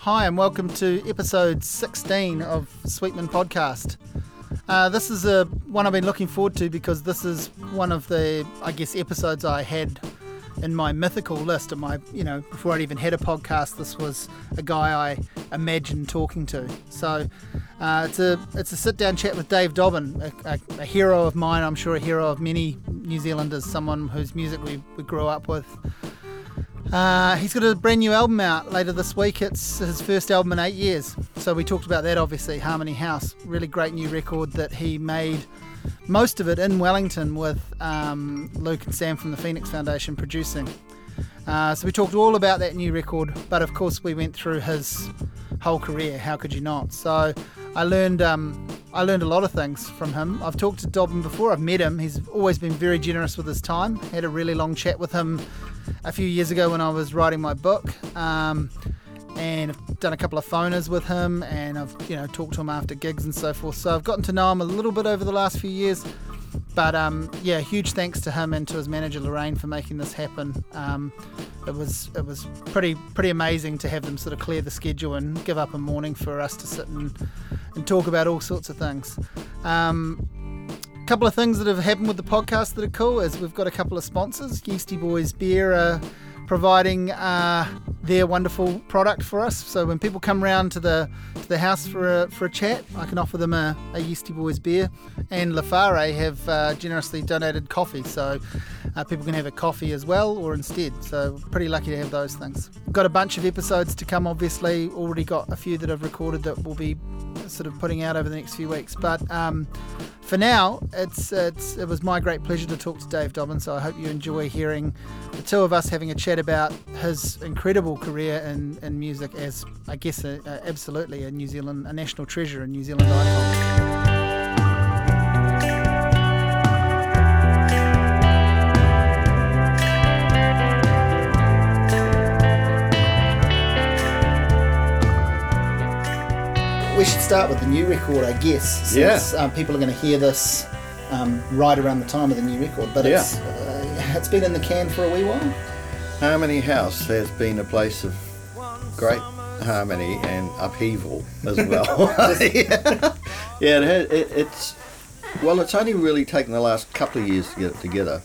Hi, and welcome to episode 16 of Sweetman Podcast. Uh, this is a one I've been looking forward to because this is one of the, I guess, episodes I had in my mythical list. Of my, you know, before I'd even had a podcast, this was a guy I imagined talking to. So uh, it's a it's a sit down chat with Dave Dobbyn, a, a, a hero of mine. I'm sure a hero of many New Zealanders. Someone whose music we, we grew up with. Uh, he's got a brand new album out later this week. It's his first album in eight years. So we talked about that, obviously. Harmony House, really great new record that he made most of it in Wellington with um, Luke and Sam from the Phoenix Foundation producing. Uh, so we talked all about that new record, but of course we went through his whole career. How could you not? So I learned um, I learned a lot of things from him. I've talked to Dobbyn before. I've met him. He's always been very generous with his time. Had a really long chat with him a few years ago when I was writing my book. Um, and I've done a couple of phoners with him, and I've you know talked to him after gigs and so forth. So I've gotten to know him a little bit over the last few years. But um, yeah, huge thanks to him and to his manager Lorraine for making this happen. Um, it was it was pretty pretty amazing to have them sort of clear the schedule and give up a morning for us to sit and, and talk about all sorts of things. Um, couple of things that have happened with the podcast that are cool is we've got a couple of sponsors. Yeasty Boys Beer are providing uh, their wonderful product for us. So when people come round to the to the house for a, for a chat, I can offer them a, a Yeasty Boys beer. And L'affare have uh, generously donated coffee, so uh, people can have a coffee as well or instead. So pretty lucky to have those things. Got a bunch of episodes to come, obviously. Already got a few that I've recorded that we'll be sort of putting out over the next few weeks. But um, for now, it's, it's it was my great pleasure to talk to Dave Dobbyn. So I hope you enjoy hearing the two of us having a chat about his incredible career in, in music as I guess a, a, absolutely a New Zealand a national treasure in New Zealand icon. We should start with the new record, I guess. Since, yeah. Um, people are going to hear this um, right around the time of the new record, but yeah. it's uh, it's been in the can for a wee while. Harmony House has been a place of great harmony and upheaval as well. yeah, yeah it it, it's well, it's only really taken the last couple of years to get it together,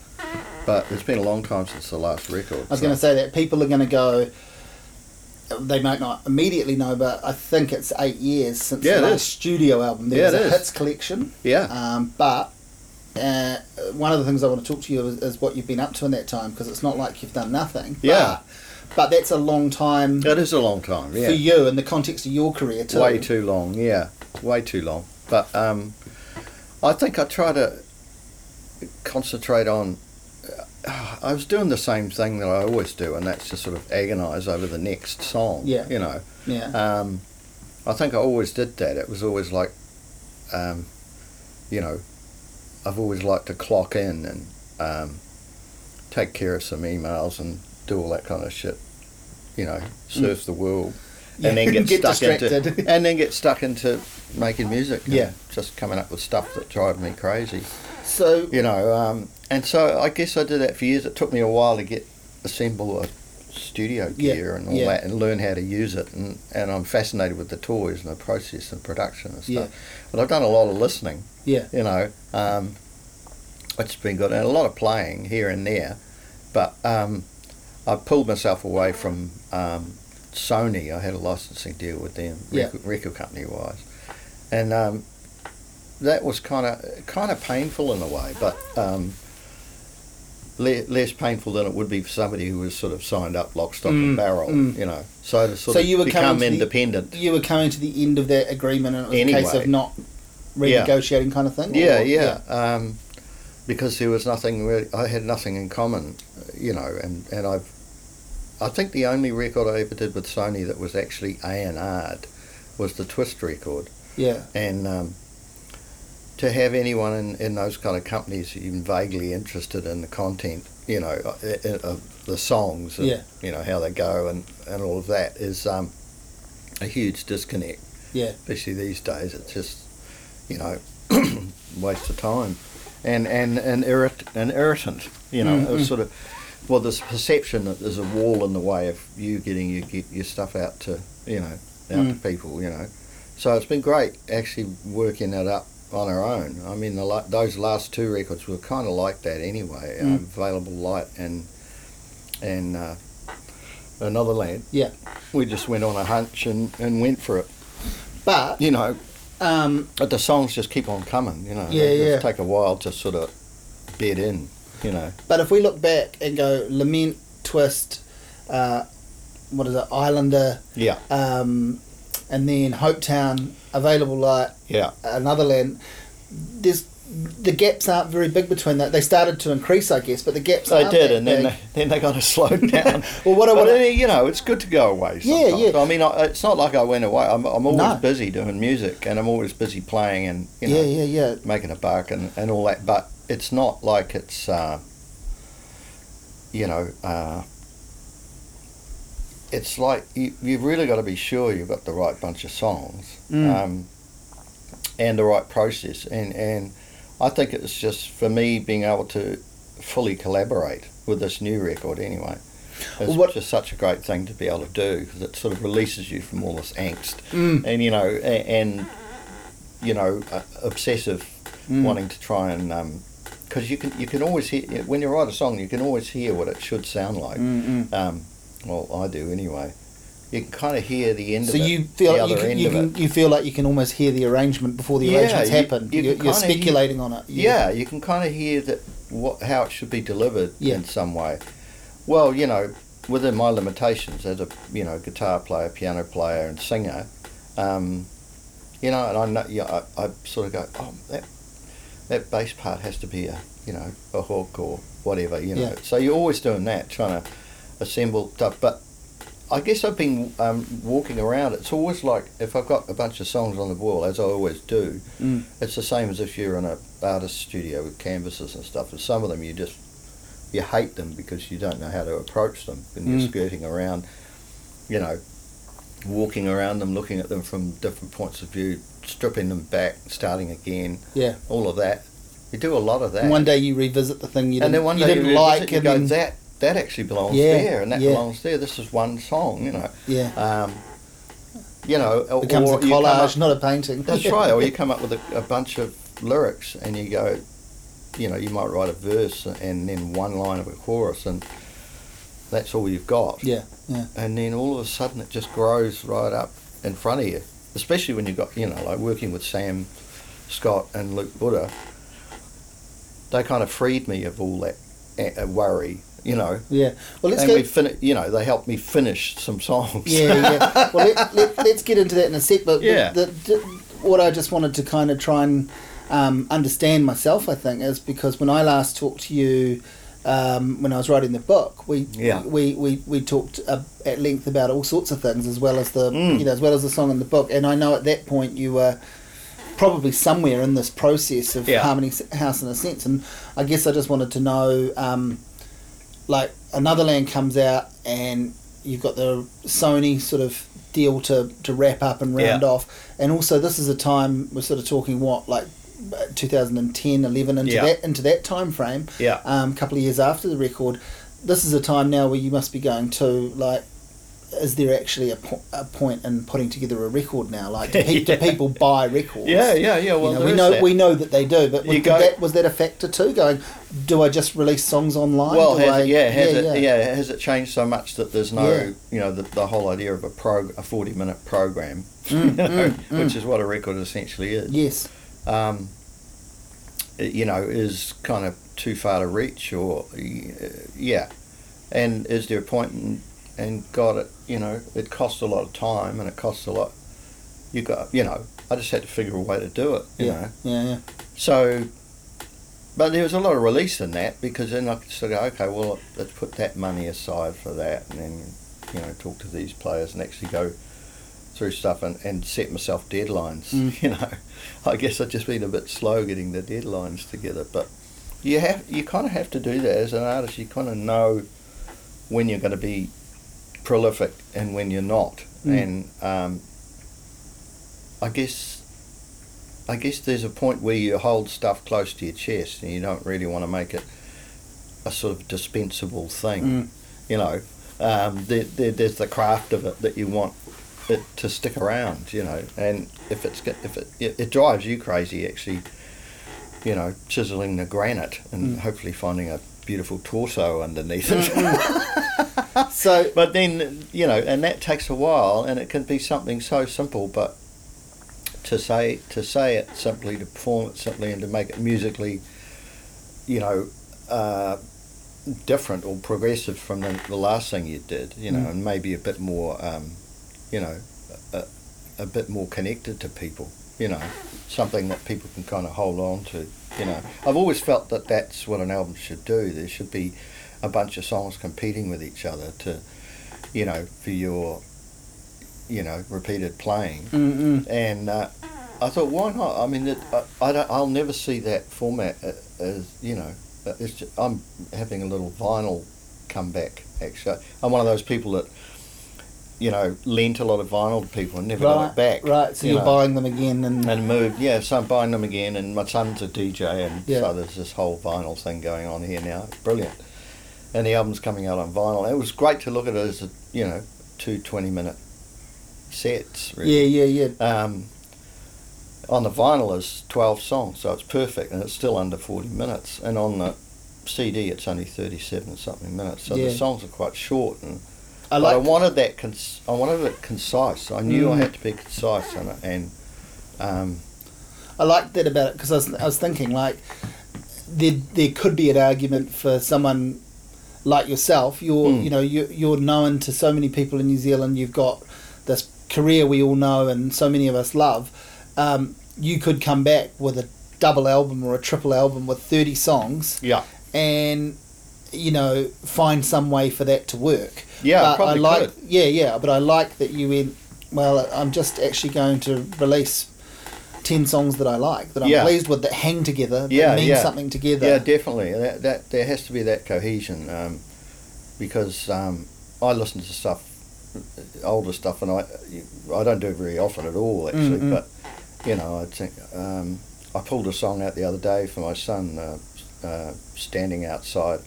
but it's been a long time since the last record. I was so. going to say that people are going to go they might not immediately know, but I think it's eight years since yeah, the last studio album. There yeah, was a is. hits collection. Yeah. Um, but uh, one of the things I want to talk to you is, is what you've been up to in that time because it's not like you've done nothing. Yeah. But, but that's a long time. That is a long time. Yeah. For you in the context of your career too. Way too long. Yeah. Way too long. But um, I think I try to concentrate on I was doing the same thing that I always do, and that's to sort of agonise over the next song. Yeah. You know. Yeah. Um, I think I always did that. It was always like, um, you know, I've always liked to clock in and um, take care of some emails and do all that kind of shit. You know, surf mm. the world, yeah. and then get, get stuck distracted. into and then get stuck into making music. Yeah. Just coming up with stuff that drives me crazy. So you know, um, and so I guess I did that for years. It took me a while to get assemble a studio gear yeah, and all yeah. that and learn how to use it. And, and I'm fascinated with the toys and the process and production and stuff. Yeah. But I've done a lot of listening. Yeah. You know, um, it's been good and a lot of playing here and there. But um, I pulled myself away from um, Sony. I had a licensing deal with them, yeah. record, record company wise, and um, that was kind of kind of painful in a way, but um, le- less painful than it would be for somebody who was sort of signed up lock, stock, mm, and barrel. Mm. You know, so to sort so of you were become The, independent. you were coming to the end of that agreement, and it was anyway. a case of not renegotiating, yeah. kind of thing. Yeah, or, yeah. yeah. Um, because there was nothing. Really, I had nothing in common, you know, and and I've. I think the only record I ever did with Sony that was actually A and R'd was the Twist record. Yeah. And um, to have anyone in, in those kind of companies even vaguely interested in the content, you know, of the songs, and, yeah. you know, how they go and, and all of that is um, a huge disconnect. Yeah. Especially these days, it's just, you know, waste of time. And, and, and irrit- an irritant, you know, mm-hmm. sort of, well, this perception that there's a wall in the way of you getting your, your stuff out to you know, out to Mm. people, you know. So it's been great actually working it up on our own. I mean, the, those last two records were kind of like that anyway. Mm. Um, Available Light and and uh, Another Land. Yeah. We just went on a hunch and, and went for it. But You know, um, but the songs just keep on coming. You know, Yeah, they yeah. take a while to sort of bed in. You know, but if we look back and go lament, twist, uh, what is it, Islander, yeah, um, and then Hopetown, Available Light, yeah. another land. There's the gaps aren't very big between that. They started to increase, I guess, but the gaps. They did, and then big. they, then they got to slow down. Well, what I but you know, it's good to go away. Yeah, Sometimes. yeah. I mean, I, it's not like I went away. I'm, I'm always No. busy doing music, and I'm always busy playing, and you know, yeah, yeah, yeah. making a buck and, and all that. But it's not like it's, uh, you know, uh, it's like you, you've really got to be sure you've got the right bunch of songs Mm. um, and the right process. And, and I think it's just for me being able to fully collaborate with this new record anyway. It's what- just such a great thing to be able to do because it sort of releases you from all this angst Mm. and you know a- and you know uh, obsessive Mm. wanting to try and because you can you can always hear when you write a song you can always hear what it should sound like um, well I do anyway you can kind of hear the end So of it you feel the like you, can, you, can, you feel like you can almost hear the arrangement before the Yeah, arrangements you- happen. you are kinda hear- speculating on it. yeah you can kind of hear that what how it should be delivered Yeah. in some way well you know within my limitations as a you know guitar player piano player and singer um, you know and I know yeah, I, I sort of go oh that that bass part has to be a you know a hook or whatever you know Yeah. so you're always doing that trying to assemble stuff but I guess I've been um, walking around. It's always like if I've got a bunch of songs on the wall, as I always do. Mm. It's the same as if you're in a artist studio with canvases and stuff. And some of them you just you hate them because you don't know how to approach them, and you're Mm. skirting around. You know, walking around them, looking at them from different points of view, stripping them back, starting again. Yeah. All of that. You do a lot of that. And one day you revisit the thing you didn't, then one you day didn't you like, it, you and go, that that actually belongs Yeah, there, and that yeah. belongs there. This is one song, you know. yeah, Um, you know, or- becomes a you collage, up- not a painting. that's right. Or you come up with a, a bunch of lyrics and you go, you know, you might write a verse and then one line of a chorus and that's all you've got. Yeah, yeah. And then all of a sudden it just grows right up in front of you. Especially when you've got, you know, like working with Sam Scott and Luke Buda. They kind of freed me of all that uh, worry, you know. Yeah. Well, let's and we fin- you know, they helped me finish some songs. Yeah, yeah. Well, let, let, let's get into that in a sec. But Yeah. the, the, what I just wanted to kind of try and um, understand myself, I think, is because when I last talked to you, um, when I was writing the book, we Yeah. we, we, we talked uh, at length about all sorts of things, as well as the Mm. you know as well as the song in the book. And I know at that point you were probably somewhere in this process of Yeah. Harmony House in a sense. And I guess I just wanted to know, um, like another land comes out and you've got the Sony sort of deal to, to wrap up and round Yeah. off, and also this is a time we're sort of talking what like. Uh, 2010 11 into Yeah. that into that time frame Yeah. um, a couple of years after the record this is a time now where you must be going to like is there actually a, po- a point in putting together a record now like do, pe- do people buy records Yeah, yeah, yeah. Well, you know, we know that. we know that they do, but was, go- that, was that a factor too? Going, do I just release songs online? Well, has I, it, yeah, has yeah, it, yeah. yeah. has it changed so much that there's no, Yeah. you know, the, the whole idea of a pro, a forty minute program, Mm, you know, mm, mm. which is what a record essentially is. Yes, Um, you know, is kind of too far to reach, or yeah, and is there a point in, and God, it, you know, it costs a lot of time and it costs a lot. You got, you know, I just had to figure a way to do it, you know. yeah, yeah, So, but there was a lot of release in that because then I could sort of go, okay, well, let's put that money aside for that, and then you know talk to these players and actually go through stuff and, and set myself deadlines. Mm. You know, I guess I've just been a bit slow getting the deadlines together, but you have you kind of have to do that as an artist. You kind of know when you're going to be prolific and when you're not, Mm. and um, I guess I guess there's a point where you hold stuff close to your chest and you don't really want to make it a sort of dispensable thing. Mm. You know, um, there, there, there's the craft of it that you want it to stick around, you know. And if it's if it it, it drives you crazy, actually, you know, chiseling the granite and Mm. hopefully finding a beautiful torso underneath it. So But then, you know, and that takes a while, and it can be something so simple, but to say to say it simply, to perform it simply, and to make it musically, you know, uh, different or progressive from the, the last thing you did, you know, Mm. and maybe a bit more, um, you know, a, a bit more connected to people, you know, something that people can kind of hold on to, you know. I've always felt that that's what an album should do. There should be a bunch of songs competing with each other to, you know, for your, you know, repeated playing. Mm-mm. And uh, I thought, why not? I mean, it, I, I don't, I'll never see that format as, you know, uh, it's just, I'm having a little vinyl comeback, actually. I'm one of those people that, you know, lent a lot of vinyl to people and never got it back. right. So you you're know buying them again, and, and moved. Yeah, so I'm buying them again, and my son's a DJ, and Yeah. so there's this whole vinyl thing going on here now. Brilliant, and the album's coming out on vinyl. It was great to look at it as a you know two 20 minute sets. yeah, yeah, yeah. Um, on the vinyl is 12 songs, so it's perfect, and it's still under 40 minutes. And on the CD, it's only 37 something minutes, so Yeah. the songs are quite short. And I but I wanted that. Cons- I wanted it concise. I knew I Mm. had to be concise, and and um, I liked that about it because I was, I was thinking like there there could be an argument for someone like yourself. You're Mm. you know you you're known to so many people in New Zealand. You've got this career we all know and so many of us love. Um, you could come back with a double album or a triple album with thirty songs yeah. and you know find some way for that to work. Yeah, but probably I like could. yeah yeah, but I like that you went. Well, I'm just actually going to release ten songs that I like that I'm Yeah. pleased with that hang together that Yeah, mean yeah. something together. Yeah, definitely. That, that there has to be that cohesion um, because um, I listen to stuff, older stuff, and I I don't do it very often at all actually. Mm, mm. But you know, I think um, I pulled a song out the other day for my son, uh, uh, standing outside.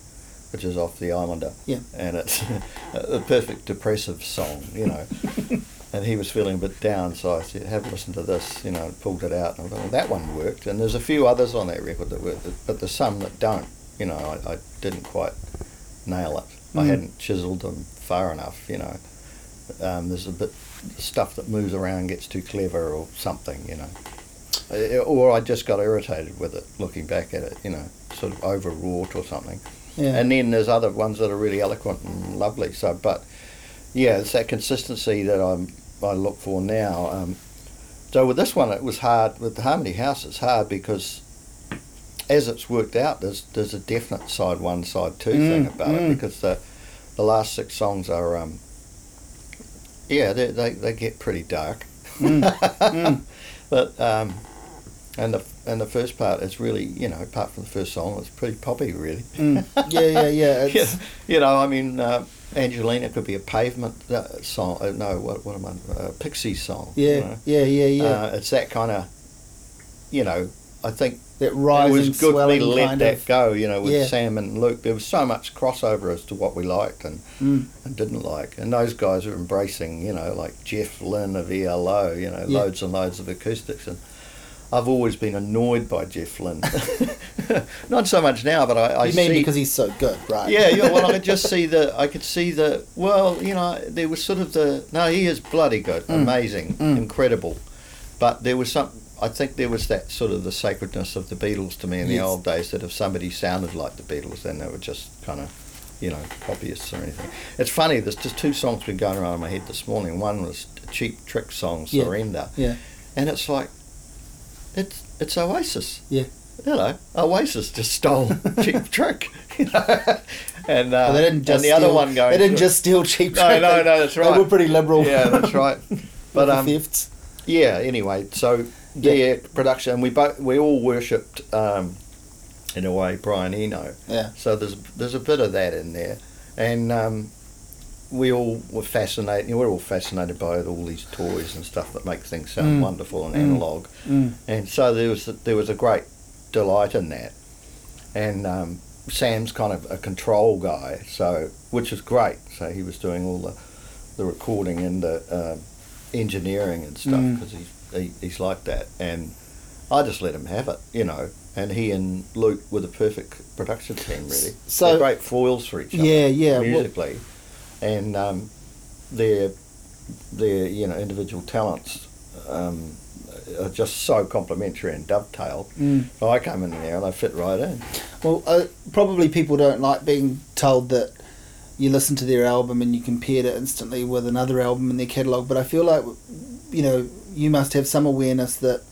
Which is off the Islander, Yeah. and it's a perfect depressive song, you know. and he was feeling a bit down, so I said, "Have a listen to this," you know, and pulled it out, and I thought, well, that one worked. And there's a few others on that record that work, but there's some that don't. You know, I, I didn't quite nail it. I Mm. hadn't chiseled them far enough. You know, um, there's a bit stuff that moves around, gets too clever, or something. You know, or I just got irritated with it, looking back at it. You know, sort of overwrought or something. Yeah. And then there's other ones that are really eloquent and lovely. So, but yeah, it's that consistency that I'm I look for now. Um, so with this one, it was hard. With the Harmony House, it's hard because as it's worked out, there's there's a definite side one, side two Mm, thing about mm. it because the the last six songs are um, yeah they, they they get pretty dark. Mm, mm. But um, and the and the first part is really you know apart from the first song, it's pretty poppy really. Mm. Yeah, yeah, yeah. It's, Yeah, you know, I mean, uh, Angelina could be a pavement uh, song. Uh, no, what, what am I? Uh, Pixie song. you yeah, know. yeah, yeah, yeah. Uh, it's that kind of, you know, I think that it rising, was good for me swelling to let that of. go. You know, with Yeah. Sam and Luke, there was so much crossover as to what we liked and, Mm. and didn't like, and those guys are embracing. You know, like Jeff Lynne of ELO. You know, Yeah. loads and loads of acoustics and. I've always been annoyed by Jeff Lynne. Not so much now, but I, I you mean see because he's so good, right? yeah, yeah. Well, I could just see the. I could see the. Well, you know, there was sort of the. No, he is bloody good, Mm. amazing, Mm. incredible. But there was some. I think there was that sort of the sacredness of the Beatles to me in the old days. That if somebody sounded like the Beatles, then they were just kind of, you know, copyists or anything. It's funny. There's just two songs been going around in my head this morning. One was a Cheap Trick song, Yeah. Surrender, Yeah. and it's like, it's it's Oasis. Yeah. You know, Oasis just stole Cheap Trick. You know, and uh, they didn't just and the other one going. They didn't just steal cheap. Trick. no, no, no, that's right. They were pretty liberal. Yeah, that's right. But um, thefts. yeah. Anyway, so yeah, production. and We both we all worshipped um, in a way Brian Eno. Yeah. So there's there's a bit of that in there, and um, we all were fascinated. We're all fascinated by all these toys and stuff that make things sound Mm. wonderful and Mm. analog. Mm. And so there was there was a great delight in that, and um, Sam's kind of a control guy, so which is great. So he was doing all the the recording and the uh, engineering and stuff Mm. because he's he, he's like that, and I just let him have it, you know. And he and Luke were the perfect production team, really. So- They're great foils for each other, Yeah, yeah. Well- musically, and um, their their you know individual talents um, are just so complementary and dovetail. Mm. So I come in there and I fit right in. Well, uh, probably people don't like being told that you listen to their album and you compare it instantly with another album in their catalogue. But I feel like, you know, you must have some awareness that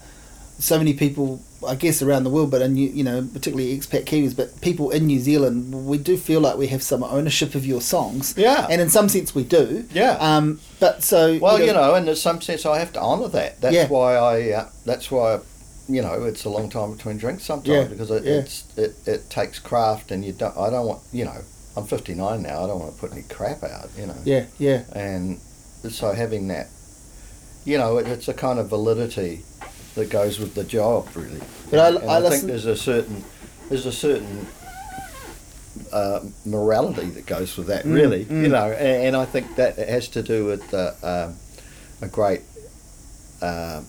so many people, I guess, around the world, but in you, you know, particularly expat Kiwis, but people in New Zealand, we do feel like we have some ownership of your songs. Yeah. And in some sense, we do. Yeah. Um, but so. Well, you know, and in some sense, I have to honour that. That's Yeah. why I. Uh, that's why, you know, it's a long time between drinks sometimes Yeah, because it, yeah. it's it, it takes craft, and you don't. I don't want. You know, I'm 59 now. I don't want to put any crap out. You know. Yeah, yeah. And so having that, you know, it, it's a kind of validity that goes with the job, really. But I- and, and I I, think there's a certain there's a certain uh, morality that goes with that, Mm, really. mm. You know, and, and I think that has to do with uh, um, a great. Uh,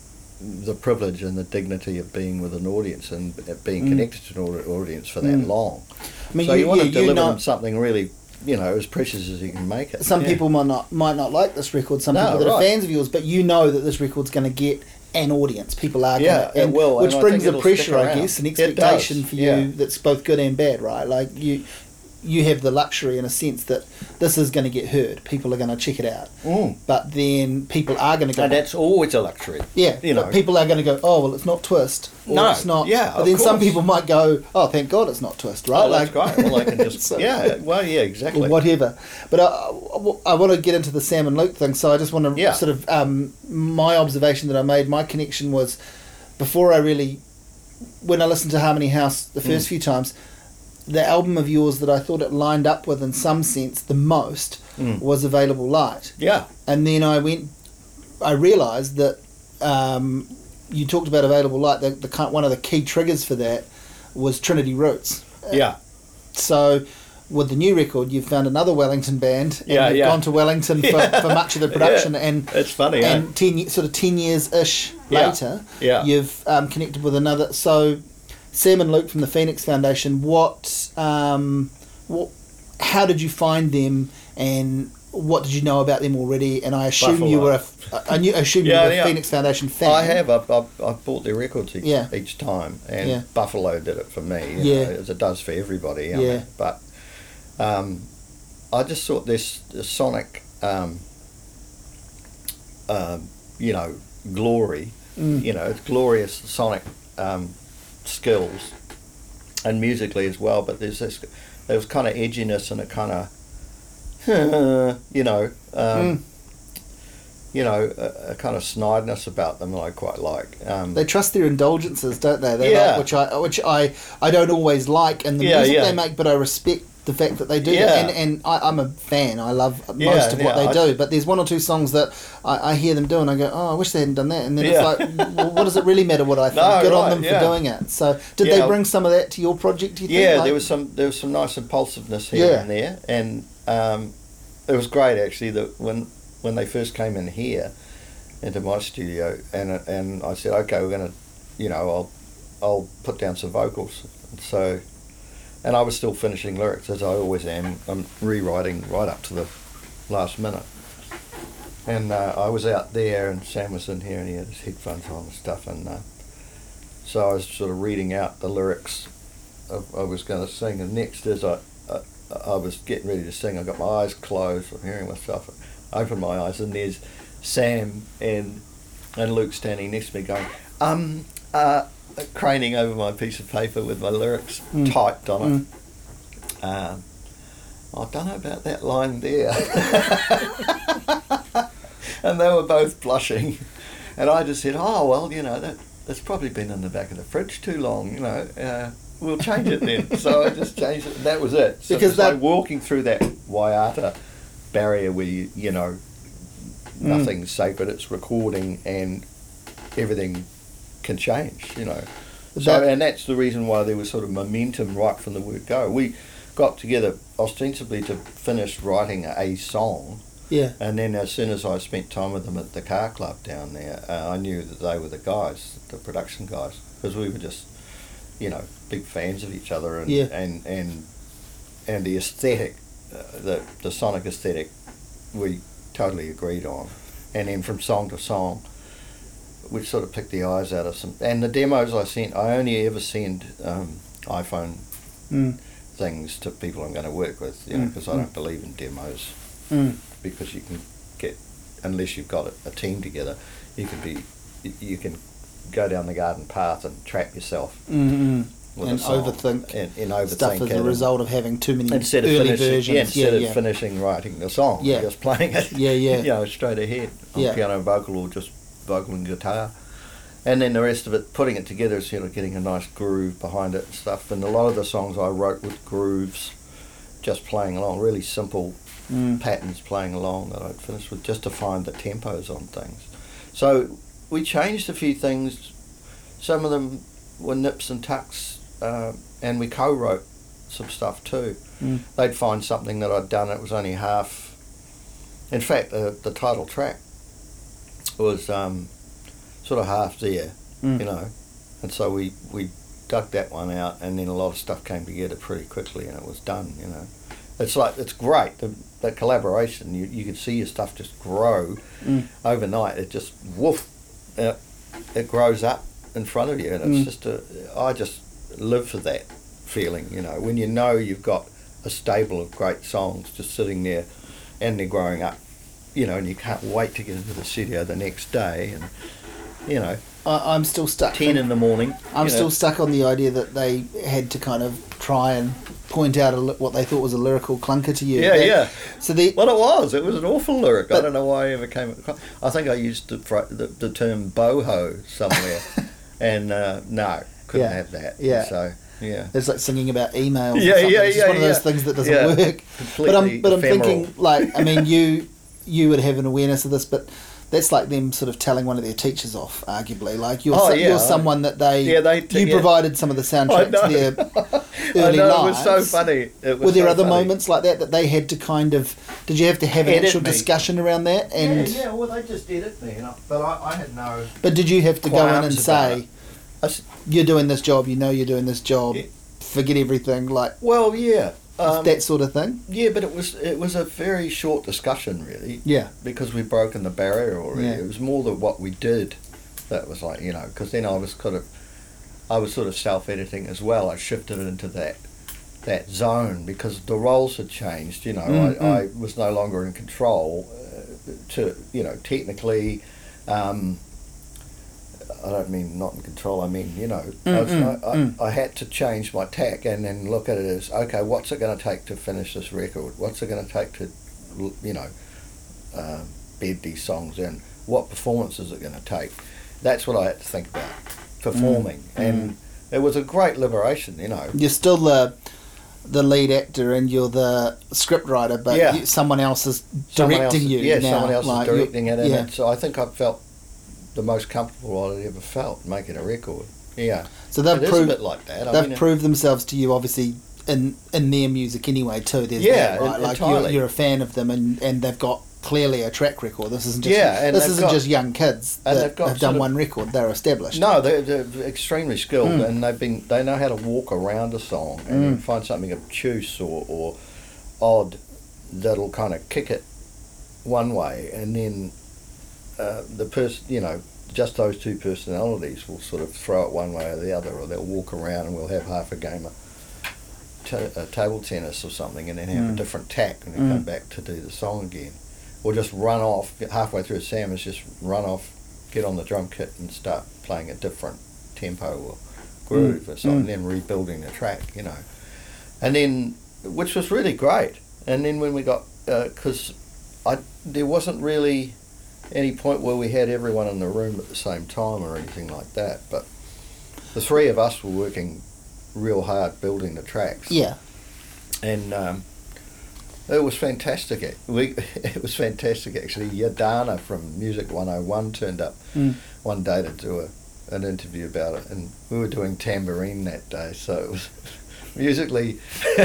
the privilege and the dignity of being with an audience and being Mm. connected to an audience for that Mm. long. I mean, so you, want yeah, to deliver them something really, you know, as precious as you can make it. some Yeah. people might not might not like this record. Some No, people that are fans of yours, but you know that this record's going to get an audience. People are Yeah, going to, it will, which and brings the pressure, I guess, an expectation for you yeah. that's both good and bad, right? Like you, you have the luxury in a sense that this is going to get heard. People are going to check it out, Mm. but then people are going to go. And that's always a luxury. yeah, you know. people are going to go. Oh well, it's not twist. Or No, it's not. yeah, but then some people might go. Oh, thank God it's not twist, right? Oh, that's great. Well, I can just So- yeah. Well, yeah, exactly. or whatever. But I, I, want to get into the Sam and Luke thing, so I just want to Yeah. sort of um, my observation that I made. My connection was before I really, when I listened to Harmony House the first Mm. few times, the album of yours that I thought it lined up with in some sense the most Mm. was Available Light, Yeah, and then I went, I realised that um, you talked about Available Light. The, the one of the key triggers for that was Trinity Roots. yeah, So, with the new record, you've found another Wellington band, and Yeah, you've yeah. gone to Wellington for, Yeah. for much of the production, and it's funny. eh? and ten sort of ten years ish Yeah, later, yeah. you've um, connected with another. So, Sam and Luke from the Phoenix Foundation, what, um, what, how did you find them, and what did you know about them already? And I assume you Buffalo. were a, I knew, assume Yeah, you were a. Phoenix Foundation fan. I have. I've, I've, I've bought their records each, Yeah. each time, and. Buffalo did it for me. You Yeah. know, as it does for everybody. Yeah. mean, but um, I just thought this, this sonic, um, um, you know, glory. Mm. You know, it's glorious sonic um, skills, and musically as well. But there's this, there was kind of edginess and a kind of, you know. Um, Mm. you know, a, a kind of snideness about them that I quite like. Um, They trust their indulgences, don't they? They Yeah. like, which I which I I don't always like and the Yeah, music yeah. they make, but I respect the fact that they do. Yeah. that. And and I, I'm a fan. I love most Yeah, of what yeah, they do. But there's one or two songs that I, I hear them do, and I go, oh, I wish they hadn't done that. And then it's like, well, what does it really matter what I think? No, Good on them for doing it. So did they bring some of that to your project? Do you think? yeah, Like- there was some there was some nice impulsiveness here and there, and um, it was great actually that when when they first came in here into my studio, and and I said, okay, we're gonna, you know, I'll I'll put down some vocals, and so. And I was still finishing lyrics as I always am. I'm rewriting right up to the last minute. And uh, I was out there, and Sam was in here, and he had his headphones on and stuff. And uh, so I was sort of reading out the lyrics of, I was going to sing. And next, as I, I, I was getting ready to sing, I got my eyes closed. I'm hearing myself. I opened my eyes, and there's Sam and and Luke standing next to me, going, um, uh, craning over my piece of paper with my lyrics Mm. typed on it. Um, I don't know about that line there. and they were both blushing. And I just said, oh, well, you know, that, that's probably been in the back of the fridge too long, you know. Uh, we'll change it then. so I just changed it. and That was it. So Because it's like that- walking through that Waiata barrier where, you, you know, Mm. nothing's sacred, it's recording and everything can change, you know. So, That- and that's the reason why there was sort of momentum right from the word go. We got together ostensibly to finish writing a song, Yeah. And then as soon as I spent time with them at the car club down there, uh, I knew that they were the guys, the production guys, because we were just, you know, big fans of each other and Yeah. and and and the aesthetic, uh, the the sonic aesthetic, we totally agreed on. And then from song to song, we sort of picked the eyes out of some. And the demos I sent, I only ever send um, iPhone Mm. things to people I'm going to work with, you know, Mm, because I mm. don't believe in demos Mm. because you can get unless you've got a, a team together, you can be you can go down the garden path and trap yourself with And overthink and, and overthink Stuff as a result of having too many instead of early finishing versions. yeah, instead yeah, of yeah. finishing writing the song, Yeah. just playing it. Yeah, yeah. you know, straight ahead on Yeah. piano and vocal or just vocal and guitar. And then the rest of it, putting it together, is sort of getting a nice groove behind it and stuff. And a lot of the songs I wrote with grooves, just playing along, really simple Mm. patterns playing along that I'd finished with just to find the tempos on things. So we changed a few things. Some of them were nips and tucks, uh, and we co-wrote some stuff too. Mm. They'd find something that I'd done. It was only half. In fact, the the title track was um, sort of half there, Mm. you know, and so we we dug that one out, and then a lot of stuff came together pretty quickly, and it was done, you know. It's like it's great the, the collaboration. You you can see your stuff just grow Mm. overnight. It just woof, it, it grows up in front of you, and it's Mm. just a. I just live for that feeling. You know, when you know you've got a stable of great songs just sitting there, and they're growing up. You know, and you can't wait to get into the studio the next day, and you know, I, I'm still stuck. ten in the morning. I'm you know. still stuck on the idea that they had to kind of try and point out a, what they thought was a lyrical clunker to you. Yeah, That- yeah. So the Well, it was. It was an awful lyric. I don't know why I ever came. across I think I used the the, the term boho somewhere, and uh, no, couldn't Yeah, have that. yeah. So yeah. it's like singing about emails. or Yeah, something. yeah, It's yeah, one of those yeah. things that doesn't Yeah. work. But I'm but I'm ephemeral. thinking like I mean you you would have an awareness of this, but that's like them sort of telling one of their teachers off, arguably. Like you're Oh, so- yeah, you're someone that they Yeah, they t- you yeah. provided some of the I soundtrack to their I early know, it was so funny. It was Were there so other funny. moments like that that they had to kind of? Did you have to have an Edit actual me. discussion around that? And yeah, yeah. Well, they just did it, man. But I, I had no. but did you have to go in and Qualms about say, it. I s- "You're doing this job. You know you're doing this job. Yeah. Forget everything." Like Well, yeah. Um, that sort of thing. yeah, but it was it was a very short discussion, really. Yeah. because we'd broken the barrier already. Yeah. It was more the what we did that was like, you know, because then I was kind of, I was sort of self-editing as well. I shifted it into that that zone because the roles had changed. You know, Mm, I, I was no longer in control. Uh, to you know, technically, um, I don't mean not in control. I mean, you know, I, was, Mm, I, mm, I, mm. I had to change my tack and then look at it as okay, what's it going to take to finish this record? What's it going to take to, you know, um, bed these songs in? What performance is it going to take? That's what I had to think about performing, Mm, and it was a great liberation. You know, You're still the the lead actor and you're the script writer, but Yeah. you, someone else is Someone directing else- you. Yeah, now. someone else Like, is directing it, and yeah. it's, so I think I felt the most comfortable I'd ever felt making a record. Yeah, So they've it proved like that. They've mean, proved themselves to you, obviously, in in their music anyway too. There's Yeah, that, right? like you're, you're a fan of them, and and they've got clearly a track record. This isn't just Yeah, this isn't got- just young kids that have done of- one record. They're established. No, they're, they're extremely skilled, Mm. and they've been they know how to walk around a song and Mm. find something obtuse or, or odd that'll kind of kick it one way, and then uh, the person, you know, just those two personalities will sort of throw it one way or the other, or they'll walk around and we'll have half a game of uh, table tennis or something, and then have a Mm. different tack, and then Mm. come back to do the song again, or just run off halfway through a Sam is just run off, get on the drum kit and start playing a different tempo or groove or something, Mm. then rebuilding the track, you know, and then which was really great. And then when we got because I there wasn't really any point where we had everyone in the room at the same time or anything like that, but the three of us were working real hard building the tracks Yeah. and um, it was fantastic. It- We it was fantastic actually. Yadana from Music 101 turned up Mm. one day to do a, an interview about it, and we were doing tambourine that day, so it was musically,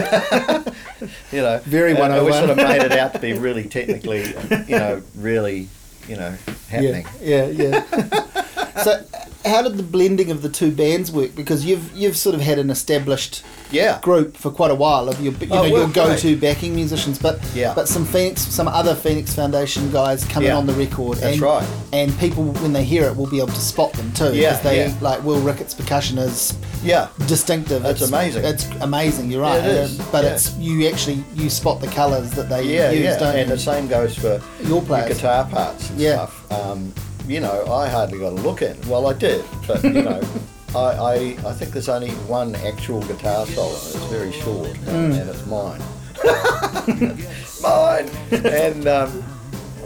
you know, Very and- and we sort of made it out to be really technically, you know, really, you know, happening. Yeah, yeah, yeah. so, how did the blending of the two bands work? Because you've you've sort of had an established Yeah, group for quite a while of your you Oh, know your go-to backing musicians, but Yeah. but some Phoenix some other Phoenix Foundation guys coming Yeah. on the record. That's and, right. And people when they hear it will be able to spot them too. Yeah, because they yeah. like Will Ricketts percussion is yeah, distinctive. That's it's, amazing. It's amazing. You're right. Yeah, it is, Um, But it's you actually you spot the colours that they yeah, use, yeah. don't And you? the same goes for Your players. guitar parts and Yeah. stuff. Um, you know, I hardly got a look in. Well, I did, but you know, I, I I think there's only one actual guitar solo. It's very short, Mm. and it's mine. mine. And um,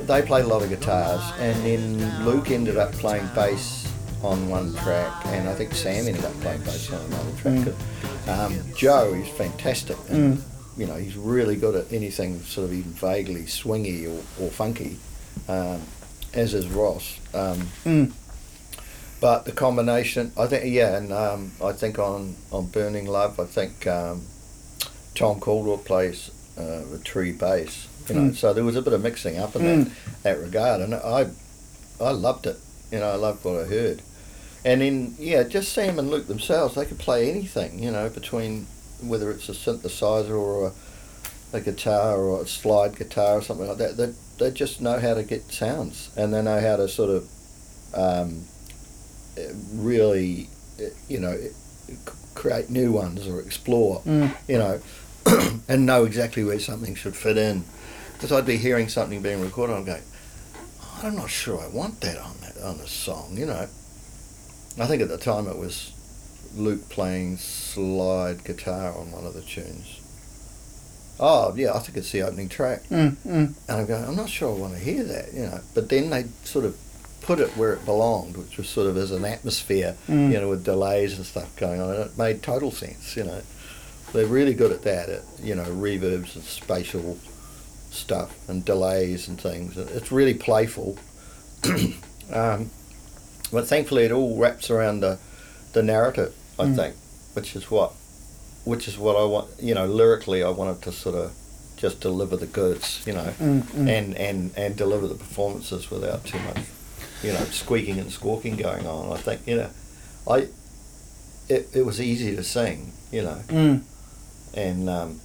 they played a lot of guitars, and then Luke ended up playing bass on one track, and I think Sam ended up playing bass on another track. Um, Joe is fantastic. And, You know, he's really good at anything sort of even vaguely swingy or, or funky, um, as is Ross. Um, Mm. but the combination, I think, yeah, and um, I think on, on Burning Love, I think um, Tom Callwood plays uh, the tree bass. You know, Mm. so there was a bit of mixing up in Mm. that, that regard, and I, I loved it. You know, I loved what I heard, and then yeah, just Sam and Luke themselves, they could play anything. You know, between whether it's a synthesizer or a, a guitar or a slide guitar or something like that. They they just know how to get sounds, and they know how to sort of um, really, you know, create new ones or explore Mm. you know, and know exactly where something should fit in. Because I'd be hearing something being recorded, I'm going, I'm not sure I want that on that on a song, you know. I think at the time it was Luke playing slide guitar on one of the tunes. Oh yeah, I think it's the opening track, Mm, mm. and I'm going, I'm not sure I want to hear that, you know. But then they sort of put it where it belonged, which was sort of as an atmosphere, Mm. you know, with delays and stuff going on, and it made total sense, you know. They're really good at that, at, you know, reverbs and spatial stuff and delays and things. It's really playful. um, but thankfully, it all wraps around the, the narrative, I Mm. think, which is what, which is what I want. You know, lyrically, I wanted to sort of just deliver the goods, you know, Mm, mm. and and and deliver the performances without too much, you know, squeaking and squawking going on. I think you know, I. It, it was easy to sing, you know, Mm. and um,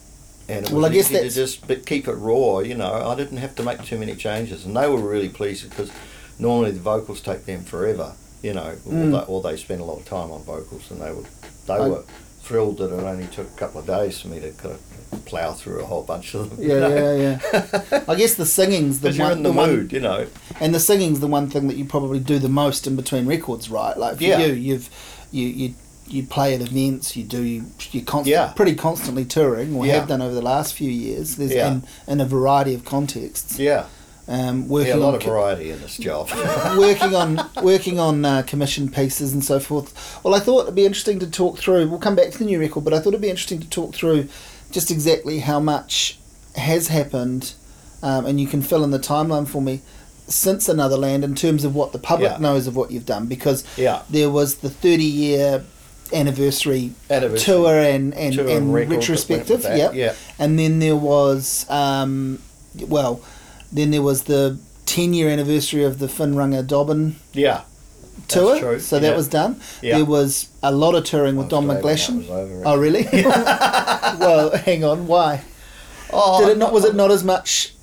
and it Well, was I guess easy to that's- just but keep it raw. You know, I didn't have to make too many changes, and they were really pleased because normally the vocals take them forever. You know, Mm. or, they, or they spend a lot of time on vocals, and they were they I- were thrilled that it only took a couple of days for me to kind of plough through a whole bunch of them. you Yeah, know? yeah, yeah. I guess the singing's the Because you're one, in the, one- mood, you know. and the singing's the one thing that you probably do the most in between records, right? Like for Yeah. you, you've you you you play at events, you do you you're const- Yeah. pretty constantly touring, or Yeah. have done over the last few years. There's Yeah. in, in a variety of contexts. Yeah, Um, working yeah, a lot on of variety in this job. working on working on uh, commission pieces and so forth. Well, I thought it'd be interesting to talk through. We'll come back to the new record, but I thought it'd be interesting to talk through just exactly how much has happened, um, and you can fill in the timeline for me since Another Land in terms of what the public Yeah. knows of what you've done, because yeah, there was the thirty year anniversary Anniversary. tour and and, Tour and, and record that went retrospective. that, Yep. yeah. And then there was, um, well, then there was the 10 year anniversary of the Finn Runga Dobbyn yeah. tour. true, So that yeah. was done. Yeah. There was a lot of touring with I Don glad when that McGlashan. was over. Oh, really? well, hang on. Why? Oh, Did it not? Was it not as much?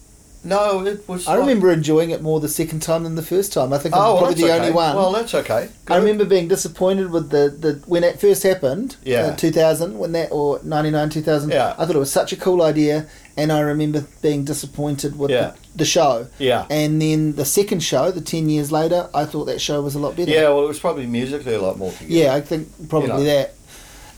No, it was. I like- remember enjoying it more the second time than the first time. I think I'm Oh, well, probably that's the okay. only one. Well, that's okay. I remember being disappointed with the, the when it first happened. Yeah. Uh, 2000 when that or 99 2000. Yeah. I thought it was such a cool idea, and I remember being disappointed with Yeah. the, the show. Yeah. And then the second show, the 10 years later, I thought that show was a lot better. Yeah, well, it was probably musically a lot more together. Yeah, I think probably You know. that.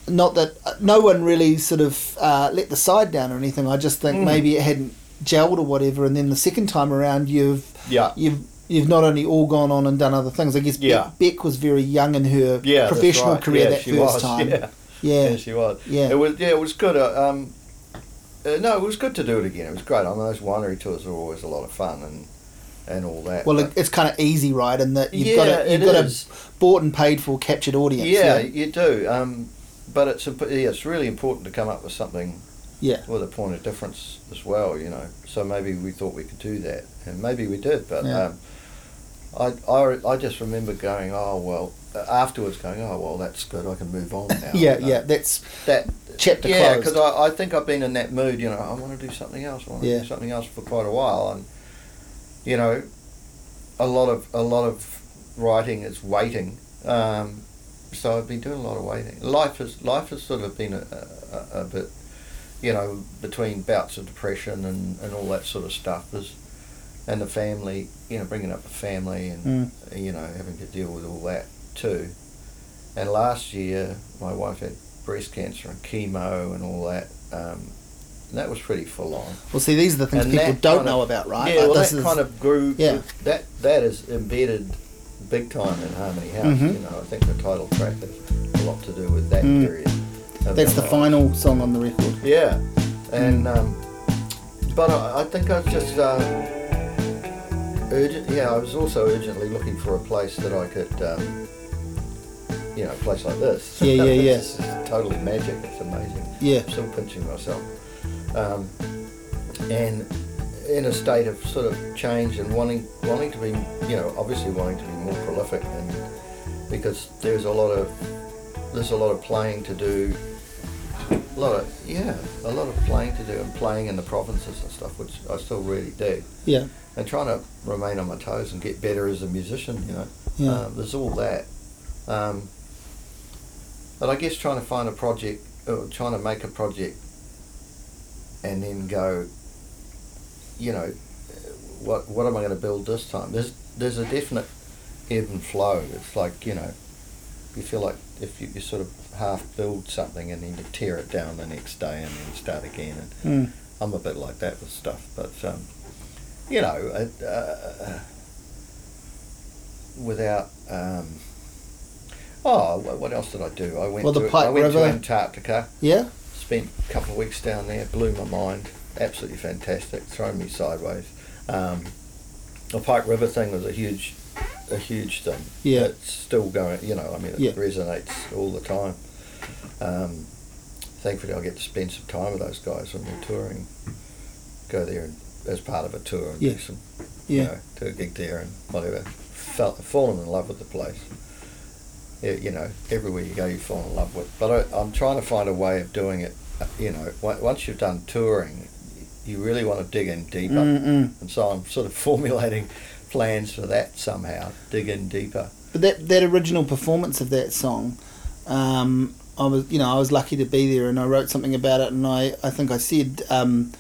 Not that uh, no one really sort of uh, let the side down or anything. I just think Mm. maybe it hadn't gelled or whatever. And then the second time around, you've Yeah. you've you've not only all gone on and done other things. I guess Yeah. Beck, Beck was very young in her Yeah, professional right. career that she first was. time. Yeah. Yeah. yeah, she was. Yeah. It was. Yeah, it was good. Uh, um, uh, no, it was good to do it again. It was great. I mean, those winery tours are always a lot of fun and and all that. Well, but- it's kind of easy, right? In that you've yeah, got a, you've got is. a bought and paid for captured audience. Yeah, you do. Um, but it's imp- yeah, it's really important to come up with something Yeah. with a point of difference as well. You know, so maybe we thought we could do that, and maybe we did. But Yeah. um, I, I I just remember going, oh well, afterwards going, oh well, that's good. I can move on now. Yeah, you know. yeah. That's That Chapter yeah, closed. because I, I think I've been in that mood. You know, I want to do something else. I want to Yeah. do something else for quite a while, and you know, a lot of a lot of writing is waiting. Um, so I've been doing a lot of waiting. Life has life has sort of been a, a, a bit, you know, between bouts of depression and, and all that sort of stuff is, and the family, you know, bringing up the family and Mm. you know having to deal with all that too. And last year, my wife had breast cancer and chemo and all that. Um, and that was pretty full on. well. See, these are the things And people don't kind of- know about, right? Yeah, Like, well, that is- kind of grew. Yeah. That that is embedded big time in Harmony House. Mhm. You know, I think the title track has a lot to do with that Mm. period. That's the final song on the record. Yeah, and Mm. um, but I, I think I was just uh, urgent. Yeah, I was also urgently looking for a place that I could, um, you know, a place like this. Yeah, yeah, yeah. Is totally magic. It's amazing. Yeah. I'm still pinching myself. Um, and in a state of sort of change and wanting wanting to be, you know, obviously wanting to be more prolific, and because there's a lot of there's a lot of playing to do. A lot of yeah, a lot of playing to do and playing in the provinces and stuff, which I still really do. Yeah. And trying to remain on my toes and get better as a musician, you know. Yeah. Um, there's all that. Um, but I guess trying to find a project, or trying to make a project, and then go, you know, what what am I going to build this time? There's there's a definite ebb and flow. It's like you know, you feel like if you, you sort of half build something and then you tear it down the next day and then start again. And Mm. I'm a bit like that with stuff, but um, you know, uh, without. Um, oh, what else did I do? I went Well, the to Pike I went River- to Antarctica. Yeah. Spent a couple of weeks down there. Blew my mind. Absolutely fantastic. Thrown me sideways. Um, the Pike River thing was a huge, a huge thing. Yeah. It's still going. You know, I mean, it Yeah. resonates all the time. Um, thankfully, I get to spend some time with those guys when we're touring. Go there and, as part of a tour and Yeah. do some, Yeah. you know, do a gig there and whatever. Felt fallen in love with the place. You know, everywhere you go, you fall in love with. But I, I'm trying to find a way of doing it. uh, You know, once you've done touring, you really want to dig in deeper. Mm-mm. And so I'm sort of formulating plans for that somehow. Dig in deeper. But that that original performance of that song, um, I was you know I was lucky to be there, and I wrote something about it, and I I think I said. Um,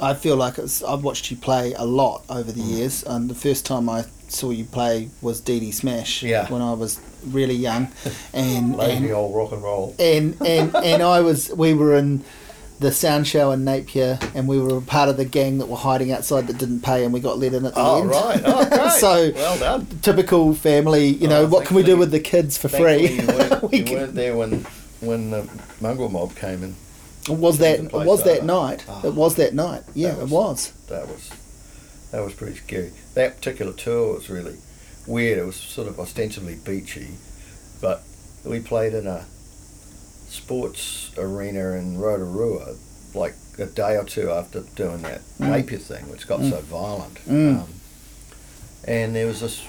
I feel like it's, I've watched you play a lot over the Mm. years, and the first time I saw you play was DD Smash Yeah. when I was really young, and Lazy and, old rock and roll. and and and I was we were in the Sound Shell in Napier, and we were part of the gang that were hiding outside that didn't pay, and we got let in at the Oh end. right, oh great. So- well done. Typical family, you know. Oh, what can we do with the kids for free? You weren't, We you can- weren't there when when the mongrel mob came in. was It was that was like that night? Oh. It was that night. Yeah, That it was- was. That was that was pretty scary. That particular tour was really weird. It was sort of ostensibly beachy, but we played in a sports arena in Rotorua like a day or two after doing that Mm. Napier thing, which got Mm. so violent. Mm. Um, and there was this.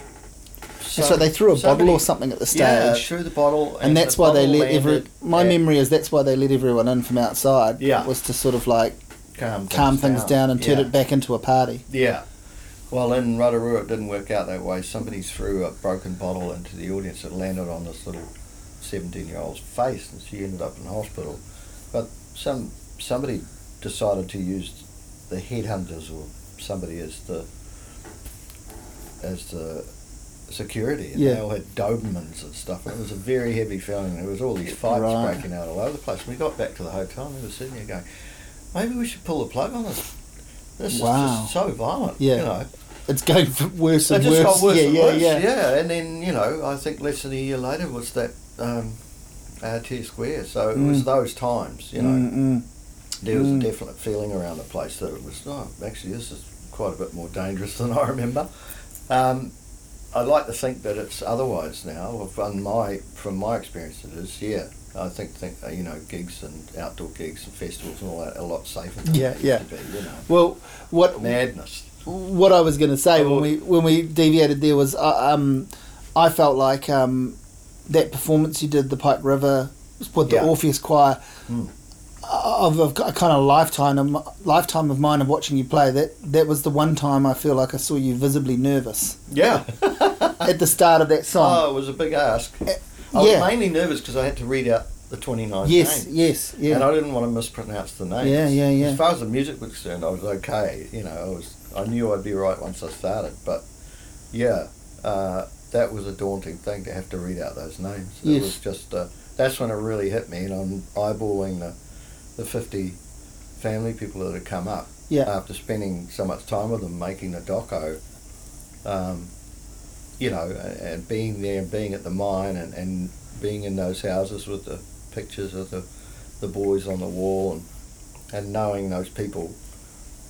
so they threw a bottle or something at the stage. Yeah, threw the bottle, and that's the why they let every. My at- memory is that's why they let everyone in from outside. Yeah. was to sort of like calm calm things down and turn Yeah. it back into a party. Yeah. Well, in Rotorua, it didn't work out that way. Somebody threw a broken bottle into the audience. It landed on this little 17 year old's face, and she ended up in hospital. But some somebody decided to use the headhunters or somebody as the as the security, and Yeah. they all had Dobermans and stuff. And it was a very heavy feeling. There was all these fights Right. breaking out all over the place. We got back to the hotel, and we were sitting there going, maybe we should pull the plug on this. This Wow. is just so violent. Yeah. You know, It's going worse and worse. got worse yeah, and yeah, worse. yeah, And then you know, I think less than a year later was that um, uh, T Square. So it was Mm. those times. You know, Mm-mm. there was Mm. a definite feeling around the place that it was. Oh, actually, this is quite a bit more dangerous than I remember. Um, I like to think that it's otherwise now. From my from my experience, it is. Yeah, I think think uh, you know gigs and outdoor gigs and festivals and all that are a lot safer. Than Yeah, yeah. to be, you know, Well, what madness. what I was going to say Oh. when we when we deviated there was uh, um, I felt like um, that performance you did the Pike River with the Yeah. Orpheus Choir Mm. of, of a kind of lifetime of, lifetime of mine of watching you play that that was the one time I feel like I saw you visibly nervous Yeah. at the start of that song. Oh, it was a big ask. Uh, I was mainly nervous because I had to read out the 29 yes, names. yes, yeah. And I didn't want to mispronounce the names. Yeah, yeah, yeah. As far as the music was concerned, I was okay. You know, I was I knew I'd be right once I started. But yeah, uh, that was a daunting thing to have to read out those names. Yes. It was just uh, that's when it really hit me, and I'm eyeballing the the 50 family people that had come up Yeah. after spending so much time with them making the doco. Um, you know, and, being there and being at the mine and, and being in those houses with the pictures of the, the boys on the wall and, and knowing those people,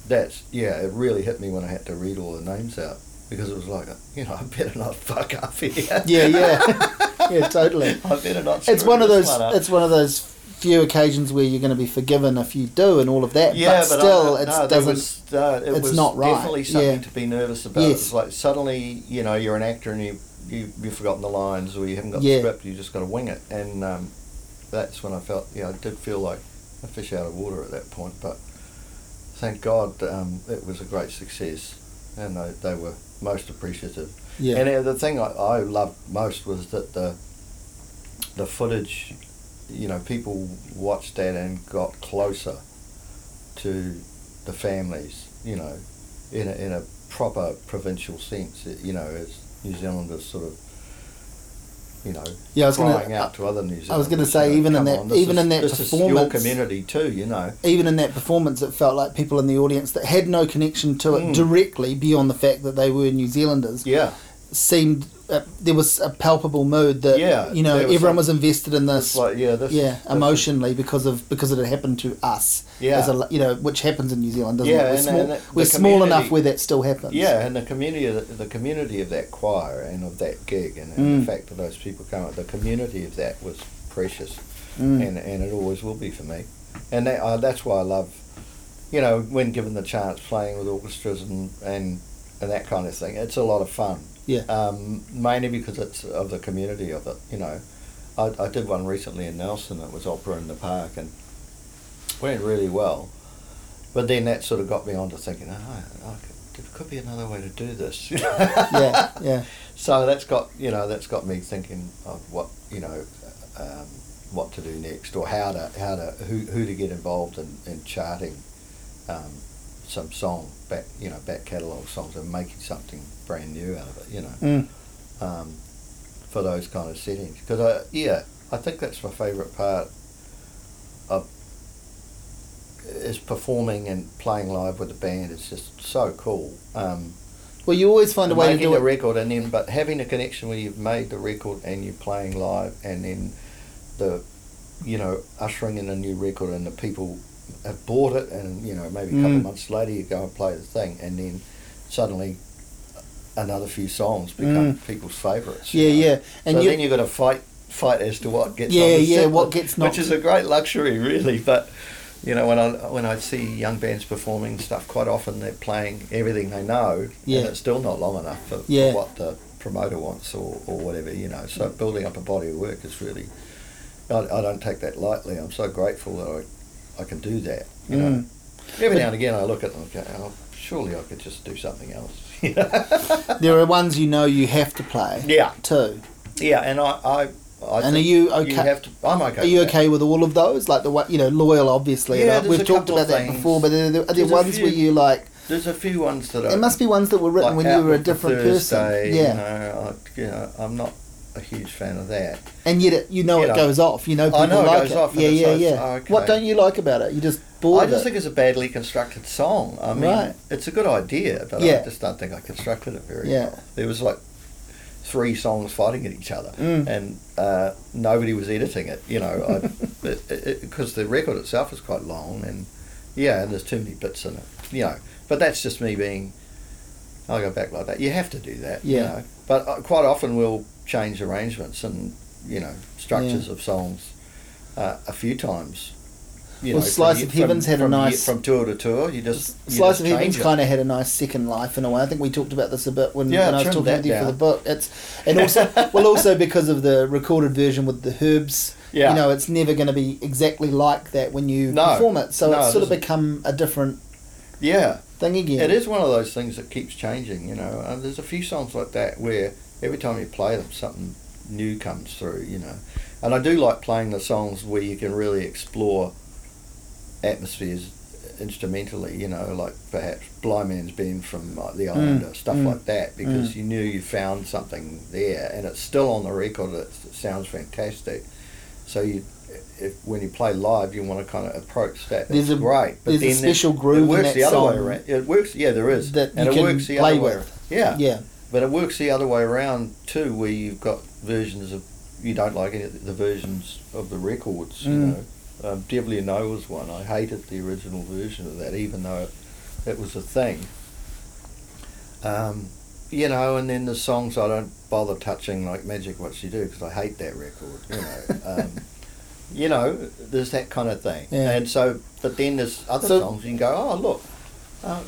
that's, yeah, it really hit me when I had to read all the names out because it was like, you know, I better not fuck up here. yeah, yeah, yeah, totally. I better not. It's one of those. one. It's one of those few occasions where you're going to be forgiven if you do and all of that. Yeah, but but, still, I, it no, doesn't. Was, uh, it it's was not right, Definitely something yeah. to be nervous about. Yes. It's like suddenly, you know, you're an actor and you, you you've forgotten the lines or you haven't got Yeah. the script. You just got to wing it, and um, that's when I felt, yeah, I did feel like a fish out of water at that point. But thank God, um, it was a great success, and they, they were most appreciative. yeah, And uh, the thing I, I loved most was that the the footage, you know, people watched that and got closer to the families, you know, in a, in a proper provincial sense, you know, as New Zealanders sort of, you know, Yeah, I was gonna- crying out to other New Zealanders. I was gonna say, you know, even in that- on, even is- in that this is your performance- community too, you know. even in that performance, it felt like people in the audience that had no connection to it Mm. directly beyond the fact that they were New Zealanders Yeah, seemed uh, there was a palpable mood that Yeah, you know was everyone was invested in this. like yeah, this yeah, this emotionally because of because it had happened to us. Yeah. as a, you know, which happens in New Zealand, doesn't Yeah, it? We're and- small, and the- we're the small enough where that still happens. Yeah, and the community, the community of that choir and of that gig, and, and Mm. the fact that those people come the community of that was precious, Mm. and and it always will be for me, and that, uh, that's why I love, you know, when given the chance, playing with orchestras and and and that kind of thing. It's a lot of fun. Yeah. Um, mainly because it's of the community of it. You know, I, I did one recently in Nelson. It was opera in the park and went really well. But then that sort of got me onto thinking, oh, I could, there could be another way to do this. yeah, yeah, So that's got you know that's got me thinking of what you know um, what to do next or how to how to who, who to get involved in, in charting um, some song back you know back catalogue songs and making something brand new out of it you know Mm. um, for those kind of settings because I yeah I think that's my favourite part of is performing and playing live with a band it's just so cool um, Well, you always find a way to do a record and then but having a connection where you've made the record and you're playing live and then the you know ushering in a new record and the people have bought it and you know maybe a couple Mm. of months later you go and play the thing and then suddenly another few songs become people's favourites Yeah, know. yeah, and so you- then you've got to fight fight as to what gets Yeah, on the yeah, set what gets knocked- which is a great luxury really but you know when I when I see young bands performing stuff quite often they're playing everything they know Yeah. and it's still not long enough for, for what the promoter wants or, or whatever you know? So building up a body of work is really I, I don't take that lightly. I'm so grateful that I, I can do that you know? Mm. Every now and again I look at them and go oh, surely I could just do something else There are ones you know you have to play. yeah Too. yeah and I, I, I And are you okay? you have to I'm okay Are you with okay with all of those? Like the one, you know, loyal, obviously. Yeah, we've talked about that before, but are there, are there ones where you like? There's a few ones that are. There must be ones that were written like when you were a different Thursday, person. Yeah, You know, I, you know, I'm not a huge fan of that. and yet it, you know You it know. goes off. You know people I know it like goes it. off yeah, yeah, like, yeah. oh, okay. What don't you like about it? You just bored I just it. think it's a badly constructed song. I mean, Right. it's a good idea, but Yeah. I just don't think I constructed it very Yeah. well. There was like three songs fighting at each other, Mm. and uh, nobody was editing it. You know, because the record itself is quite long, and yeah, and there's too many bits in it. You know, but that's just me being. I'll go back like that. You have to do that. You Yeah. know? But uh, quite often we'll change arrangements and you know structures of songs uh, a few times. You Well, from Slice ye- of Heaven's from, had a from nice- from tour to tour. You just you Slice just of Heaven's kind of had a nice second life in a way. I think we talked about this a bit when, Yeah, when I was talking with you for the book. It's and also well also because of the recorded version with the herbs. Yeah. You know, it's never going to be exactly like that when you No. perform it. So No, it's it sort of become a different Yeah, thing again. it is one of those things that keeps changing. You know, and there's a few songs like that where every time you play them, something new comes through. You know, and I do like playing the songs where you can really explore atmospheres instrumentally. You know, like perhaps Blind Man's Bend from uh, the Islander, stuff mm, like that, because mm. you knew you found something there, and it's still on the record. It, sounds fantastic. So you. If, when you play live, you want to kind of approach that. There's It's a- great, but there's a special it, groove it works the other way around. It works, yeah, there is, that and you it can works the play other way. with. Yeah, Yeah. But it works the other way around too, where you've got versions of you don't like any of the versions of the records. You Mm. know, um, Devil You Know was one. I hated the original version of that, even though it, it was a thing. Um, you know, and then the songs I don't bother touching, like Magic What You Do, because I hate that record. You know. Um, You know, there's that kind of thing, Yeah. and so, but then there's other So- songs you can go, oh look, uh,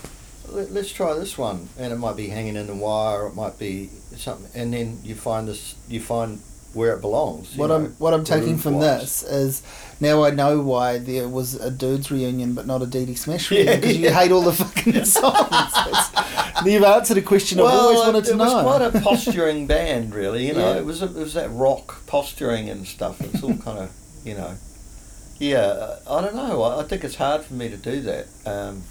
let, let's try this one, and it might be hanging in the wire, or it might be something, and then you find this, you find where it belongs. What know, I'm what I'm taking from groove-wise. this is now I know why there was a dudes reunion but not a DD Smash reunion because you yeah. hate all the fucking songs. You've answered a question I've always wanted it to was know. quite a posturing band, really. You know, Yeah. it was a, it was that rock posturing and stuff. It's all kind of, you know, yeah. I don't know. I, I think it's hard for me to do that. Um,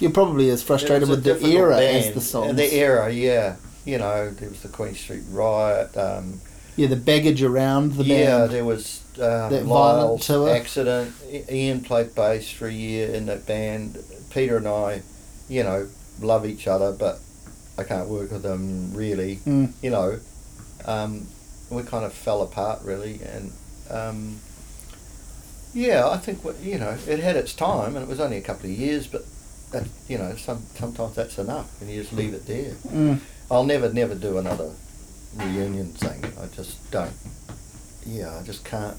You're probably as frustrated with the era band. as the songs. The era, yeah. You know, there was the Queen Street Riot. Um, yeah, the baggage around the yeah, band. there was um, That violent Lyle's tour. accident. I- Ian played bass for a year in that band. Peter and I, you know, love each other, but I can't work with them really. Mm. You know, um, we kind of fell apart really, and um, yeah, I think you know, it had its time, and it was only a couple of years, but that, you know, some sometimes that's enough, and you just leave it there. Mm. I'll never, never do another reunion thing. I just don't. Yeah, I just can't.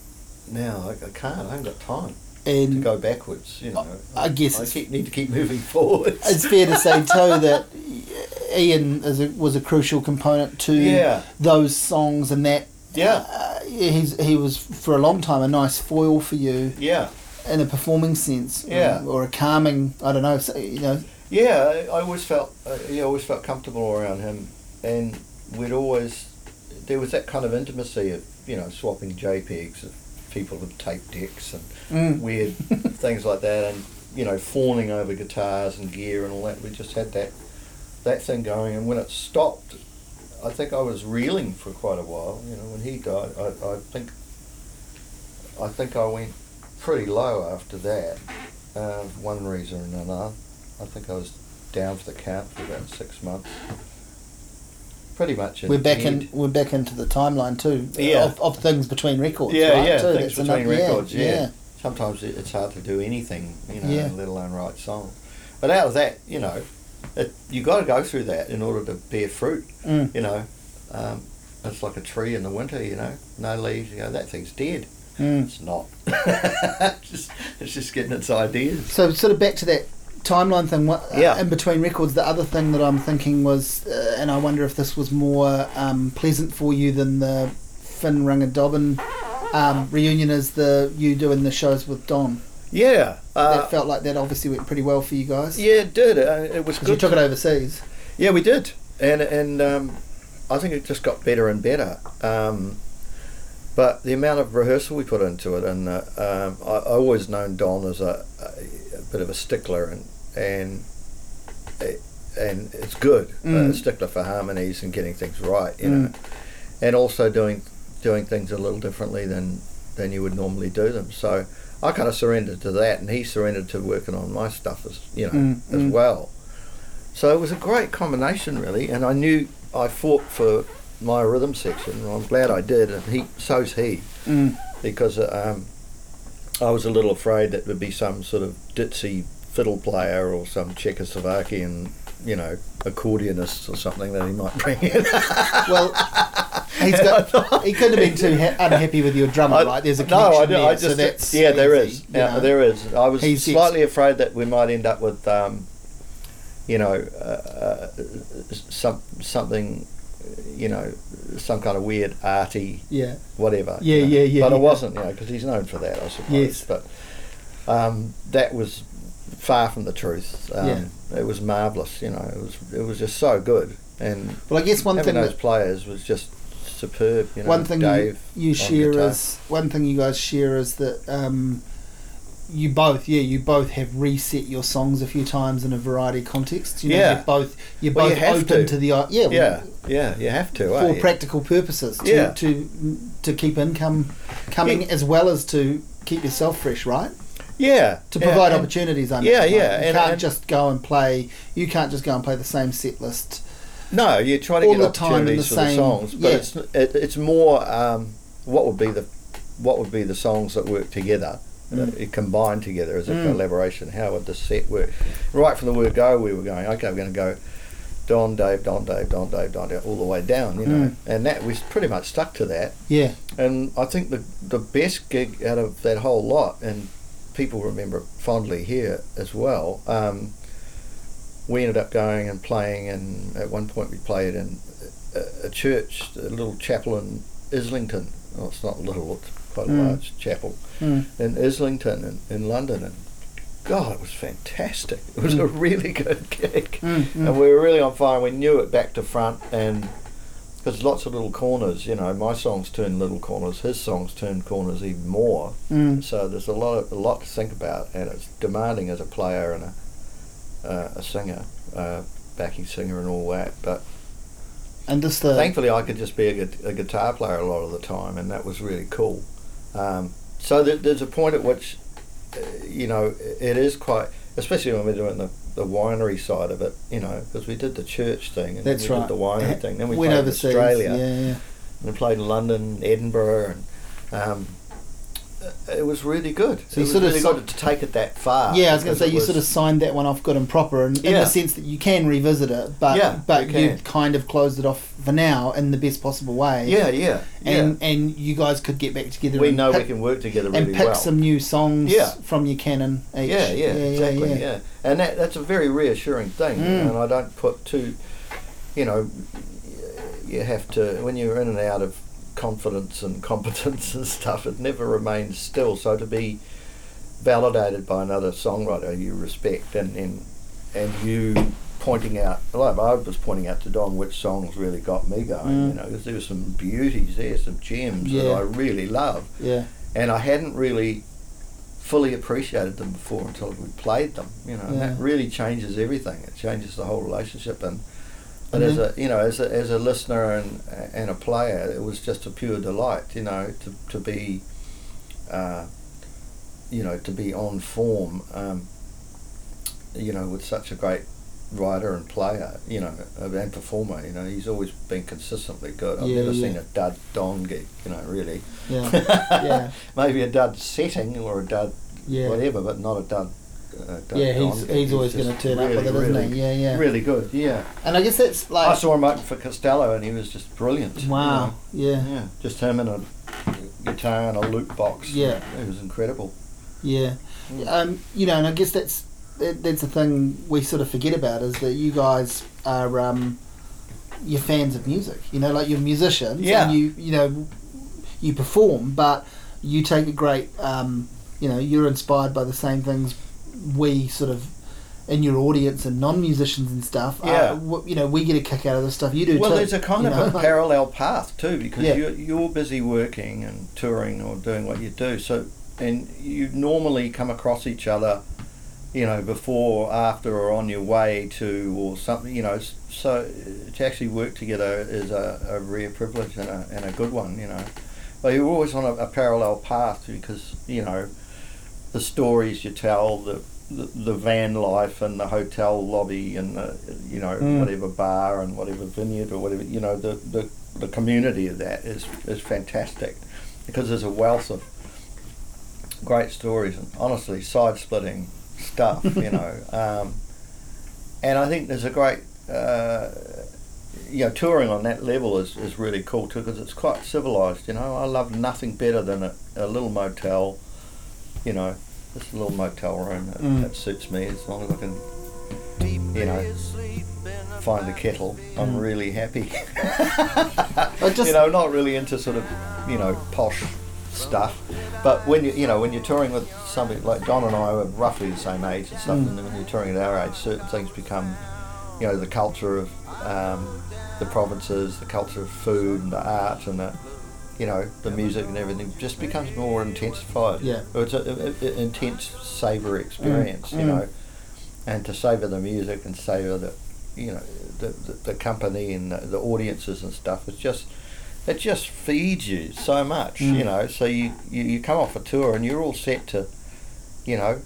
Now I, I can't. I haven't got time and to go backwards. You know. I guess I keep, need to keep moving forward. it's fair to say too that Ian is a, was a crucial component to Yeah. those songs and that. Yeah. Uh, he's he was for a long time a nice foil for you yeah, in a performing sense. Yeah. Or, or a calming. I don't know. So, you know. yeah. I always felt. Uh, yeah, I always felt comfortable around him, and we'd always. There was that kind of intimacy of you know swapping JPEGs of people with tape decks and Mm. weird things like that, and you know, fawning over guitars and gear and all that. We just had that that thing going, and when it stopped, I think I was reeling for quite a while. You know, when he died, I, I think I think I went pretty low after that. Uh, one reason or another, I think I was down for the count for about six months. Pretty much. We're back in. We're back into the timeline too. Yeah. Of, of things between records. Yeah, right, yeah, too. things That's between another- records. Yeah, sometimes it's hard to do anything, you know, Yeah. let alone write songs. But out of that, you know, it, you got to go through that in order to bear fruit. Mm. You know, um, it's like a tree in the winter. You know, no leaves. You go, that thing's dead. Mm. It's not. it's, just, it's just getting its ideas. So sort of back to that timeline thing. What, Yeah. In between records, the other thing that I'm thinking was, uh, and I wonder if this was more um, pleasant for you than the Finn Runga Dobbyn um, reunion, is the you doing the shows with Don. Yeah. Uh, that felt like that obviously went pretty well for you guys. yeah, it did. Uh, it was 'Cause you took it overseas. Yeah, we did, and and um, I think it just got better and better. Um, but the amount of rehearsal we put into it, and uh, um, I, I always known Don as a, a, a bit of a stickler, and and and it's good, Mm. a stickler for harmonies and getting things right, you know, and also doing doing things a little differently than than you would normally do them. So I kind of surrendered to that, and he surrendered to working on my stuff as you know Mm, as mm. well. So it was a great combination, really, and I knew I fought for my rhythm section. I'm glad I did, and he so's he Mm. because um, I was a little afraid that would be some sort of ditzy fiddle player or some Czechoslovakian, you know, accordionist or something that he might bring in. Well, he's got. he couldn't have been too ha- unhappy with your drummer, I- right? There's a no, I, do- there, I just so that's yeah, there easy, is, yeah, know? there is. I was He's ex- slightly afraid that we might end up with, um, you know, uh, uh, some something, you know, some kind of weird arty Yeah. whatever. Yeah, you know. yeah, yeah, But it wasn't, you know, because he's known for that, I suppose. Yes. But um, that was far from the truth. Um, Yeah. It was marvelous, you know. It was it was just so good, and Well, I guess one thing those that players was just superb. You know, one thing Dave you, you share guitar. is one thing you guys share is that um, you both yeah you both have reset your songs a few times in a variety of contexts. You know, Yeah. you're both you're Well, you both have open to. to, the i- yeah well, yeah, yeah, you have to. for eh? practical purposes to, Yeah. to to keep income coming Yeah. as well as to keep yourself fresh, right? yeah, To provide and- opportunities. I Yeah, mean, yeah, Like, you and- can't and- just go and play. You can't just go and play the same set list. No, you try to all get the time in the for the same- songs, but yeah. it's it, it's more um, what would be the what would be the songs that work together, Uh, combined together as a Mm. collaboration. How would the set work? Right from the word go, we were going okay. We're going to go Don, Dave, Don, Dave, Don, Dave, Don, Dave, all the way down. You know, Mm. and that we pretty much stuck to that. Yeah, And I think the the best gig out of that whole lot, and people remember fondly here as well. Um, we ended up going and playing, and at one point we played in a, a church, a little chapel in Islington. Well, it's not little; it's a Mm. large chapel Mm. in Islington in, in London, and God, it was fantastic. It was a really good gig, Mm, mm. and we were really on fire. We knew it back to front, and because lots of little corners, you know, my songs turn little corners, his songs turn corners even more. Mm. So there's a lot of, a lot to think about, and it's demanding as a player and a uh, a singer, uh, backing singer, and all that. But and just the thankfully, I could just be a, a guitar player a lot of the time, and that was really cool. Um, so there, there's a point at which, uh, you know, it is quite, especially when we're doing the, the winery side of it, you know, because we did the church thing and That's we right. did the winery thing. Then we went played overseas. Australia Yeah, yeah. and played in London, Edinburgh, and um, it was really good. So you sort of really si- good to take it that far. Yeah, I was going to say you sort of signed that one off good and proper, and in the sense that you can revisit it, but Yeah, but you you kind of closed it off for now in the best possible way. Yeah, yeah, and yeah. and you guys could get back together. We and know pick, we can work together and pick well. some new songs Yeah. from your canon. Each. yeah, yeah, exactly. Yeah, and that that's a very reassuring thing, Mm. and I don't put too, you know, you have to when you're in and out of confidence and competence and stuff. It never remains still. So to be validated by another songwriter you respect, and and and you pointing out, like I was pointing out to Don which songs really got me going. Mm. You know, 'cause there were some beauties there, some gems that I really love Yeah, and I hadn't really fully appreciated them before until we played them. You know, and that really changes everything. It changes the whole relationship. And but And as a you know, as a as a listener and and a player, it was just a pure delight. You know, to to be, uh, you know, to be on form. Um, you know, with such a great writer and player, you know, and performer. You know, he's always been consistently good. I've Yeah, never yeah. seen a dud Don gig. You know, really. yeah, yeah, Maybe a dud setting or a dud yeah. whatever, but not a dud. Uh, Yeah, he's he's always going to turn up really, with it, isn't he? Yeah, yeah. Really good, yeah. And I guess that's like I saw him open for Costello and he was just brilliant. you wow, know. yeah, Yeah, just him and a guitar and a loop box. Yeah. It was incredible. yeah. Mm. Um, you know, and I guess that's that, that's the thing we sort of forget about is that you guys are um, you're fans of music. You know, like you're musicians. Yeah. And you you know you perform, but you take a great um, you know you're inspired by the same things we sort of in your audience and non-musicians and stuff. Yeah. Uh, w- you know, we get a kick out of the stuff you do Well, too. there's a kind of know, a parallel path too, because Yeah. you're, you're busy working and touring or doing what you do. So, and you normally come across each other, you know, before, after, or on your way to, or something. You know, so to actually work together is a, a rare privilege and a, and a good one. You know, but you're always on a, a parallel path because you know the stories you tell, the the, the van life and the hotel lobby and the you know Mm. whatever bar and whatever vineyard or whatever you know the, the, the community of that is is fantastic because there's a wealth of great stories and honestly side splitting stuff you know um, and I think there's a great uh, you know, touring on that level is, is really cool too because it's quite civilized. You know, I love nothing better than a, a little motel. You know, just a little motel room that, Mm. that suits me as long as I can, you know, find a kettle. I'm Mm. really happy. I just you know, not really into sort of, you know, posh stuff. But when you, you know, when you're touring with somebody like Don and I were roughly the same age and stuff, Mm. and when you're touring at our age, certain things become, you know, the culture of um, the provinces, the culture of food and the art and the, you know, the music and everything just becomes more intensified. Yeah. It's an intense savoury experience, you mm. know, and to savour the music and savour the, you know, the, the, the company and the, the audiences and stuff. It's just, it just feeds you so much, Mm. you know. So you, you, you come off a tour and you're all set to, you know,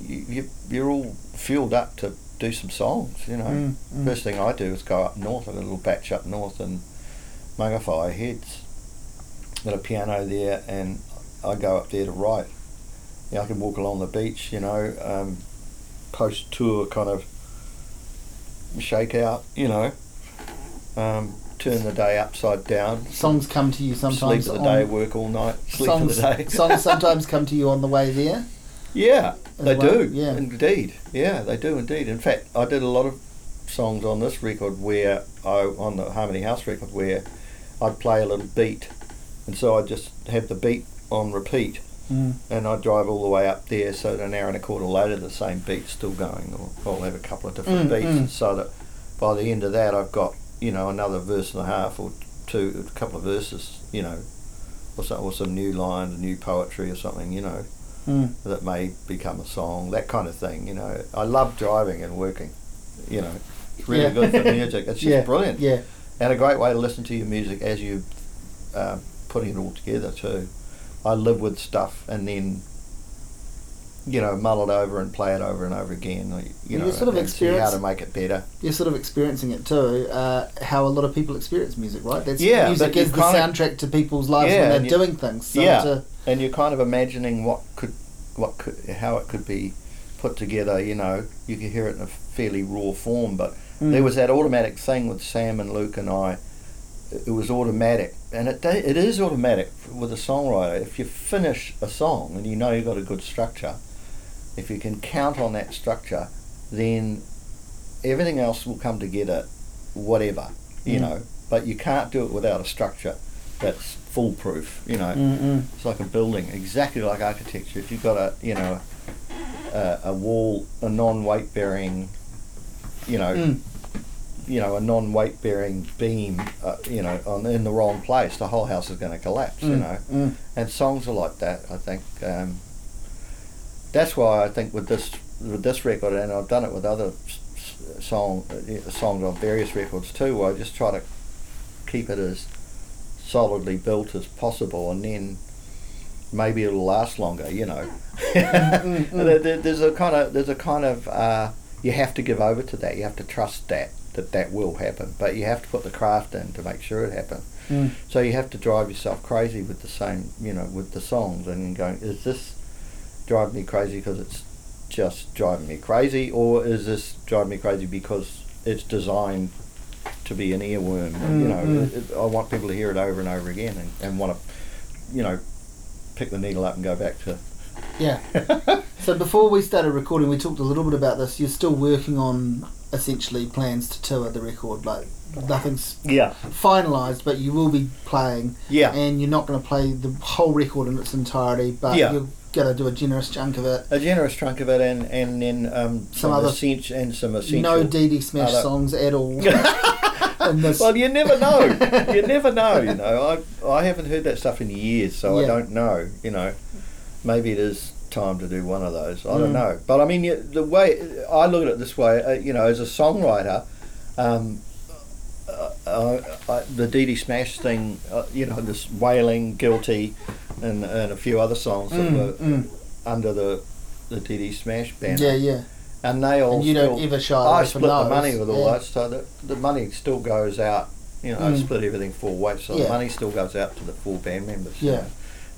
you, you, you're all fueled up to do some songs, you know. Mm, mm. First thing I do is go up north. A little batch up north in Mangawhai Heads. Got a piano there, and I go up there to write. Yeah, I can walk along the beach, you know, um, post tour kind of shakeout, you know. Um, turn the day upside down. songs come to you sometimes. sleep for the day, work all night, sleep songs, for the day. songs sometimes come to you on the way there. Yeah, they do. yeah. indeed. Yeah, they do indeed. In fact, I did a lot of songs on this record where I on the Harmony House record where I'd play a little beat, and so I'd just have the beat on repeat, Mm. and I'd drive all the way up there, so that an hour and a quarter later the same beat's still going, or I'll have a couple of different Mm, beats, mm. so that by the end of that I've got you know another verse and a half or two, a couple of verses, you know, or some, or some new lines, new poetry or something, you know Mm. that may become a song, that kind of thing. You know, I love driving and working. You know, it's really Yeah. good for music. It's just yeah, brilliant, Yeah, and a great way to listen to your music as you uh, putting it all together too. I live with stuff and then. You know, mull it over and play it over and over again. You know, sort of see how to make it better. you're sort of experiencing it too. Uh, how a lot of people experience music, right? That's Yeah, music is the soundtrack to people's lives Yeah, when they're doing things. So yeah. to- and you're kind of imagining what could, what could, how it could be put together. You know, you can hear it in a fairly raw form, but Mm. there was that automatic thing with Sam and Luke and I. It was automatic, and it it is automatic with a songwriter. If you finish a song and you know you've got a good structure, if you can count on that structure, then everything else will come together, whatever you Mm. know. But you can't do it without a structure that's foolproof. You know, Mm-mm. it's like a building, exactly like architecture. If you've got a, you know, a, a wall, a non-weight bearing, you know, Mm. You know, a non-weight bearing beam, uh, you know, on in the wrong place, the whole house is going to collapse. You Mm. know, Mm. and songs are like that. I think um, that's why I think with this with this record, and I've done it with other song uh, songs on various records too. Where I just try to keep it as solidly built as possible, and then maybe it'll last longer. You know, mm, mm. There- there's a kind of there's a kind of uh, you have to give over to that. You have to trust that that that will happen, but you have to put the craft in to make sure it happens. Mm. So you have to drive yourself crazy with the same, you know, with the songs, and going, is this driving me crazy because it's just driving me crazy, or is this driving me crazy because it's designed to be an earworm? you Mm, know, mm. it, it- I want people to hear it over and over again, and, and want to, you know, pick the needle up and go back to. Yeah. So before we started recording, we talked a little bit about this. You're still working on essentially plans to tour the record. Like nothing's yeah, finalised, but you will be playing, yeah. and you're not going to play the whole record in its entirety, but Yeah. you're going to do a generous chunk of it. A generous chunk of it, and and then um, Some some, other- essential and some essential. No DD Smash other- songs at all. well, you never know. you never know. You know, I I haven't heard that stuff in years, so Yeah. I don't know. You know, maybe it is time to do one of those. I Mm. don't know. But I mean, the way I look at it this way, uh, you know, as a songwriter, um, uh, uh, I, the DD Smash thing, uh, you know, this wailing, guilty, and and a few other songs that Mm, were mm. under the the DD Smash banner. Yeah, yeah. And they all And you still, don't ever shy I split the money with all yeah. that, so that the money still goes out. You know, I Mm. split everything four ways, so Yeah. the money still goes out to the four band members. Yeah.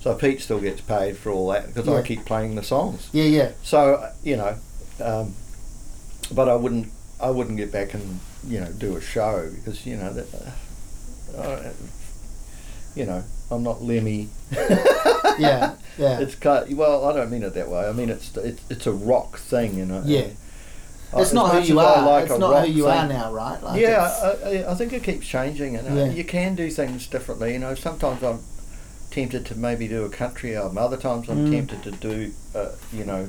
So Pete still gets paid for all that because Yeah. I keep playing the songs. Yeah, yeah. So you know, um, but I wouldn't. I wouldn't get back and you know do a show because you know that. Uh, uh, you know, I'm not Lemmy. yeah, yeah. It's cut. Well, I don't mean it that way. I mean it's it's, it's a rock thing, you know. Yeah. It's not who you are. like it's not who you thing- are now, right? Like yeah, I, I, think it keeps changing, and Yeah. you can do things differently. You know, sometimes I'm tempted to maybe do a country album. Other times I'm Mm. tempted to do, uh, you know,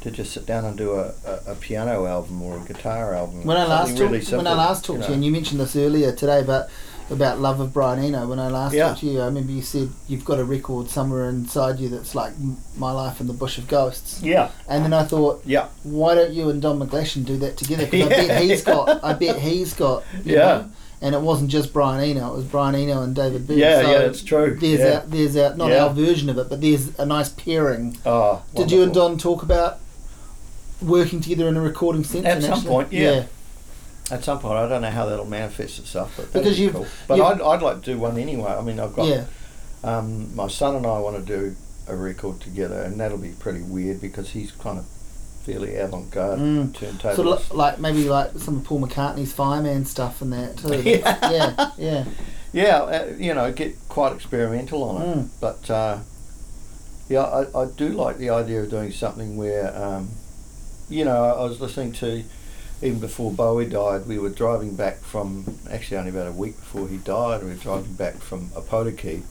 to just sit down and do a, a, a piano album or a guitar album. When I last Something talked, really when I last talked to you, and you mentioned this earlier today, but about love of Brian Eno. When I last Yeah. talked to you, I remember you said you've got a record somewhere inside you that's like My Life in the Bush of Ghosts, yeah, and then I thought, yeah, why don't you and Don McGlashan do that together? Because I bet he's got, I bet he's got, you Yeah. know, and it wasn't just Brian Eno; it was Brian Eno and David Byrne. yeah, so yeah. It's true. There's yeah. our, there's our, not Yeah. our version of it, but there's a nice pairing. Oh, Did you and. Don talk about working together in a recording sense? At some actually- point, yeah. At some point, I don't know how that'll manifest itself, but Because be you've- cool. But I'd, I'd like to do one anyway. I mean, I've got yeah. um, my son and I want to do a record together, and that'll be pretty weird because he's kind of fairly avant-garde Mm. turntablist. Sort of like maybe like some of Paul McCartney's Fireman stuff and that too. Yeah. yeah, yeah. yeah, uh, you know, get quite experimental on it. Mm. But uh, yeah, I, I do like the idea of doing something where, um, you know, I was listening to even before Bowie died. We were driving back from actually only about a week before he died. We were driving back from Opotiki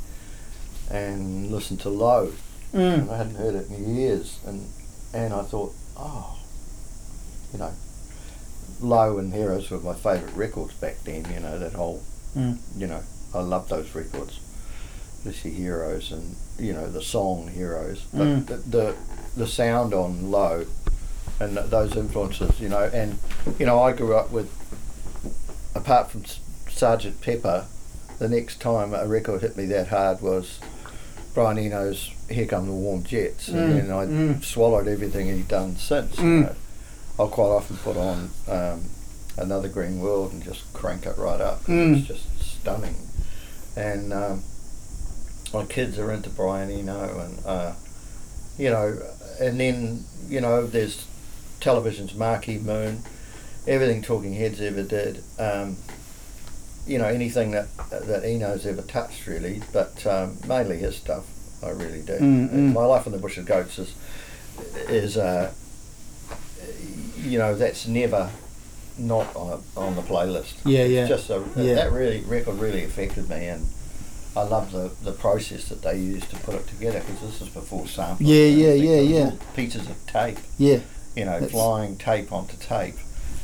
and listened to Low, Mm. and I hadn't heard it in years, and and I thought, oh, you know, Low and Heroes were my favourite records back then. You know that whole Mm. you know, I love those records. Lucy Heroes and you know the song Heroes, but Mm. the, the the sound on Low and th- those influences, you know, and you know I grew up with, apart from S- Sergeant Pepper, the next time a record hit me that hard was Brian Eno's "Here Come the Warm Jets," and Mm, then I mm. swallowed everything he'd done since. You Mm. know. I'll quite often put on um, another Green World and just crank it right up. Mm. It's just stunning. And um, my kids are into Brian Eno, and uh, you know, and then you know, there's television's Marquee Moon, everything Talking Heads ever did. Um, you know, anything that that Eno's ever touched, really, but um, mainly his stuff. I really do. Mm, mm. My Life in the Bush of Ghosts is is uh, you know that's never not on, on the playlist. Yeah, It's yeah. Just a, Yeah. that really record really affected me, and I love the, the process that they used to put it together because this is before sampling. Yeah, yeah, yeah, yeah. Pieces of tape, Yeah. you know, That's- flying tape onto tape,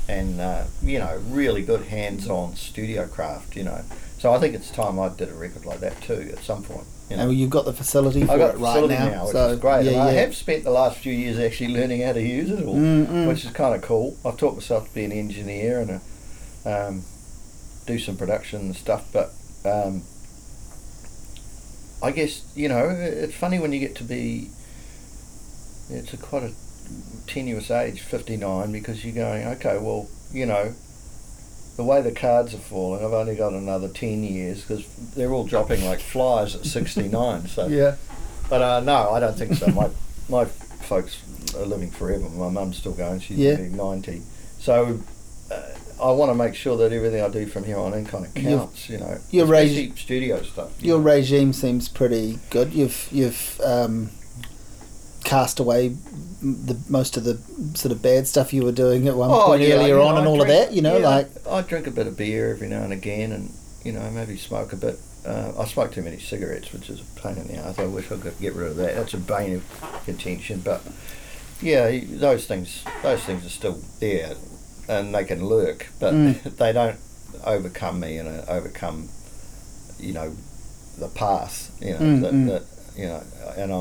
and uh, you know, really good hands-on studio craft. You know, so I think it's time I did a record like that too at some point. You know. And you've got the facility for I got it the right now, now, which so is great. Yeah, and I have spent the last few years actually learning how to use it all, Mm, mm. which is kind of cool. I've taught myself to be an engineer and a, um, do some production and stuff, but um, I guess you know it's funny when you get to be. It's a quite a tenuous age, fifty nine, because you're going okay. Well, you know, the way the cards are falling, I've only got another ten years because they're all dropping like flies at sixty nine. So yeah. but uh, no, I don't think so. My my folks are living forever. My mum's still going. She's Yeah. ninety. So uh, I want to make sure that everything I do from here on in kind of You've- counts. you know, you're studio stuff. you Your know. regime seems pretty good. You've you've um, cast away the most of the sort of bad stuff you were doing at one point Oh, yeah, earlier you on and all drink- of that. You know, yeah, like I drink a bit of beer every now and again, and you know maybe smoke a bit. Uh, I smoke too many cigarettes, which is a pain in the ass. I wish I could get rid of that. That's a bane of contention. But yeah, those things, those things are still there, and they can lurk, but Mm. they don't overcome me and uh, overcome, you know, the path. You know Mm, that, mm. that you know, and I,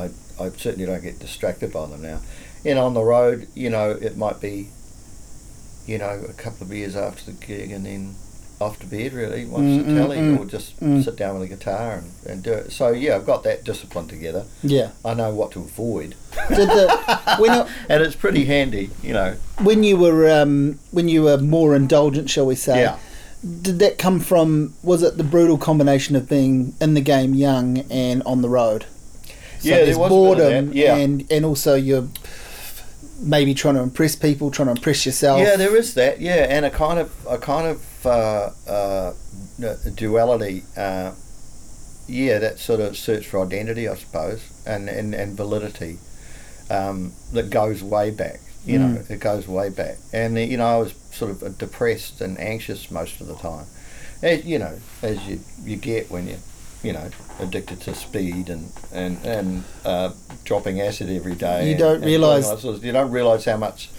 I, I, I certainly don't get distracted by them now. And on the road, you know, it might be you know, a couple of beers after the gig and then off to bed really, watch Mm, the mm, telly mm, or just mm. sit down with a guitar and, and do it. So yeah, I've got that discipline together. yeah. I know what to avoid. Did the when you- and it's pretty handy, you know. when you were um, when you were more indulgent, shall we say? Yeah. Did that come from? Was it the brutal combination of being in the game young and on the road? So Yeah, there there's was a bit of boredom yeah. and and also you're maybe trying to impress people, trying to impress yourself. Yeah, there is that. Yeah, and a kind of a kind of uh, uh, duality. Uh, yeah, that sort of search for identity, I suppose, and and, and validity um, that goes way back. You know, Mm. it goes way back. And uh, you know, I was sort of depressed and anxious most of the time. As you know, as you you get when you you know addicted to speed and and and uh, dropping acid every day. You and- don't realise- all sort of- you don't realize how much.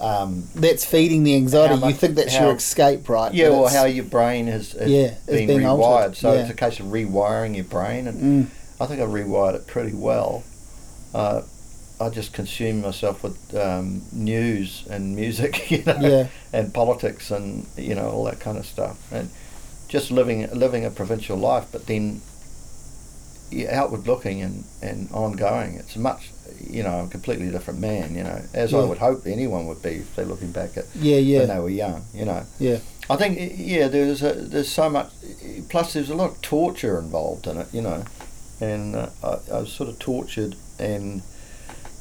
Um, That's feeding the anxiety. How you think that's how- your escape, right? yeah, or how your brain has, has Yeah, been rewired. altered, So yeah. it's a case of rewiring your brain, and Mm, I think I rewired it pretty well. Uh, I just consumed myself with um, news and music, you know, yeah, and politics and you know all that kind of stuff, and just living living a provincial life. But then, yeah, outward looking and, and ongoing, it's much, you know, a completely different man. You know, as I would hope anyone would be if they're looking back at yeah, yeah, when they were young. You know. yeah. I think yeah, there's a, there's so much. Plus, there's a lot of torture involved in it, you know, and uh, I, I was sort of tortured, and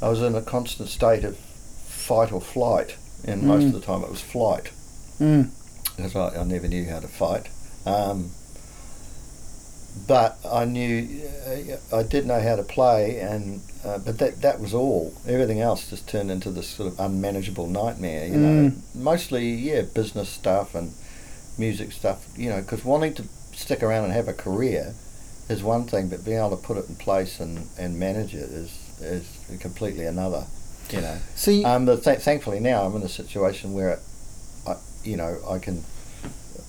I was in a constant state of fight or flight, and most Mm. of the time it was flight Mm, because I, I never knew how to fight. Um, but I knew uh, I did know how to play, and uh, but that that was all. Everything else just turned into this sort of unmanageable nightmare. You know, mostly yeah, business stuff and music stuff. You know, because wanting to stick around and have a career is one thing, but being able to put it in place and, and manage it is is completely another. You know. you, Um, but th- thankfully now I'm in a situation where, I, you know, I can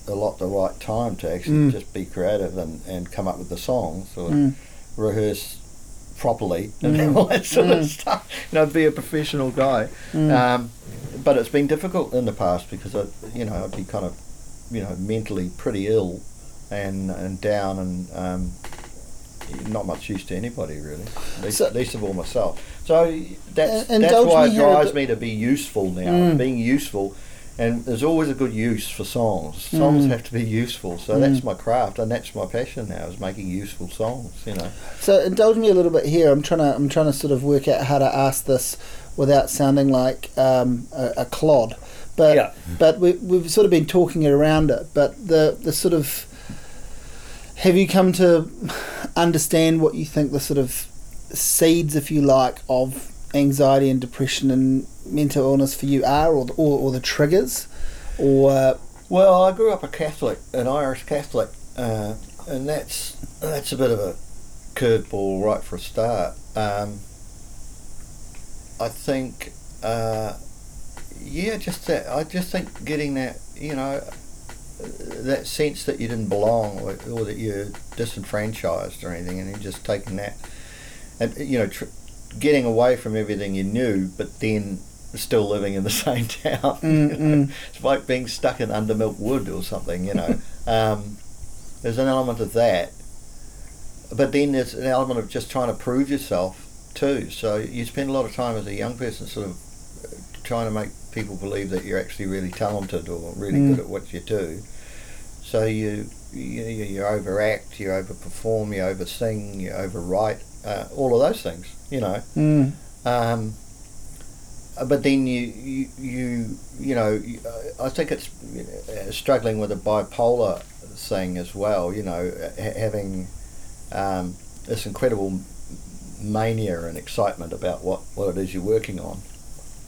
allot the right time to actually Mm. just be creative and, and come up with the songs or mm, rehearse properly and Mm. all that sort of Mm. stuff. You know, be a professional guy. mm, Um, but it's been difficult in the past because I, you know, I'd be kind of, you know, mentally pretty ill and and down and um, not much use to anybody really. Least, So- least of all myself. So that's that's why it drives bit- me to be useful now. Mm. Being useful. And there's always a good use for songs. Songs Mm. have to be useful, so Mm. that's my craft, and that's my passion now is making useful songs. You know. So indulge me a little bit here. I'm trying to I'm trying to sort of work out how to ask this without sounding like um, a, a clod. But Yeah. but we, we've sort of been talking around it. But the the sort of have you come to understand what you think the sort of seeds, if you like, of anxiety and depression and mental illness for you are, or the, or, or the triggers, or Well, I grew up a Catholic, an Irish Catholic, uh, and that's that's a bit of a curveball right for a start. Um, I think, uh, yeah, just that. I just think getting that, you know, that sense that you didn't belong or, or that you're disenfranchised or anything, and you're just taking that, and you know, tr- getting away from everything you knew, but then still living in the same town. you Mm, know. mm. It's like being stuck in Under Milk Wood or something, you know. um, there's an element of that, but then there's an element of just trying to prove yourself too. So you spend a lot of time as a young person sort of uh, trying to make people believe that you're actually really talented or really Mm. good at what you do. So you you, you you overact, you overperform, you oversing, you overwrite, uh, all of those things, you know. mm, Um, but then you, you, you, you know, I think it's uh, struggling with a bipolar thing as well, you know, ha- having um, this incredible mania and excitement about what, what it is you're working on,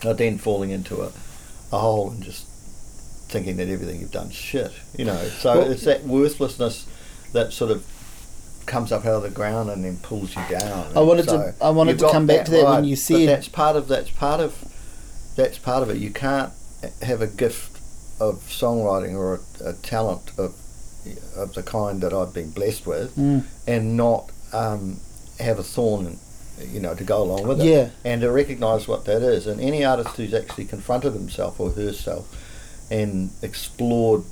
but then falling into a, a hole and just thinking that everything you've done shit, you know. So Well- it's that worthlessness that sort of comes up out of the ground and then pulls you down. I wanted So to I wanted to come back to that when you said that's part of that's part of that's part of it. You can't have a gift of songwriting or a, a talent of of the kind that I've been blessed with, Mm. and not um, have a thorn, you know, to go along with it. Yeah. And to recognise what that is, and any artist who's actually confronted himself or herself and explored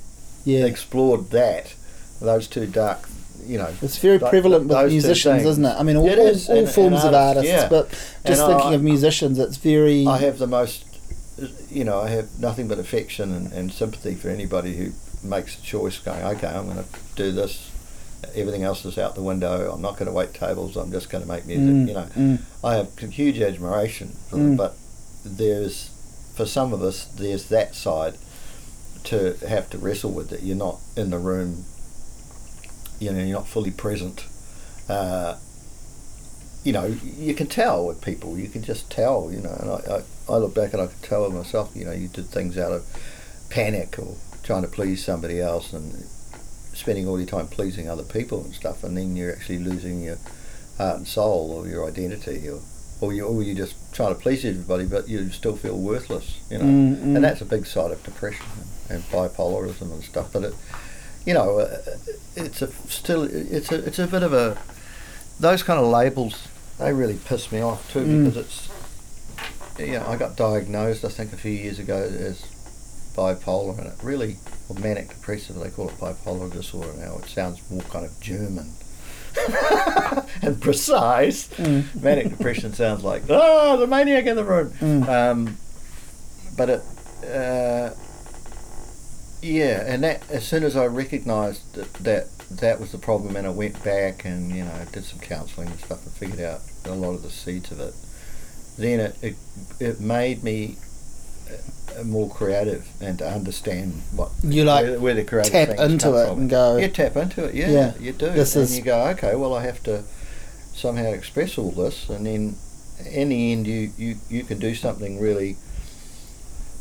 yeah. explored that, those two dark, you know, It's very Th- prevalent with musicians, isn't it? I mean, all, all, is, all and- and forms of artists, artists, yeah. but just And thinking I- of musicians, it's very. I have the most, you know, I have nothing but affection and, and sympathy for anybody who makes a choice going, okay, I'm going to do this. Everything else is out the window. I'm not going to wait tables. I'm just going to make music. Mm, You know, mm, I have huge admiration for Mm. them, but there's for some of us there's that side to have to wrestle with that you're not in the room you know you're not fully present uh, you know you can tell with people you can just tell you know and I, I, I look back and I can tell with myself you know you did things out of panic or trying to please somebody else and spending all your time pleasing other people and stuff and then you're actually losing your heart and soul or your identity or or you or you just trying to please everybody, but you still feel worthless, you know. Mm, mm. And that's a big side of depression and, and bipolarism and stuff. But it, you know, uh, it's a still it's a it's a bit of a those kind of labels. They really piss me off too Mm. because it's you know I got diagnosed I think a few years ago as bipolar and it really or manic depressive they call it bipolar disorder now. It sounds more kind of German. and precise. Mm. Manic depression sounds like oh the maniac in the room. Mm. Um, but it, uh, yeah, and that as soon as I recognised that, that that was the problem, and I went back and you know did some counselling and stuff and figured out a lot of the seeds of it. Then it it, it made me uh, more creative and to understand what You like where, where the creative tap into it from. and go. You tap into it, yeah, Yeah, you do. this and is- you go, okay, well, I have to somehow express all this, and then in the end, you, you, you can do something really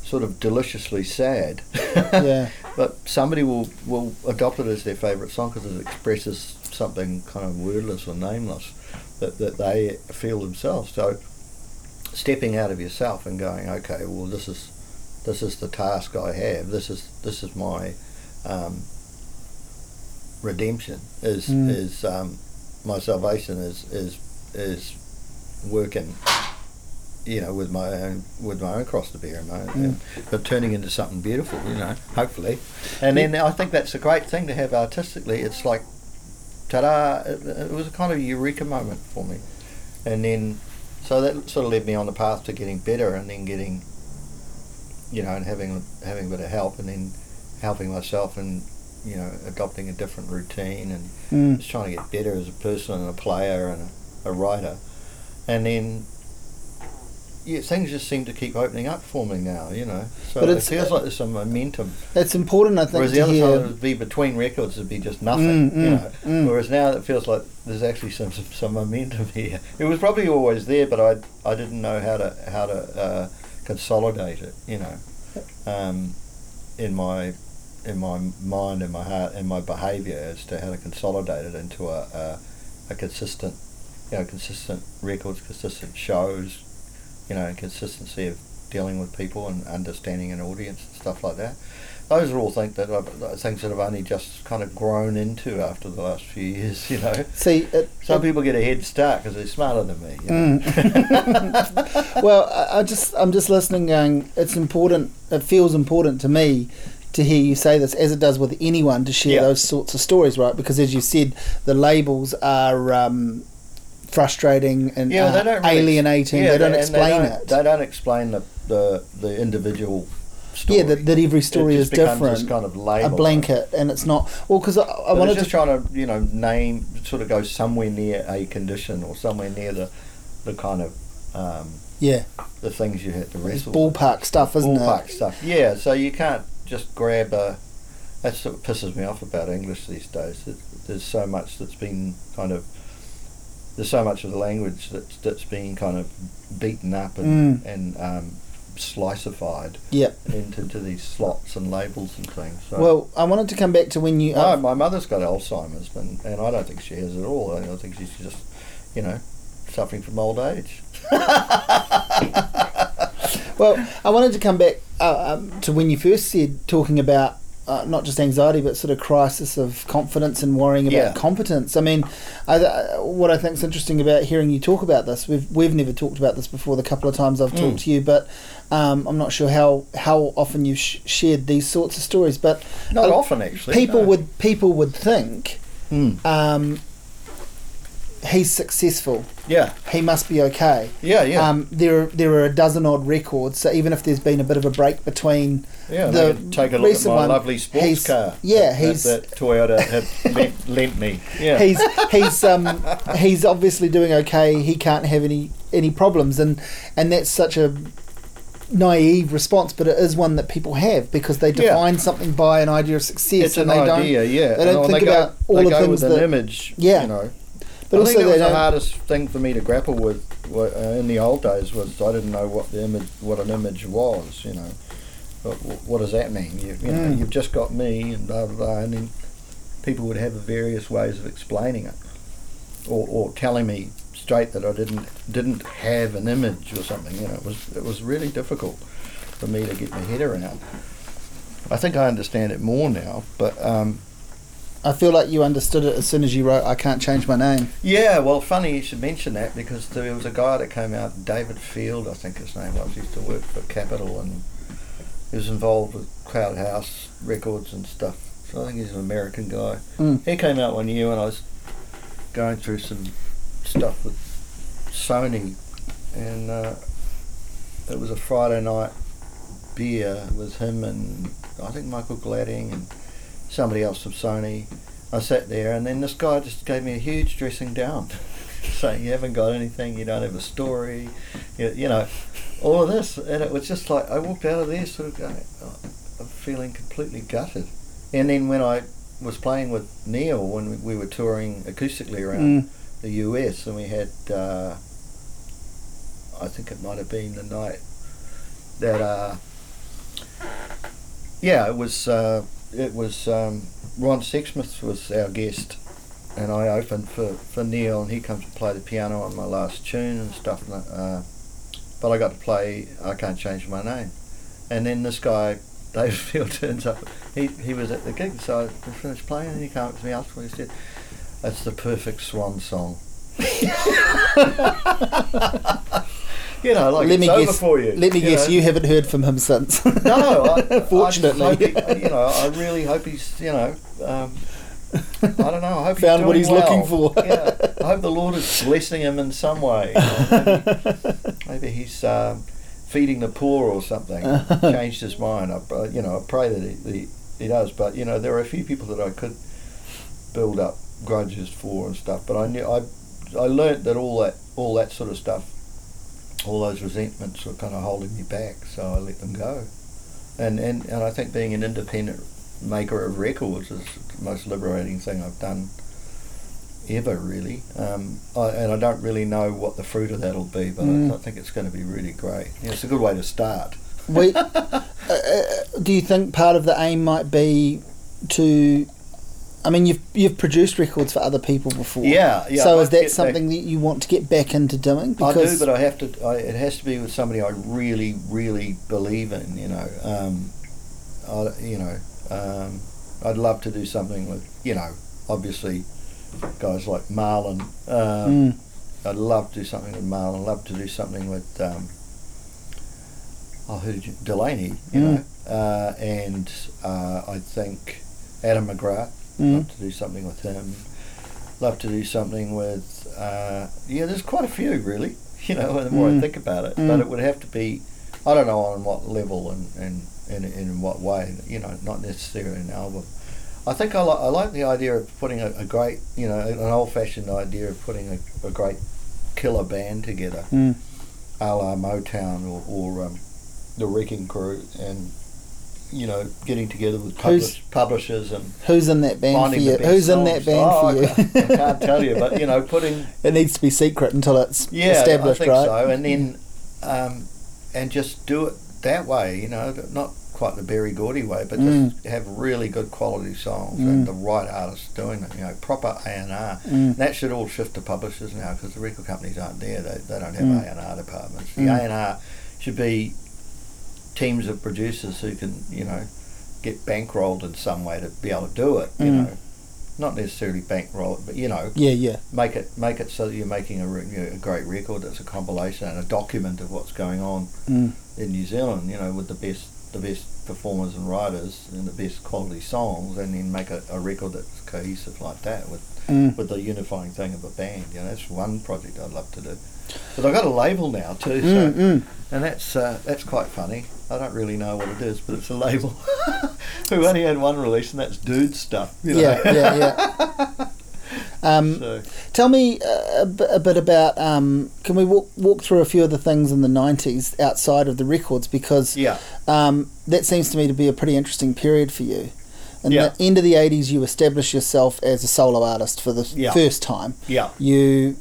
sort of deliciously sad. Yeah. But somebody will, will adopt it as their favourite song because it expresses something kind of wordless or nameless that, that they feel themselves. So stepping out of yourself and going, okay, well, this is this is the task I have. This is this is my um, redemption. Is Mm. is um, my salvation is is is working. You know, with my own with my own cross to bear, and, my, and but turning into something beautiful. You know, hopefully, and then I think that's a great thing to have artistically. It's like, ta-da! It, it was a kind of eureka moment for me, and then so that sort of led me on the path to getting better, and then getting, you know, and having having a bit of help, and then helping myself, and you know, adopting a different routine, and Mm. just trying to get better as a person and a player and a, a writer, and then. Yeah, things just seem to keep opening up for me now, you know. So But it feels like there's some momentum. It's important, I think, Whereas the other hear. time it would be between records, it'd be just nothing, Mm, you mm, know. mm. Whereas now it feels like there's actually some, some some momentum here. It was probably always there, but I I didn't know how to how to uh, consolidate it, you know, um, in my in my mind and my heart and my behaviour as to how to consolidate it into a a, a consistent, you know, consistent records, consistent shows, you know, consistency of dealing with people and understanding an audience and stuff like that. Those are all things that I've, things that I've only just kind of grown into after the last few years. You know, See, it, some it- people get a head start because they're smarter than me. You know? Mm. well, I, I just I'm just listening, going. It's important. It feels important to me to hear you say this, as it does with anyone, to share Yeah. those sorts of stories, right? Because as you said, the labels are um, frustrating and yeah, uh, they don't really, alienating. yeah, they don't explain don't- it. They don't explain the the, the individual story. yeah, that, that every story is different. Kind of label, a blanket, and it's not. Well, because I, I wanted just to. trying to you know name sort of go somewhere near a condition or somewhere near the the kind of um, Yeah, the things you had to wrestle. with. ballpark stuff, isn't ballpark it? stuff. Yeah, so you can't just grab a. That's what pisses me off about English these days. That there's so much that's been kind of. There's so much of the language that's that's been kind of beaten up and Mm. and um, sliceified Yeah. into to these slots and labels and things. So Well, I wanted to come back to when you. no, Uh, my mother's got Alzheimer's, and, and I don't think she has it at all. I think she's just, you know, suffering from old age. Well, I wanted to come back uh, um, to when you first said talking about uh, not just anxiety, but sort of crisis of confidence and worrying about Yeah. competence. I mean, I, uh, what I think is interesting about hearing you talk about this, we've we've never talked about this before. The couple of times I've Mm. talked to you, but um, I'm not sure how how often you've sh- shared these sorts of stories. But Not uh, often, actually. people no. would people would think Mm. um, he's successful. Yeah, He must be okay. yeah, yeah. Um, there, there are a dozen odd records. So even if there's been a bit of a break between, Yeah, the take a look at my one, lovely sports he's- car. yeah, that, he's- that, that Toyota had lent, lent me. Yeah, he's he's um, he's obviously doing okay. He can't have any any problems, and and that's such a naive response, but it is one that people have because they Yeah. define something by an idea of success, It's an and they idea, don't. yeah. they don't And think go, about all they the go things with that- an image. Yeah. you know. But I also think that was the hardest thing for me to grapple with uh, in the old days was I didn't know what the image, what an image was. You know, what, what does that mean? You, you know, Mm. you've just got me and blah blah blah, and then people would have various ways of explaining it, or, or telling me straight that I didn't didn't have an image or something. You know, it was it was really difficult for me to get my head around. I think I understand it more now, but. Um, I feel like you understood it as soon as you wrote "I can't change my name." Yeah, well, funny you should mention that because there was a guy that came out, David Field, I think his name was. He used to work for Capitol and he was involved with Crowded House Records and stuff. So I think he's an American guy. Mm. He came out one year when I was going through some stuff with Sony, and uh, it was a Friday night beer with him and I think Michael Gladding and somebody else from Sony. I sat there, and then this guy just gave me a huge dressing down, saying, "You haven't got anything. You don't have a story. You, you know, all of this." And it was just like I walked out of there, sort of going, oh, I'm feeling completely gutted. And then when I was playing with Neil when we, we were touring acoustically around Mm. the US, and we had, uh, I think it might have been the night that, uh, yeah, it was. Uh, it was um, Ron Sexsmith was our guest, and I opened for, for Neil, and he comes to play the piano on my last tune and stuff. and, Uh, but I got to play I Can't Change My Name, and then this guy David Field turns up. He he was at the gig, so I finished playing, and he came up to me afterwards. and He said, "That's the perfect swan song." you know, like let me guess. for you. Let me guess. know. You haven't heard from him since. No, I, Fortunately. I he- you know, I really hope he's, you know, um, I don't know. I hope he's Found he's what he's well. looking for. yeah, I hope the Lord is blessing him in some way. you maybe, maybe he's um, feeding the poor or something. Changed his mind. I, you know, I pray that he, he he does. But you know, there are a few people that I could build up grudges for and stuff. But I knew I I learnt that all that all that sort of stuff, all those resentments were kind of holding me back. So I let them go. And and and I think being an independent maker of records is the most liberating thing I've done ever, really. Um, I, and I don't really know what the fruit of that'll be, but Mm. I, I think it's going to be really great. Yeah, it's a good way to start. we, uh, uh, do you think part of the aim might be to? I mean, you've you've produced records for other people before. Yeah, yeah. so I'd is that something that you want to get back into doing? I do, but I have to. I, it has to be with somebody I really, really believe in. You know, um, I, you know, um, I'd love to do something with. You know, obviously, guys like Marlon. Um, Mm. I'd love to do something with Marlon. Love to do something with. Um, oh, who you, Delaney? You Mm. know, uh, and uh, I think Adam McGrath. Mm. Love to do something with him. Love to do something with. Uh, yeah, there's quite a few really. You know, the more Mm. I think about it, Mm. but it would have to be. I don't know on what level and and, and, and in what way. You know, not necessarily an album. I think I, li- I like the idea of putting a, a great, you know, an old-fashioned idea of putting a, a great killer band together, Mm. a la Motown or, or um, the Wrecking Crew, and you know, getting together with publish, publishers and Who's in that band for you? Who's in that band Oh, for I you? can't, I can't tell you, but you know, putting it needs to be secret until it's yeah, established, I think right? so, and then um, and just do it that way. You know, not quite the Berry Gordy way, but just have really good quality songs and Mm. the right artists doing them, You know, proper A and R. Mm. That should all shift to publishers now because the record companies aren't there. They, they don't have Mm. A and R departments. The Mm. A and R should be teams of producers who can you know get bankrolled in some way to be able to do it. You Mm. know. Not necessarily bankroll it, but you know, Yeah, yeah. make it make it so that you're making a, re- a great record that's a compilation and a document of what's going on Mm. in New Zealand. You know, with the best the best performers and writers and the best quality songs, and then make a, a record that's cohesive like that with Mm. with the unifying thing of a band. You know, that's one project I'd love to do. But I've got a label now too, so Mm, mm. and that's uh, that's quite funny. I don't really know what it is, but it's a label. Who only had one release, and that's Dude Stuff. You know? Yeah, yeah, yeah. Um, So Tell me uh, a, bit, a bit about. Um, can we walk, walk through a few of the things in the '90s outside of the records because yeah, um, that seems to me to be a pretty interesting period for you. In Yeah. the end of the '80s, you established yourself as a solo artist for the Yeah. first time. yeah, You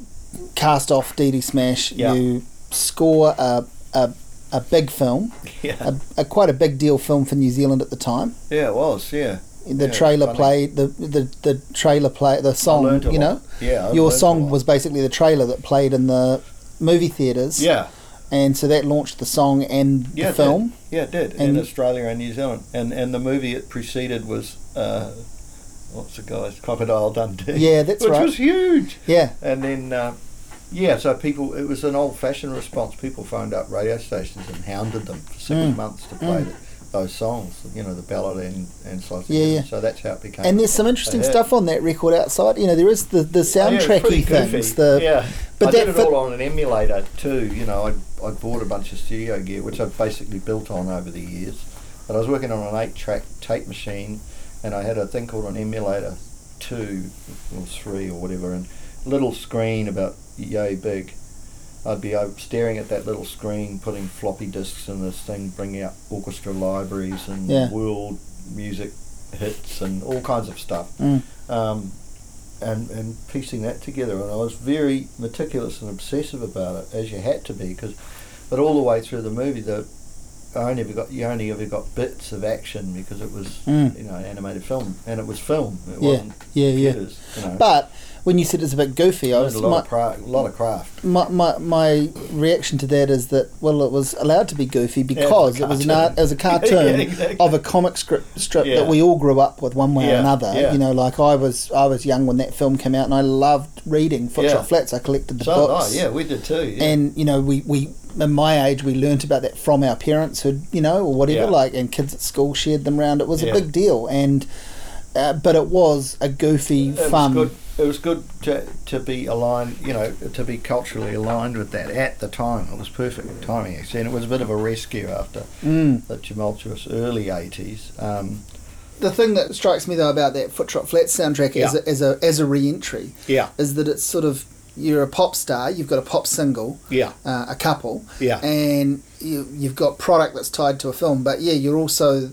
cast off DD Smash. Yeah. You score a, a, a big film, yeah, a, a quite a big deal film for New Zealand at the time. yeah. It was, yeah. The Yeah, trailer played the, the the trailer play the song. You know, Yeah, I your song was basically the trailer that played in the movie theaters. Yeah, and so that launched the song and yeah. the film. did. Yeah, it did in Australia and New Zealand, and and the movie it preceded was uh, what's the guy's Crocodile Dundee. Yeah, that's which right. was huge. Yeah, And then, uh, yeah, so people, it was an old fashioned response. People phoned up radio stations and hounded them for six Mm. months to play Mm. the, those songs, you know, the ballad and, and of Yeah, yeah. So that's how it became. and there's some interesting stuff on that record outside. You know, there is the the Oh, yeah, soundtracky things. The yeah, but I that did it all on an emulator too. You know, I I bought a bunch of studio gear, which I've basically built on over the years. But I was working on an eight-track tape machine, and I had a thing called an emulator two or three or whatever, and a little screen about yay big. I'd be staring at that little screen, putting floppy disks in this thing, bringing out orchestra libraries and Yeah. world music hits and all kinds of stuff Mm. um, and and piecing that together. And I was very meticulous and obsessive about it, as you had to be, because. But all the way through the movie, the I only ever got you only ever got bits of action because it was Mm. you know animated film and it was film. It Yeah, wasn't yeah, yeah. You know. But when you said it's a bit goofy, I was a lot, my, of cra- lot of craft. my, my my reaction to that is that well, it was allowed to be goofy because it was an art, was a Yeah, cartoon exactly. of a comic strip strip Yeah. that we all grew up with one way or another. yeah. You know, like I was I was young when that film came out, and I loved reading Footrot Yeah. Flats. I collected the So books. oh, yeah, we did too. Yeah. and you know we we in my age we learnt about that from our parents who you know or whatever Yeah. like and kids at school shared them around it was a big deal and uh, but it was a goofy it fun was good. It was good to, to be aligned, you know, to be culturally aligned with that at the time. It was perfect timing, actually, and it was a bit of a rescue after mm. the tumultuous early '80s. Um, the thing that strikes me though about that Footrot Flats soundtrack as, a, as a as a re-entry yeah, is that it's sort of you're a pop star you've got a pop single yeah, uh, a couple yeah, and you, you've got product that's tied to a film but yeah you're also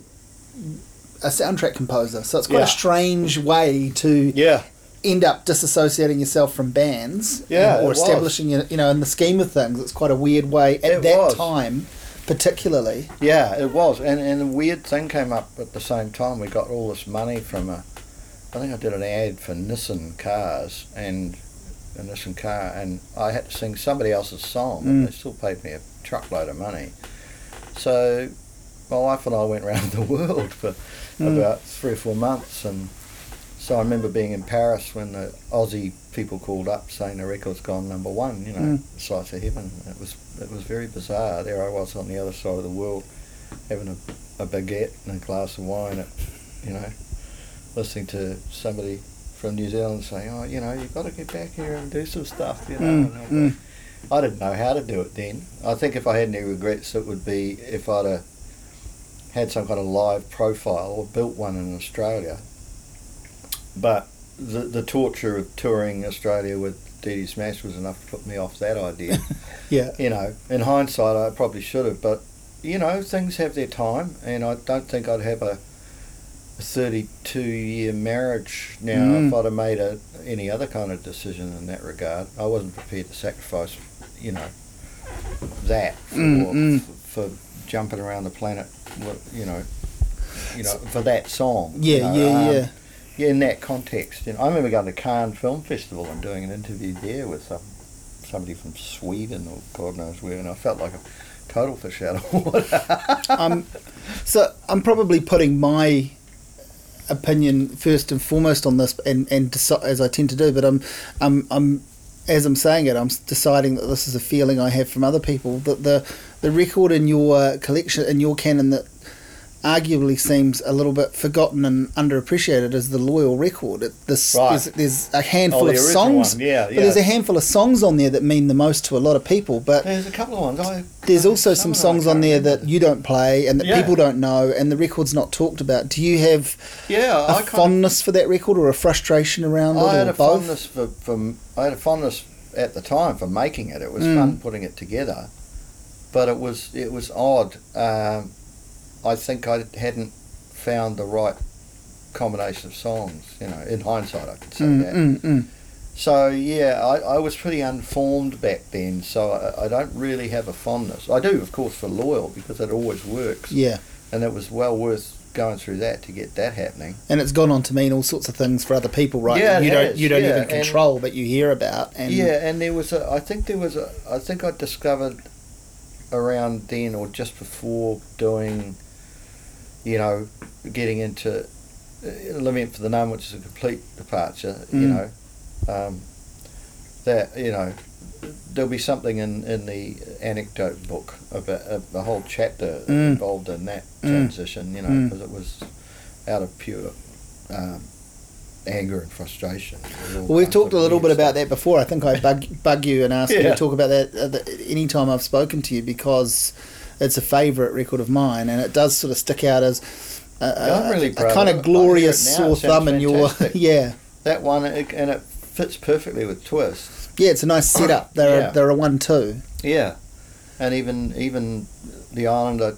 a soundtrack composer so it's quite Yeah. a strange way to yeah, end up disassociating yourself from bands Yeah, or was. establishing it you know in the scheme of things it's quite a weird way at It that was. time particularly yeah. It was, and and a weird thing came up at the same time. We got all this money from a, I think I did an ad for Nissan cars and a Nissan car, and I had to sing somebody else's song, Mm. but they still paid me a truckload of money. So my wife and I went around the world for Mm. about three or four months, and so I remember being in Paris when the Aussie people called up saying the record's gone number one. You know, Mm. Slice of Heaven. It was it was very bizarre. There I was on the other side of the world, having a, a baguette and a glass of wine. At, you know, listening to somebody from New Zealand saying, "Oh, you know, you've got to get back here and do some stuff." You know. Mm, And I mm. I didn't know how to do it then. I think if I had any regrets, it would be if I'd have had some kind of live profile or built one in Australia. But the the torture of touring Australia with DD Smash was enough to put me off that idea. yeah you know, in hindsight, I probably should have, but you know, things have their time, and I don't think I'd have a 32 year marriage now Mm. if I'd have made a, any other kind of decision in that regard. I wasn't prepared to sacrifice, you know, that for, Mm, mm. for, for jumping around the planet, you know, you know, for that song. yeah you know, yeah um, yeah yeah, in that context, you know, I remember going to Cannes Film Festival and doing an interview there with some somebody from Sweden or God knows where, and I felt like a total fish out of water. um, so I'm probably putting my opinion first and foremost on this, and and deci- as I tend to do. But I'm, I'm, I'm, as I'm saying it, I'm deciding that this is a feeling I have from other people. That the the record in your uh, collection in your canon that arguably seems a little bit forgotten and underappreciated is the Loyal record. It, this, Right. there's, there's a handful Oh, of songs, one, yeah, but there's a handful of songs on there that mean the most to a lot of people. But There's a couple of ones. I, there's also of some songs on there remember. that you don't play and that Yeah. people don't know, and the record's not talked about. Do you have yeah, a I kind of fondness for that record or a frustration around it, I had or a both? fondness for, for I had a fondness at the time for making it. It was Mm. fun putting it together, but it was it was odd. Um, I think I hadn't found the right combination of songs. You know, in hindsight, I could say Mm, that. mm, mm. So yeah, I, I was pretty unformed back then. So I, I don't really have a fondness. I do, of course, for loyal because it always works, Yeah, and it was well worth going through that to get that happening. and it's gone on to mean all sorts of things for other people, right? Yeah, you don't you don't yeah, even and- control, but you hear about. And yeah, and there was a. I think there was a. I think I discovered around then or just before doing, you know, getting into uh, Lament for the Numb, which is a complete departure. You Mm. know, um, that you know, there'll be something in in the anecdote book about uh, the whole chapter Mm. involved in that Mm. transition. You know, Mm. because it was out of pure. Um, anger and frustration. Well, we've talked a little bit weird about that before. I think I bug, bug you and ask you to talk about that any time I've spoken to you because it's a favourite record of mine and it does sort of stick out as a, Yeah, I'm really a kind of of it. I hear glorious now, sore thumb in your yeah That one, it, and it fits perfectly with Twist. yeah. It's a nice setup. They're Yeah. a, they're a one two. Yeah, and even even the Islander,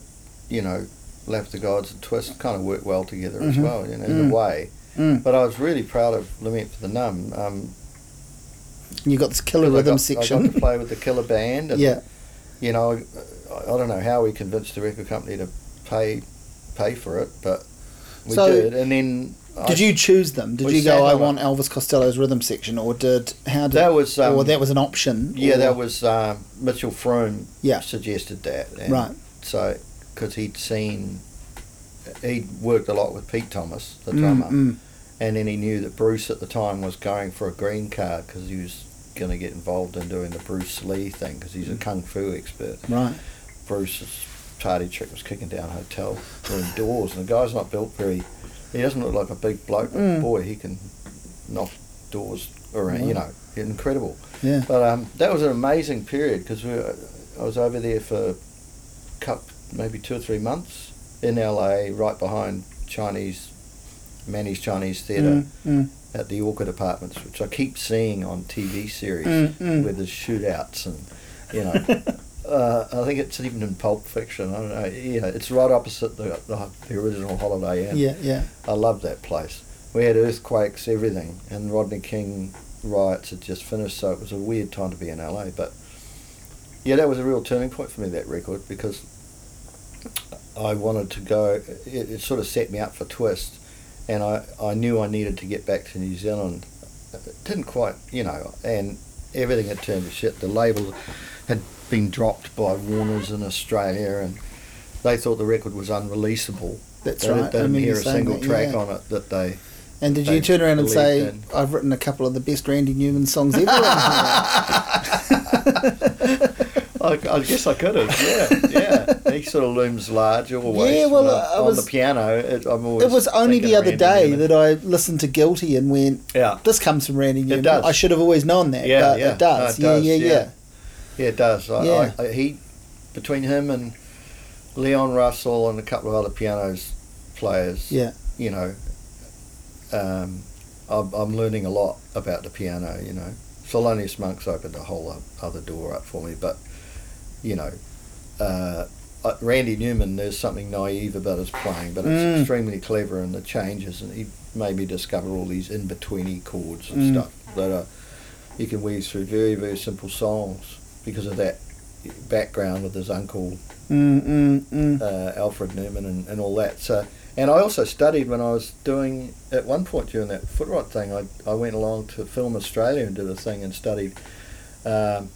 you know, Left the Gods and Twist kind of work well together as Mhm. well, you know, in Mm. a way. Mm. But I was really proud of Lament for the Numb. Um, You got this killer I rhythm got, I section. got to play with the Killer Band. And, yeah, You know, I, I don't know how we convinced the record company to pay pay for it, but we So, did. And then I- did you choose them? Did you go? I want Elvis Costello's rhythm section, or did how did That was um, or that was an option? Yeah, or- that was um, Mitchell Froom Yeah. suggested that. And right. So, because he'd seen, he'd worked a lot with Pete Thomas, the Mm, drummer, mm. and then he knew that Bruce at the time was going for a green card because he was going to get involved in doing the Bruce Lee thing because he's a Mm. kung fu expert. Right. Bruce's party trick was kicking down hotel room doors, and the guy's not built very. He doesn't look like a big bloke, but Mm. boy, he can knock doors around. You know, incredible. Yeah. But um, that was an amazing period because we were, I was over there for cup maybe two or three months in LA, right behind Chinese Mann's Chinese Theatre Mm, mm, at the Orchid Apartments, which I keep seeing on TV series Mm, mm. where there's shootouts and you know. Uh, I think it's even in Pulp Fiction. I don't know. Yeah, it's right opposite the the, the original Holiday Inn. yeah, yeah. I love that place. We had earthquakes, everything, and Rodney King riots had just finished, so it was a weird time to be in LA. But yeah, that was a real turning point for me. That record because I wanted to go. It, it sort of set me up for Twist, and I I knew I needed to get back to New Zealand. It didn't quite, you know, and everything had turned to shit. The label had been dropped by Warner's in Australia, and they thought the record was unreleasable. That's They right. didn't- I didn't hear a single that, track yeah. on it that they. And did they you turn around and say, in. "I've written a couple of the best Randy Newman songs ever"? I, I guess I could have. Yeah, yeah. He sort of looms large always. Yeah, well, when uh, I'm I on the piano. It, I'm always. it was only the other Randy day Newman. that I listened to "Guilty" and went, Yeah, "This comes from Randy Newman." does. I should have always known that, Yeah, but yeah. it does. No, it does, yeah, yeah. yeah, yeah, it does. I, Yeah. I, I, he, between him and Leon Russell and a couple of other pianos players, yeah. you know, um, I'm, I'm learning a lot about the piano. You know, Thelonious Monk's opened a whole other door up for me, but you know, uh, Randy Newman, there's something naive about his playing, but it's Mm. extremely clever in the changes, and he made me discover all these in betweeny chords and Mm. stuff that are you can weave through very very simple songs because of that background with his uncle Mm, mm, mm. uh, Alfred Newman and, and all that. So, and I also studied when I was doing at one point during that foot rot thing. I, I went along to Film Australia and did a thing and studied um,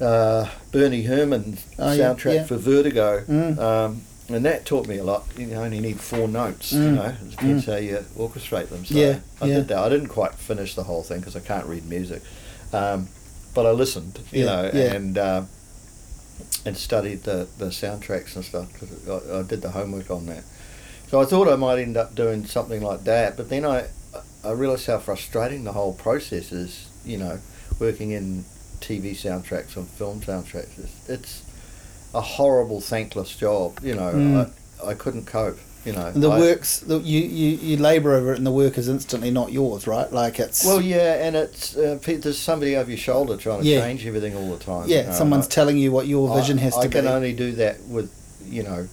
uh, Bernie Herrmann's Oh, soundtrack yeah. for Vertigo. Mm. Um, and that taught me a lot. You only need four notes, you Mm. know. It depends how you orchestrate them. So Yeah, I yeah. did that. I didn't quite finish the whole thing because I can't read music. Um, but I listened, you Yeah, know, yeah. and uh, and studied the, the soundtracks and stuff because I, I did the homework on that. So I thought I might end up doing something like that, but then I I realised how frustrating the whole process is. You know, working in TV soundtracks and film soundtracks. It's, it's a horrible, thankless job. You know, Mm. I, I couldn't cope. You know, And the I- works, the, you, you, you labour over it and the work is instantly not yours, right? Like it's. Well, yeah, and it's uh, there's somebody over your shoulder trying to Yeah. change everything all the time. yeah, you know, someone's I- telling you what your vision I, has to I be. can only do that with, you know,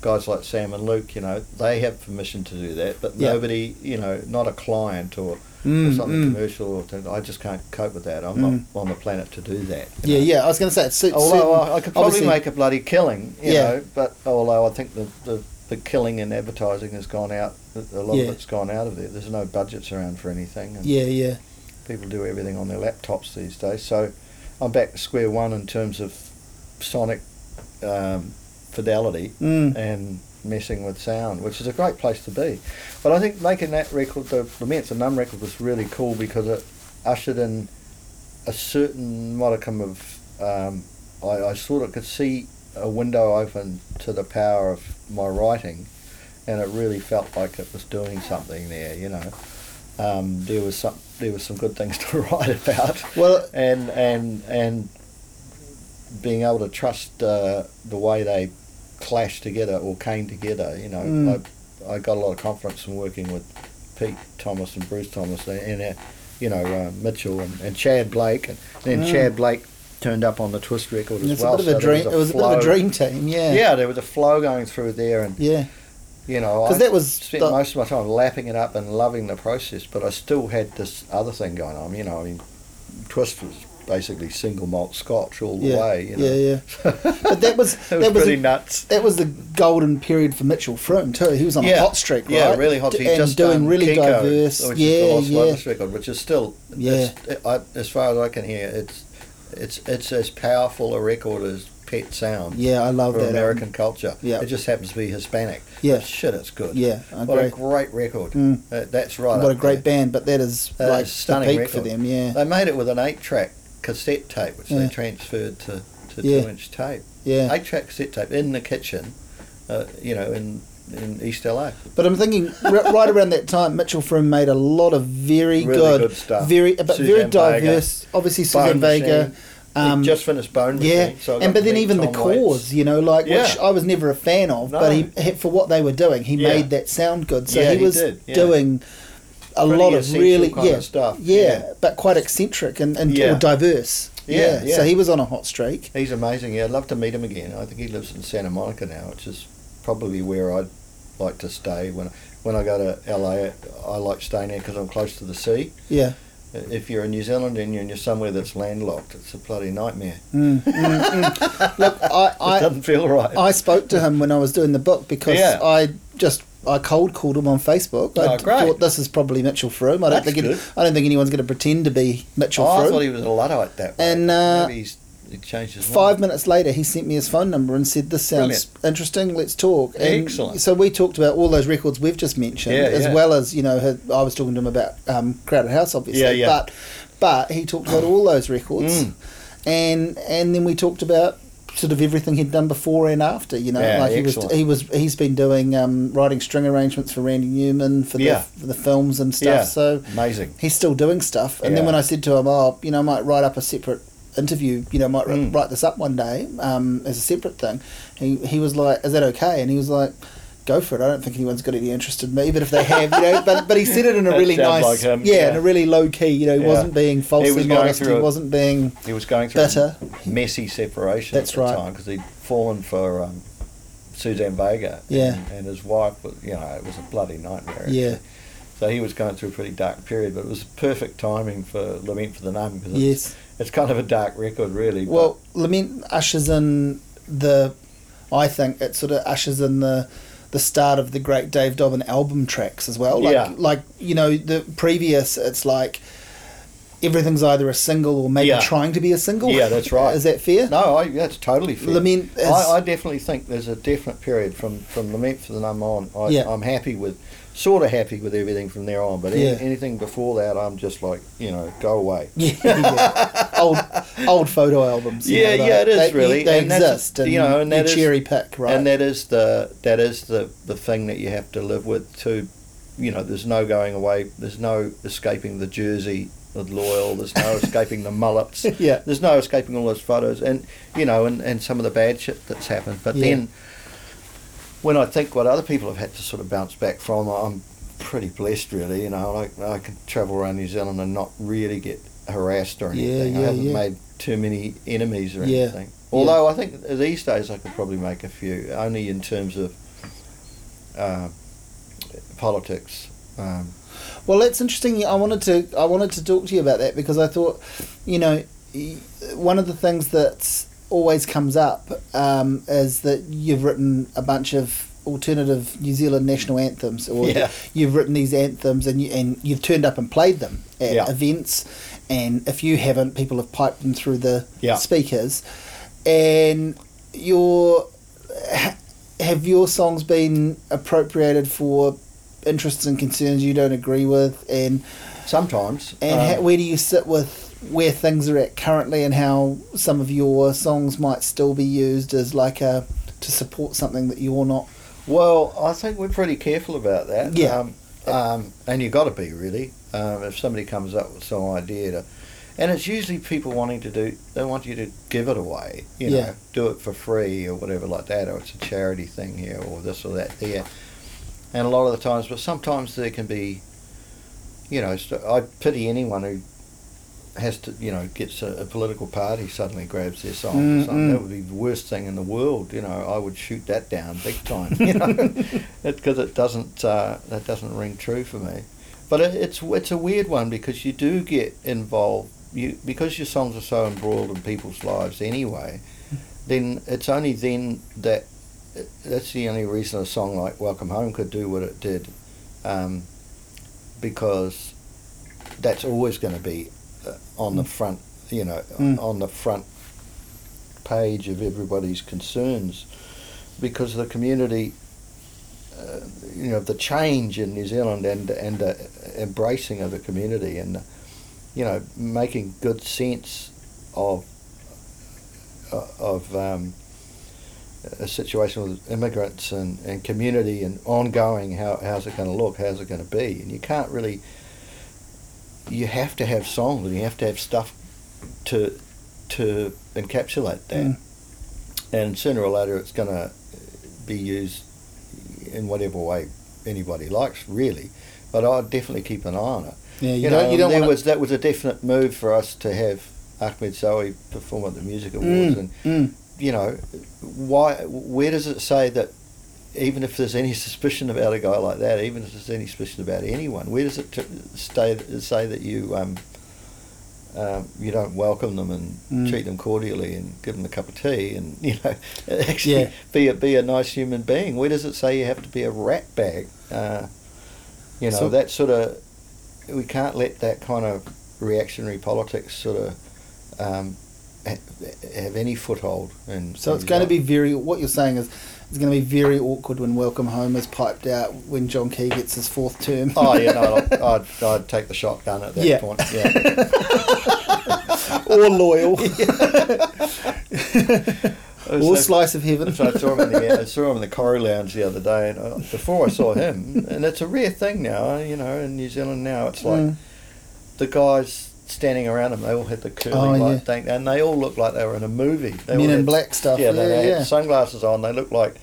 guys like Sam and Luke. You know, they have permission to do that, but Yeah. nobody, you know, not a client or, Mm, something mm. commercial. Or I just can't cope with that. I'm not on the planet to do that. Yeah, know. yeah. I was going to say it suits. Although certain- I, I could probably make a bloody killing, you Yeah. know, but although I think the, the, the killing in advertising has gone out, a lot Yeah. of it's gone out of there. There's no budgets around for anything. And Yeah, yeah. people do everything on their laptops these days. So I'm back to square one in terms of sonic um, fidelity Mm. and messing with sound, which is a great place to be. But I think making that record, the Laments and Numb record, was really cool because it ushered in a certain modicum of. Um, I, I sort of could see a window open to the power of my writing, and it really felt like it was doing something there. You know, um, there was some there was some good things to write about Well, and and and being able to trust uh, the way they clashed together or came together. You know, Mm. I I got a lot of confidence from working with Pete Thomas and Bruce Thomas and uh, you know uh, Mitchell and, and Chad Blake, and then Mm. Chad Blake turned up on the Twist record as it's well. a bit so of a dream. it was a bit of a dream team. Yeah. Yeah, there was a flow going through there, and Yeah. you know, because that was spent the- most of my time lapping it up and loving the process, but I still had this other thing going on. You know, I mean, Twist was basically single malt Scotch all the Yeah. way. You know? Yeah, yeah. But that was it was that was pretty a- nuts. That was the golden period for Mitchell Froom too. He was on a hot streak, right? Yeah, really hot. D- just doing really Kiko, diverse. which yeah, is the Lost yeah, record, which is still, Yeah. it's, I, as far as I can hear, it's it's it's as powerful a record as Pet Sound yeah. I love that. American album. culture. Yeah. it just happens to be Hispanic. Yeah. but shit, it's good. Yeah, I what a great record. Mm. Uh, that's right. What a great there. band, but that is That like is the stunning peak record. for them. Yeah, They made it with an eight-track cassette tape, which Yeah. they transferred to, to Yeah. two-inch tape. yeah. Eight-track cassette tape in the kitchen, uh, you know, in in East LA. But I'm thinking r- right around that time, Mitchell Froom made a lot of very Really good, good stuff. very but very Suzanne Vega. diverse. Obviously, Suzanne Vega. Um, just finished Bone yeah, Machine, so and but then even the Tom cause, you know, like which I was never a fan of, No. but he, he for what they were doing, he Yeah. made that sound good. So Yeah, he he was did, yeah. doing a Pretty lot of really yeah of stuff, Yeah, yeah. but quite eccentric and, and Yeah. or diverse. Yeah, yeah. So he was on a hot streak. He's amazing. Yeah, I'd love to meet him again. I think he lives in Santa Monica now, which is probably where I'd like to stay when when I go to LA. I like staying there because I'm close to the sea. Yeah. If you're in New Zealand and you're, somewhere that's landlocked, it's a bloody nightmare. Mm, mm, mm. Look, I, I doesn't feel right. I spoke to him when I was doing the book because Yeah. I just I cold called him on Facebook. I Oh, great. thought this is probably Mitchell Froom. I don't That's think good. I don't think anyone's going to pretend to be Mitchell oh, I thought he was a luddite that way. And, uh, Maybe he's he changed his Five mind. minutes later, he sent me his phone number and said, "This sounds interesting. Let's talk." And Excellent. So we talked about all those records we've just mentioned, Yeah, as yeah. well as you know, her, I was talking to him about um, Crowded House, obviously. Yeah, yeah. But but he talked about all those records, Mm. and and then we talked about sort of everything he'd done before and after. You know, Yeah, like he was he was he's been doing um, writing string arrangements for Randy Newman for the Yeah. for the films and stuff. Yeah. So Amazing. he's still doing stuff. And then when I said to him, "Oh, you know, I might write up a separate interview. You know, I might Mm. write this up one day um, as a separate thing." He he was like, "Is that okay?" And he was like. Go for it. I don't think anyone's got any interest in me, but if they have, you know, but but he said it in a really nice, like him, yeah, yeah. in a really low key. You know, he Yeah. wasn't being falsely was modest. He a- wasn't being He was going through Better. a messy separation That's at the right. time because he'd fallen for um, Suzanne Vega. Yeah. And, and his wife was, you know, it was a bloody nightmare. Yeah. actually. So he was going through a pretty dark period, but it was perfect timing for Lament for the Numb because yes. It's, kind of a dark record, really. Well, Lament ushers in the, I think it sort of ushers in the, the start of the great Dave Dobbyn album tracks as well. Like, Yeah. like you know, the previous, it's like everything's either a single or maybe Yeah. trying to be a single. Yeah, that's right. Is that fair? No, I, that's totally fair. Lament is- I, I definitely think there's a definite period from, from Lament for the Numb on. I, Yeah. I'm happy with sort of happy with everything from there on. But any, anything before that, I'm just like, you know, go away. Yeah, yeah. old old photo albums. Yeah, know, yeah, it is they, really, They and exist, and you know, and that is- cherry pick, right? And that is the that is the the thing that you have to live with too. You know, there's no going away. There's no escaping the jersey with loyal. There's no escaping the mullets. yeah, There's no escaping all those photos, and you know, and, and some of the bad shit that's happened. But Yeah. then, when I think what other people have had to sort of bounce back from, I'm pretty blessed, really. You know, like I can travel around New Zealand and not really get harassed or anything. Yeah, anything. I haven't yeah. made too many enemies or Yeah, anything. Although I think these days I could probably make a few, only in terms of uh, politics. Um, Well, that's interesting. I wanted to I wanted to talk to you about that because I thought, you know, one of the things that always comes up um, is that you've written a bunch of alternative New Zealand national anthems, or Yeah. you've written these anthems and you, and you've turned up and played them at Yeah. events, and if you haven't, people have piped them through the Yeah. speakers, and your have your songs been appropriated for interests and concerns you don't agree with, and sometimes. and um, ha- where do you sit with where things are at currently, and how some of your songs might still be used as like a to support something that you're not. Well, I think we're pretty careful about that. Yeah. Um, um, and you've got to be, really. Um, if somebody comes up with some idea to. And it's usually people wanting to do, they want you to give it away, you know, Yeah. do it for free or whatever like that, or it's a charity thing here or this or that there. And a lot of the times, but sometimes there can be, you know, st- I pity anyone who has to, you know, gets a, a political party suddenly grabs their song. Mm, or something. mm. That would be the worst thing in the world. You know, I would shoot that down big time. You know, because it doesn't uh, that doesn't ring true for me. But it, it's it's a weird one because you do get involved. You because your songs are so embroiled in people's lives anyway. Then it's only then that that's the only reason a song like Welcome Home could do what it did, um, because that's always going to be on the front, you know, Mm. on the front page of everybody's concerns, because the community, uh, you know, the change in New Zealand and and the embracing of the community and, you know, making good sense of uh, of um, a situation with immigrants and, and community and ongoing how how's it going to look how's it going to be and you can't really you have to have songs and you have to have stuff to to encapsulate that Mm. and sooner or later it's going to be used in whatever way anybody likes really but I'd definitely keep an eye on it Yeah, you, you, don't. know, You there was that was a definite move for us to have Ahmed Zaoui perform at the music awards and Mm, you know, why? Where does it say that? Even if there's any suspicion about a guy like that, even if there's any suspicion about anyone, where does it t- stay, say that you um, um, you don't welcome them and Mm. treat them cordially and give them a cup of tea and you know actually Yeah. be a be a nice human being? Where does it say you have to be a rat bag? Uh, you know So- that sort of we can't let that kind of reactionary politics sort of um, ha- have any foothold. And So it's going to be very. What you're saying is, it's going to be very awkward when Welcome Home is piped out when John Key gets his fourth term. Oh yeah, no, I'd, I'd, I'd take the shotgun at that Yeah. point. Yeah. or loyal, So- or slice of heaven. So I saw him in the I saw him in the Koru Lounge the other day, and uh, before I saw him, and it's a rare thing now, you know, in New Zealand now, it's like Mm. the guys standing around them. they all had the curly Oh, white yeah. thing, and they all looked like they were in a movie. They Men in had- Black stuff. Yeah, they yeah, had sunglasses on. They looked like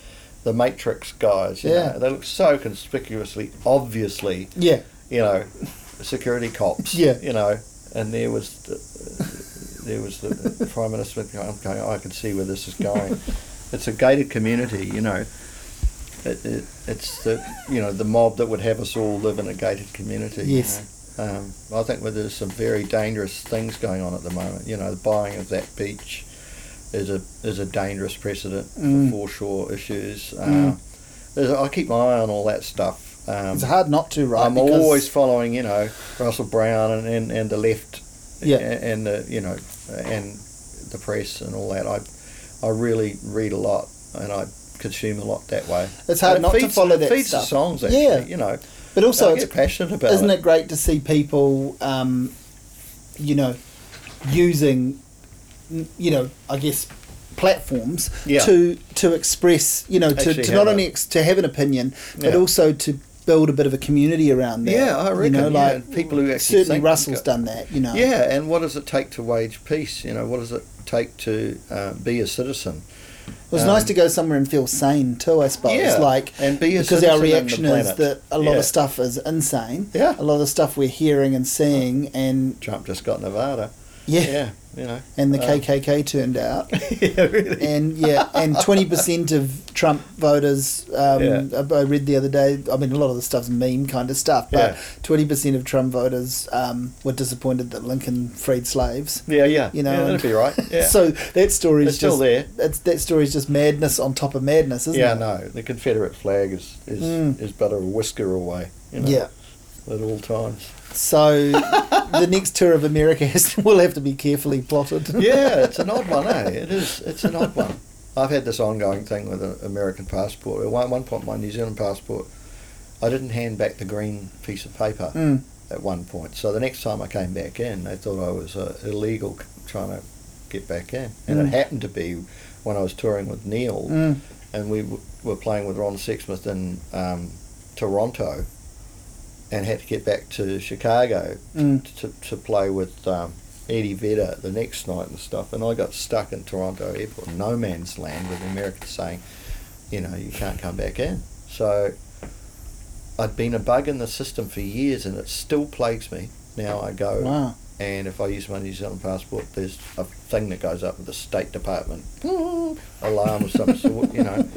the Matrix guys. You Yeah. know? they looked so conspicuously, obviously, yeah. you know, security cops. Yeah. you know, and there was the, there was the prime minister I'm going, I can see where this is going. it's a gated community, you know. It, it, it's the you know the mob that would have us all live in a gated community. you Yes. know. Um, I think where there's some very dangerous things going on at the moment. You know, the buying of that beach is a is a dangerous precedent Mm. for foreshore issues. Uh, Mm. there's- I keep my eye on all that stuff. Um, It's hard not to, right? I'm always following, you know, Russell Brown and, and, and the left, Yeah. and the you know, and the press and all that. I I really read a lot and I consume a lot that way. It's hard it not to follow that feeds stuff. the songs actually. Yeah. You know, But also, it's passionate about isn't it. it great to see people, um, you know, using, you know, I guess platforms Yeah. to to express, you know, to, Actually to not only ex- to have an opinion, but Yeah. also to build a bit of a community around that. Yeah, I reckon, You know, yeah, like people who actually certainly Russell's done that. You know. Yeah, and what does it take to wage peace? You know, what does it take to uh, be a citizen? It was Um, nice to go somewhere and feel sane too, I suppose. Yeah, Like and be because our citizen of the reaction is that a lot Yeah. of stuff is insane. Yeah. A lot of the stuff we're hearing and seeing, and Trump just got Nevada. Yeah, Yeah, you know. and the Um, KKK turned out, yeah, really. and yeah, and twenty percent of Trump voters. Um, Yeah. I I read the other day. I mean, a lot of the stuff's meme kind of stuff, but Yeah. twenty percent of Trump voters um, were disappointed that Lincoln freed slaves. Yeah, yeah. You know, yeah, that'd be right. Yeah. So that story is It's still just there. It's, that story is just madness on top of madness, isn't yeah, it? no. The Confederate flag is is, Mm. is but a whisker away. You know, Yeah. At all times. So the next tour of America has, will have to be carefully plotted. yeah, it's an odd one, eh? It is. It's an odd one. I've had this ongoing thing with an American passport. At one, one point, my New Zealand passport, I didn't hand back the green piece of paper Mm. at one point. So the next time I came back in, they thought I was uh, illegal trying to get back in. And Mm. it happened to be when I was touring with Neil, Mm. and we w- were playing with Ron Sexsmith in um, Toronto, and had to get back to Chicago Mm. to, to play with um, Eddie Vedder the next night and stuff. And I got stuck in Toronto airport, no man's land, with the Americans saying, you know, you can't come back in. So I'd been a bug in the system for years, and it still plagues me. Now I go, Wow. and if I use my New Zealand passport, there's a thing that goes up with the State Department alarm of some sort, you know.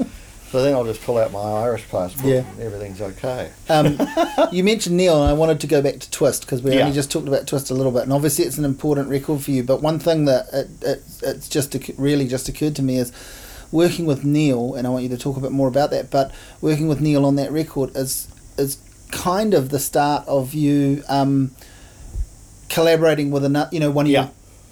So then I'll just pull out my Irish passport, Yeah. and everything's okay. Um, you mentioned Neil, and I wanted to go back to Twist because we Yeah. only just talked about Twist a little bit, and obviously it's an important record for you. But one thing that it, it, it's just really just occurred to me is working with Neil, and I want you to talk a bit more about that. But working with Neil on that record is is kind of the start of you um, collaborating with another, you know, one of Yeah. your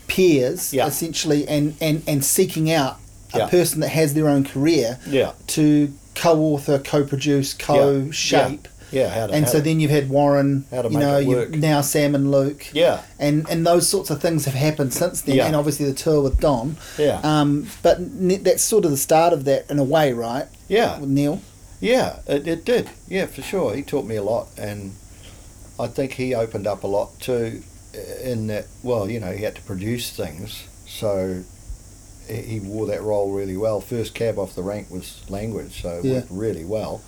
peers, Yeah. essentially, and, and, and seeking out a Yeah. person that has their own career Yeah. to co-author, co-produce, co-shape. Yeah, how to, And how so to- then you've had Warren, you know, you now Sam and Luke, Yeah, and and those sorts of things have happened since then, Yeah. and obviously the tour with Don. yeah, Um, but that's sort of the start of that in a way, right? yeah, With Neil. yeah. It, it did. Yeah, for sure. He taught me a lot, and I think he opened up a lot too. In that, well, you know, he had to produce things, so he wore that role really well. First cab off the rank was language, so it Yeah. worked really well.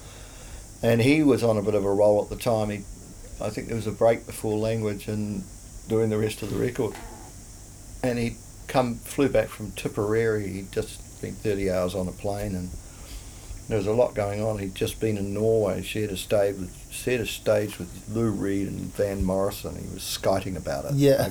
And he was on a bit of a roll at the time. He, I think there was a break before language and doing the rest of the record. And he come flew back from Tipperary. He'd just spent thirty hours on a plane, and there was a lot going on. He'd just been in Norway, shared a stage with shared a stage with Lou Reed and Van Morrison. He was skiting about it. Yeah.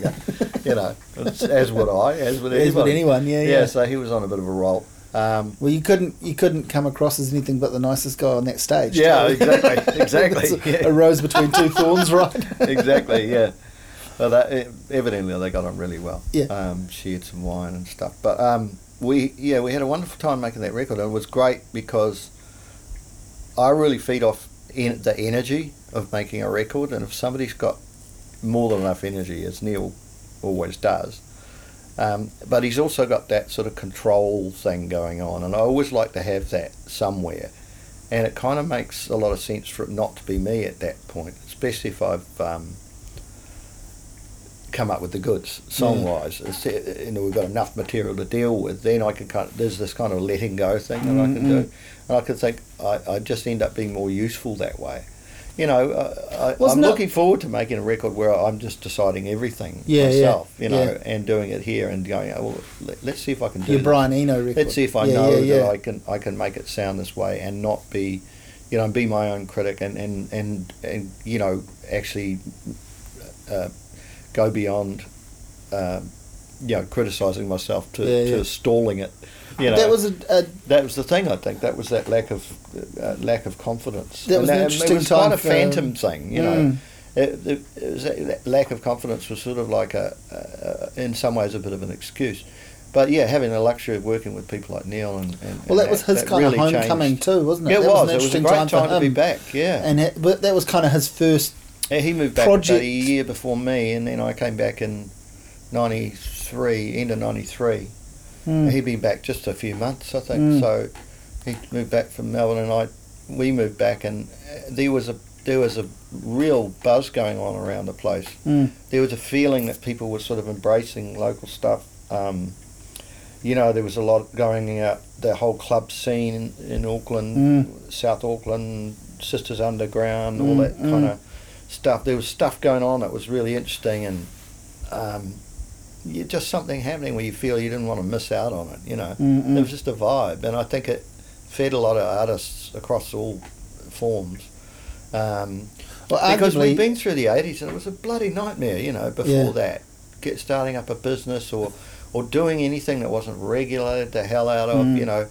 You know, as would I, as would As would anyone, yeah, yeah. yeah. So he was on a bit of a roll. Um, Well, you couldn't you couldn't come across as anything but the nicest guy on that stage. Yeah, exactly, exactly, a- yeah. A rose between two thorns, right? exactly, yeah. Well, that, evidently they got on really well. Yeah. Um, shared some wine and stuff. But um, we, yeah, we had a wonderful time making that record. And it was great because I really feed off the energy of making a record. And if somebody's got more than enough energy, as Neil always does, um, but he's also got that sort of control thing going on. And I always like to have that somewhere. And it kind of makes a lot of sense for it not to be me at that point, especially if I've um, come up with the goods song wise. It's, You know, we've got enough material to deal with. Then I can kind of there's this kind of letting go thing that I can do, and I can think I, I just end up being more useful that way. You know, uh, I, I'm looking forward to making a record where I'm just deciding everything Yeah, yeah, myself. You know, yeah. and doing it here and going, oh, well, let, let's see if I can do Your this. Brian Eno record. Let's see if I Yeah, know yeah, yeah. that I can I can make it sound this way and not be, you know, be my own critic and and and, and you know actually uh, go beyond, um, you know, criticizing myself to, Yeah, to stalling it. You know, that was a, a that was the thing. I think that was that lack of uh, lack of confidence. That And was an It interesting was quite time a for- phantom thing. You know, Mm. it, it, it was that, that lack of confidence was sort of like a, a, in some ways, a bit of an excuse. but yeah, having the luxury of working with people like Neil and, and Well, and that was his kind really of homecoming changed. too, wasn't it? Yeah, it that was. an It was a great time, for to be back. Yeah, And it, but that was kind of his first. Yeah, he moved back about a year before me, and then I came back in '93, end of '93. Hmm. He'd been back just a few months, I think. Mm. So he moved back from Melbourne, and I we moved back, and uh, there was a there was a real buzz going on around the place. Mm. There was a feeling that people were sort of embracing local stuff. Um, you know, there was a lot going out. The whole club scene in, in Auckland, Mm. South Auckland, Sisters Underground, all Mm, that mm. kind of stuff. There was stuff going on that was really interesting, and um, you, just something happening where you feel you didn't want to miss out on it. You know, Mm, mm. it was just a vibe, and I think it fed a lot of artists across all forms. Um, Well, because arguably, we've been through the 80s and it was a bloody nightmare, you know, before Yeah. that. Get starting up a business or, or doing anything that wasn't regulated the hell out of, Mm. you know,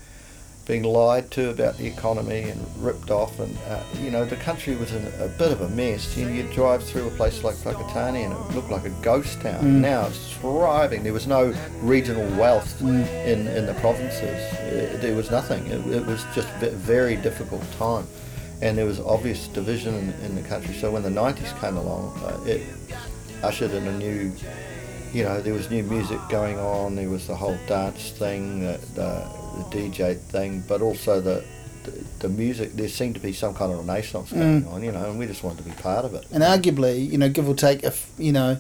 being lied to about the economy and ripped off. And, uh, you know, the country was in a bit of a mess. You know, you'd drive through a place like Whakatane and it looked like a ghost town. Mm. Now it's thriving. There was no regional wealth Mm. in, in the provinces. Uh, there was nothing. It, it was just a very difficult time. And there was obvious division in, in the country. So when the 90s came along, uh, it ushered in a new, you know, there was new music going on. There was the whole dance thing, the, the, the DJ thing, but also the, the music. There seemed to be some kind of renaissance going Mm. on, you know, and we just wanted to be part of it. and arguably, you know, give or take, if you know,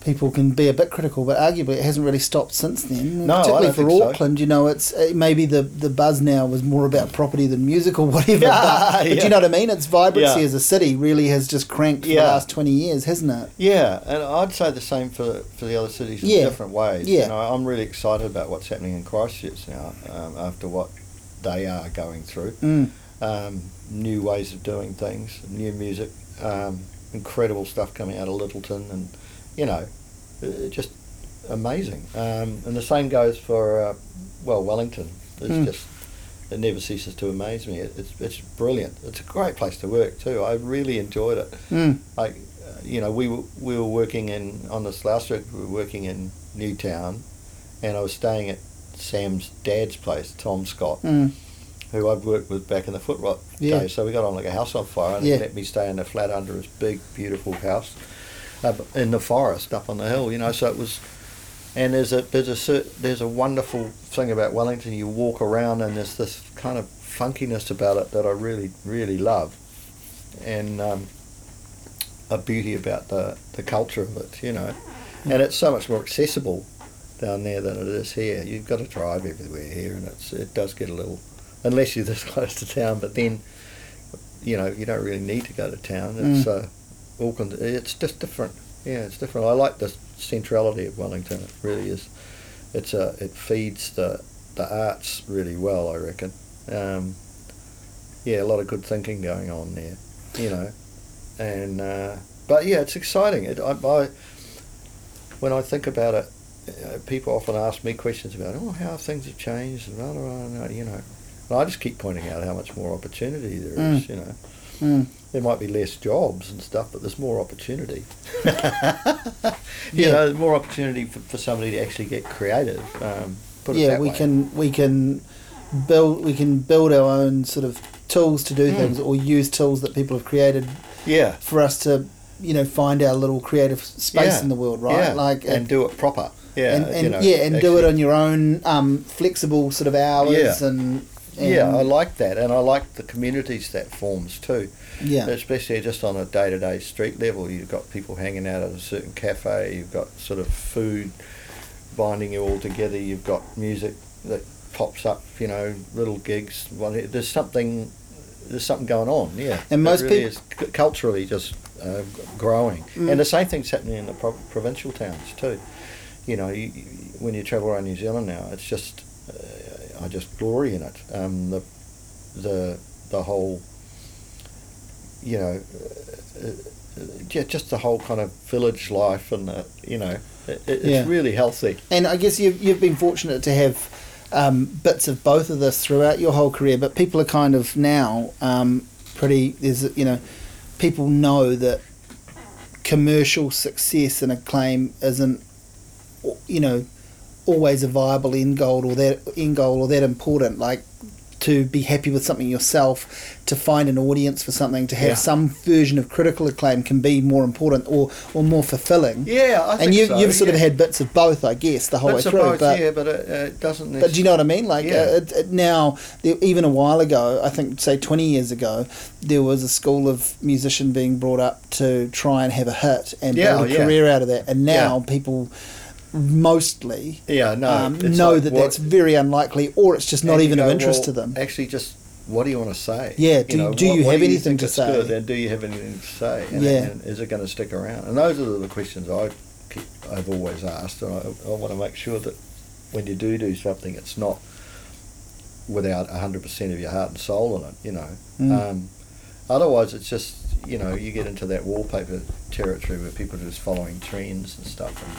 people can be a bit critical, but arguably it hasn't really stopped since then. No, I particularly don't for think so. Auckland, you know, it's uh, maybe the the buzz now was more about property than music or whatever. Yeah, but, but yeah. you know what I mean? Its vibrancy Yeah. as a city really has just cranked for the last twenty years, hasn't it? Yeah, and I'd say the same for for the other cities in different ways. Yeah. You know, I'm really excited about what's happening in Christchurch now um, after what they are going through. Mm. Um, new ways of doing things, new music, um, incredible stuff coming out of Lyttelton, and you know, uh, just amazing. Um, and the same goes for uh, well Wellington. It's Mm. just it never ceases to amaze me. It, it's it's brilliant. It's a great place to work too. I really enjoyed it Mm. like uh, you know we were we were working in on this last trip we were working in Newtown and I was staying at Sam's dad's place Tom Scott Mm. who I've worked with back in the Footrot Yeah. days so we got on like a house on fire and Yeah. he let me stay in the flat under his big beautiful house in the forest up on the hill you know so it was and there's a there's a there's a wonderful thing about Wellington you walk around and there's this kind of funkiness about it that I really really love and um, a beauty about the, the culture of it, you know. And it's so much more accessible down there than it is here. You've got to drive everywhere here, and it's it does get a little, unless you're this close to town. But then, you know, you don't really need to go to town. It's Mm. uh, Auckland. It's just different. Yeah, it's different. I like the centrality of Wellington. It really is. It's a it feeds the the arts really well. I reckon. Um, yeah, a lot of good thinking going on there. You know, and uh, but yeah, it's exciting. It, I, I when I think about it, uh, people often ask me questions about oh how things have changed and blah, blah, blah, blah, you know, and I just keep pointing out how much more opportunity there is. Mm. You know, Mm. There might be less jobs and stuff, but there's more opportunity. you Yeah. know, more opportunity for, for somebody to actually get creative. Um, put it yeah, we way. can we can build we can build our own sort of tools to do Mm. things or use tools that people have created Yeah. for us to you know find our little creative space Yeah. in the world, right? Yeah. Like and do it proper. Yeah. and, and you know, yeah, and do it on your own um, flexible sort of hours Yeah. and, and Yeah, I like that, and I like the communities that forms too. yeah Especially just on a day-to-day street level, you've got people hanging out at a certain cafe. You've got sort of food binding you all together. You've got music that pops up. You know, little gigs. Well, There's something. There's something going on. Yeah, And most really peop- is culturally just uh, growing, Mm. and the same thing's happening in the pro- provincial towns too. You know, you, you, when you travel around New Zealand now, it's just I just glory in it. Um, the the the whole you know uh, uh, yeah, just the whole kind of village life and the, you know it, it's Yeah. really healthy. And I guess you've, you've been fortunate to have um, bits of both of this throughout your whole career, but people are kind of now um, pretty, there's, you know, people know that commercial success and acclaim isn't, you know, always a viable end goal or that end goal or that important. Like to be happy with something yourself, to find an audience for something, to have Yeah. some version of critical acclaim can be more important or, or more fulfilling. Yeah, I think and you, so, you've sort of had bits of both, I guess, the whole Bits way through. both, but yeah, but it, it doesn't. but do you know what I mean? Like Yeah. uh, it, it now, there, even a while ago, I think, say twenty years ago, there was a school of musician being brought up to try and have a hit and build a yeah. career out of that. And now people mostly Yeah, no. um, know like that what- that's very unlikely, or it's just not and you even of interest well, to them. Actually, just what do you want to say? Yeah, do you- do you have do anything to say? Good, and do you have anything to say? And, Yeah. and is it going to stick around? And those are the questions I keep, I've always asked, and I, I want to make sure that when you do do something, it's not without hundred percent of your heart and soul in it. You know. Mm. Um, otherwise, it's just you know you get into that wallpaper territory where people are just following trends and stuff, and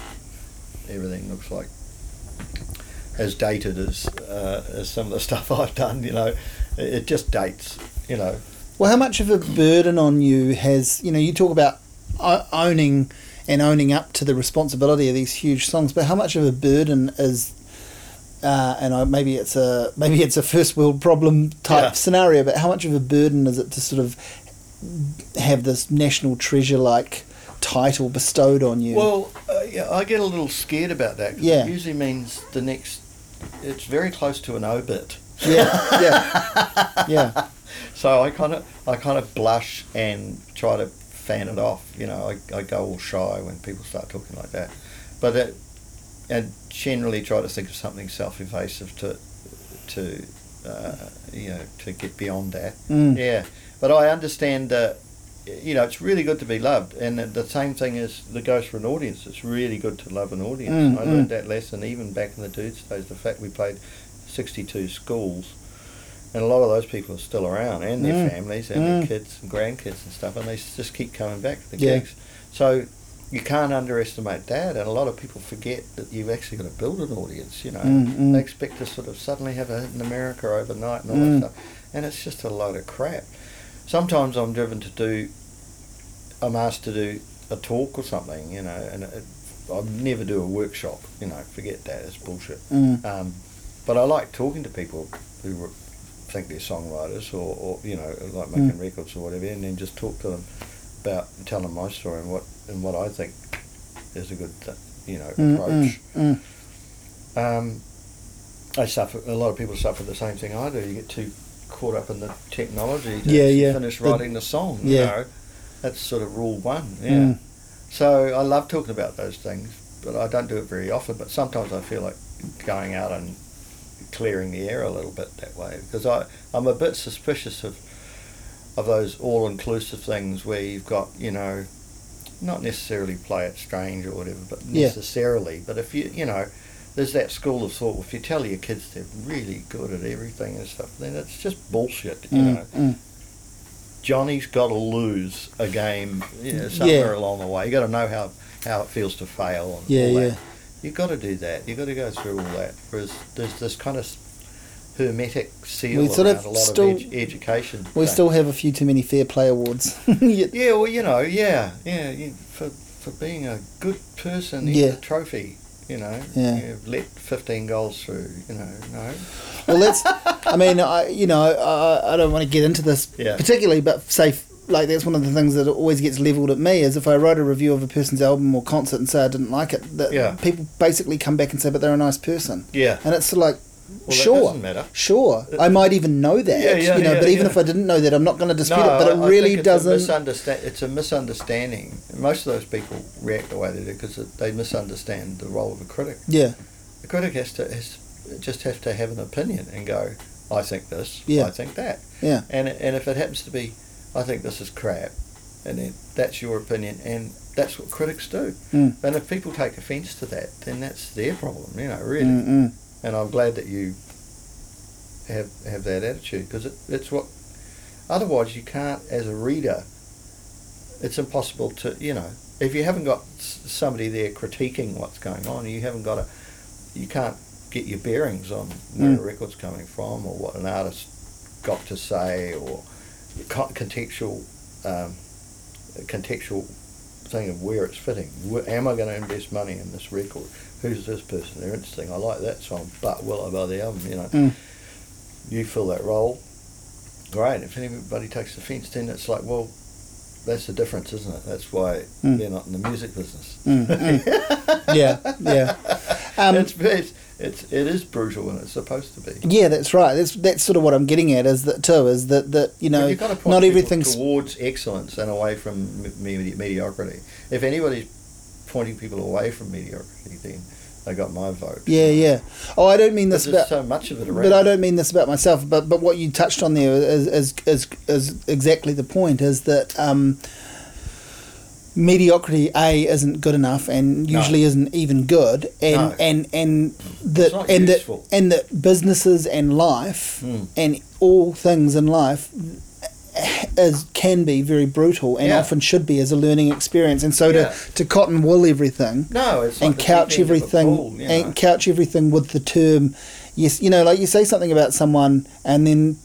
everything looks like as dated as uh, as some of the stuff I've done. You know, it, it just dates. You know. Well, how much of a burden on you has you know you talk about owning and owning up to the responsibility of these huge songs, but how much of a burden is uh, and I, maybe it's a maybe it's a first world problem type Yeah. scenario, but how much of a burden is it to sort of have this national treasure like title bestowed on you? Well, uh, yeah, I get a little scared about that. 'cause Yeah. It usually means the next. It's very close to an obit. yeah, yeah, yeah, So I kind of I kind of blush and try to fan it off. You know, I, I go all shy when people start talking like that, but it, and generally try to think of something self-effacing to to uh, you know to get beyond that. Mm. Yeah, but I understand that. You know, it's really good to be loved, and the- same thing is the goes for an audience. It's really good to love an audience. Mm, I mm. learned that lesson even back in Th' Dudes days. The fact we played sixty-two schools, and a lot of those people are still around, and their Mm. families, and Mm. their kids and grandkids and stuff, and they just keep coming back to the Yeah. gigs. So you can't underestimate that, and a lot of people forget that you've actually got to build an audience. You know, Mm, mm. they expect to sort of suddenly have a hit in America overnight and all Mm. that stuff, and it's just a load of crap. Sometimes I'm driven to do, I'm asked to do a talk or something, you know, and it, I never do a workshop. You know, forget that, it's bullshit. Mm. Um, but I like talking to people who were- think they're songwriters or, or you know like making Mm. records or whatever, and then just talk to them about telling my story and what and what I think is a good th- you know Mm, approach. mm, mm. Um, I suffer. A lot of people suffer the same thing I do. You get too caught up in the technology to Yeah, yeah. finish The- writing the song. You know, that's sort of rule one. Yeah. Mm. So I love talking about those things, but I don't do it very often. But sometimes I feel like going out and clearing the air a little bit that way because I I'm a bit suspicious of of those all inclusive things where you've got you know not necessarily play it strange or whatever, but Yeah. necessarily. But if you you know there's that school of thought. If you tell your kids they're really good at everything and stuff, then it's just bullshit. You Mm, know, mm. Johnny's got to lose a game you know, somewhere Yeah. along the way. You got to know how how it feels to fail. And Yeah, all that. yeah. You got to do that. You got to go through all that. Whereas there's this kind of hermetic seal We around sort of a lot still- of edu- education. We thing. still have a few too many fair play awards. Yeah. Yeah, well, you know, yeah, yeah. You, for for being a good person, Yeah. a trophy. You know, Yeah. You've let 15 goals through. You know, no. well, that's. I mean, I you know, I, I don't want to get into this Yeah. particularly, but say like that's one of the things that always gets levelled at me is if I write a review of a person's album or concert and say I didn't like it, that Yeah. people basically come back and say, but they're a nice person, Yeah. and it's sort of like. Well, sure, doesn't matter. sure. I might even know that, Yeah, yeah, you know. yeah, but even if I didn't know that, I'm not going to dispute it. But it I- I really A doesn't. misunderstand, it's a misunderstanding. Most of those people react the way they do because they misunderstand the role of a critic. yeah, The critic has to has, just has to have an opinion and go, I think this, Yeah. I think that. yeah, And and if it happens to be, I think this is crap, and then that's your opinion, and that's what critics do. Mm. And if people take offence to that, then that's their problem, you know, really. Mm-mm. And I'm glad that you have have that attitude because it, it's what. Otherwise, you can't, as a reader. It's impossible to, you know, if you haven't got somebody there critiquing what's going on, you haven't got a, you can't get your bearings on where Mm. a record's coming from or what an artist got to say or co- contextual, um, contextual thing of where it's fitting. Where, am I going to invest money in this record? Who's this person? They're interesting. I like that song, but will I buy the album? You know, Mm. you fill that role. Great. If anybody takes offence, then it's like, well, that's the difference, isn't it? That's why Mm. they're not in the music business. Mm, mm. yeah, yeah. Um, it's, it's it's it is brutal and it's supposed to be. yeah, that's right. That's that's sort of what I'm getting at is that too is that that you know But you've got to point not everything's towards excellence and away from me- mediocrity. If anybody's pointing people away from mediocrity, then they got my vote. yeah yeah. Oh, I don't mean this about so much of it around. But I don't mean this about myself. But but what you touched on there is is is, is exactly the point. Is that um, mediocrity a isn't good enough and No. usually isn't even good and No. and and that and that and that businesses and life Mm. and all things in life is can be very brutal and Yeah. often should be as a learning experience and so Yeah. to to cotton wool everything No, like and the couch deep end of a everything pool, you know. and couch everything with the term yes you know like you say something about someone and then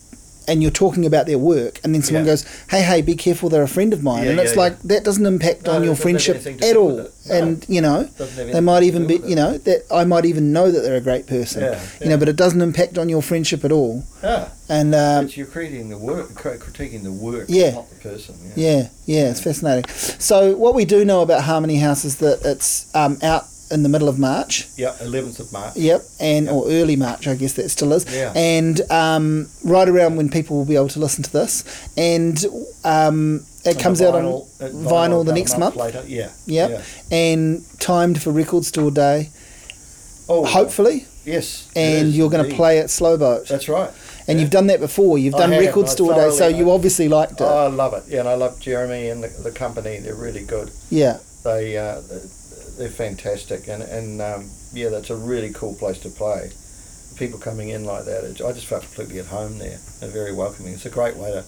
and you're talking about their work and then someone Yeah. goes hey hey be careful they're a friend of mine Yeah, and it's yeah, like that doesn't impact No, on your friendship at all. No. and you know they might even be you know that I might even know that they're a great person you know but it doesn't impact on your friendship at all Yeah, and um, it's you're critiquing the work, critiquing the work, Yeah. not the person. Yeah. Yeah, yeah, it's fascinating. So what we do know about Harmony House is that it's um, out in the middle of March. Yeah, 11th of March. Yep, and Yep. or early March, I guess that still is. Yeah. And um, right around when people will be able to listen to this, and um, it And comes the out on vinyl- uh, vinyl the next month. Later. Yeah. Yep. Yeah. and timed for Record Store Day, Oh, hopefully. Yes. And is you're going to play at Slowboat, That's right. and yeah. you've done that before. You've done have, Record Store Day, so you obviously liked it. Oh, I love it. Yeah, and I love Jeremy and the, the company. They're really good. yeah, They uh, they're fantastic, and and um, yeah, that's a really cool place to play. People coming in like that, it, I just felt completely at home there. They're very welcoming. It's a great way to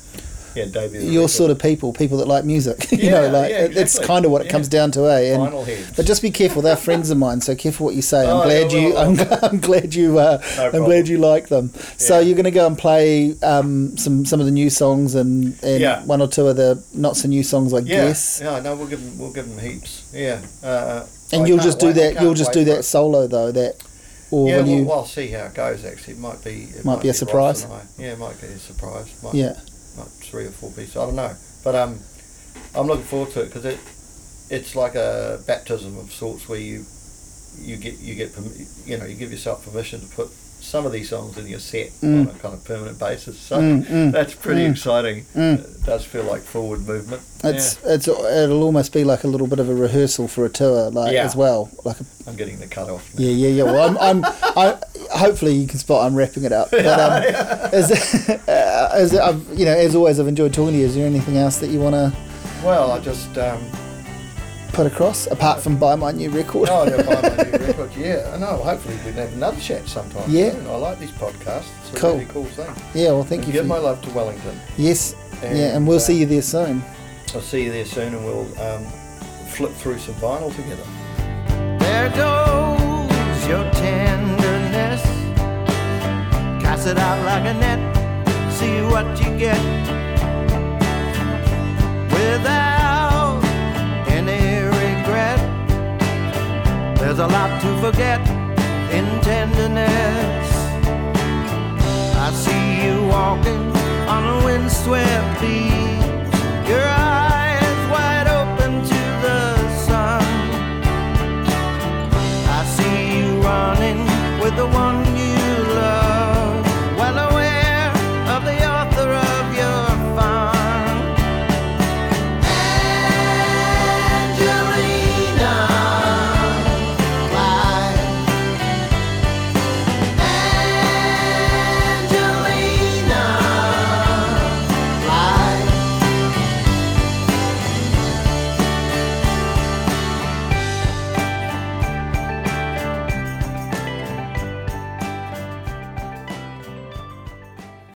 yeah debut. your record. sort of people, people that like music. you know, like yeah, it- it's kind of what it Yeah. comes down to, eh? And. But just be careful. They're friends of mine, so careful what you say. I'm Oh, glad yeah, you. well, I'm, well. I'm glad you. Uh, No I'm glad you like them. So you're going to go and play um, some some of the new songs and, and Yeah. one or two of the not so new songs, I yeah, guess. yeah, no, we'll give them we'll give them heaps. Yeah, uh, And I you'll just do wait- that. You'll just do that solo though. That or Yeah, well, you. well, I'll see how it goes. Actually, it might be it Might be a surprise. I. Yeah, it might be a surprise. Might, yeah. like three or four pieces. I don't know, but um, I'm looking forward to it because it it's like a baptism of sorts where you you get you get you know you give yourself permission to put some of these songs in your set Mm. on a kind of permanent basis. So Mm, mm, that's pretty mm. exciting. Mm. It does feel like forward movement. It's it's it'll almost be like a little bit of a rehearsal for a tour, like Yeah. as well. Like a, yeah, I'm getting the cut off. Now. yeah, yeah, yeah. Well, I'm, I'm I hopefully you can spot I'm wrapping it up. But um, as, uh, as I've, you know, as always, I've enjoyed talking to you. Is there anything else that you want to Well, I just um, put across apart from buy my new record? oh, yeah, buy my new record. Yeah, I know. Hopefully, we can have another chat sometime. Yeah. soon. I like these podcasts. It's a Cool. really cool thing. Yeah, well, thank And you. give For, my love to Wellington. yes, yeah, and we'll uh, see you there soon. I'll see you there soon, and we'll um, flip through some vinyl together. There goes your tenderness. Cast it out like a net. See what you get. Without There's a lot to forget in tenderness. I see you walking on a windswept beach. Your eyes wide open to the sun. I see you running with the one.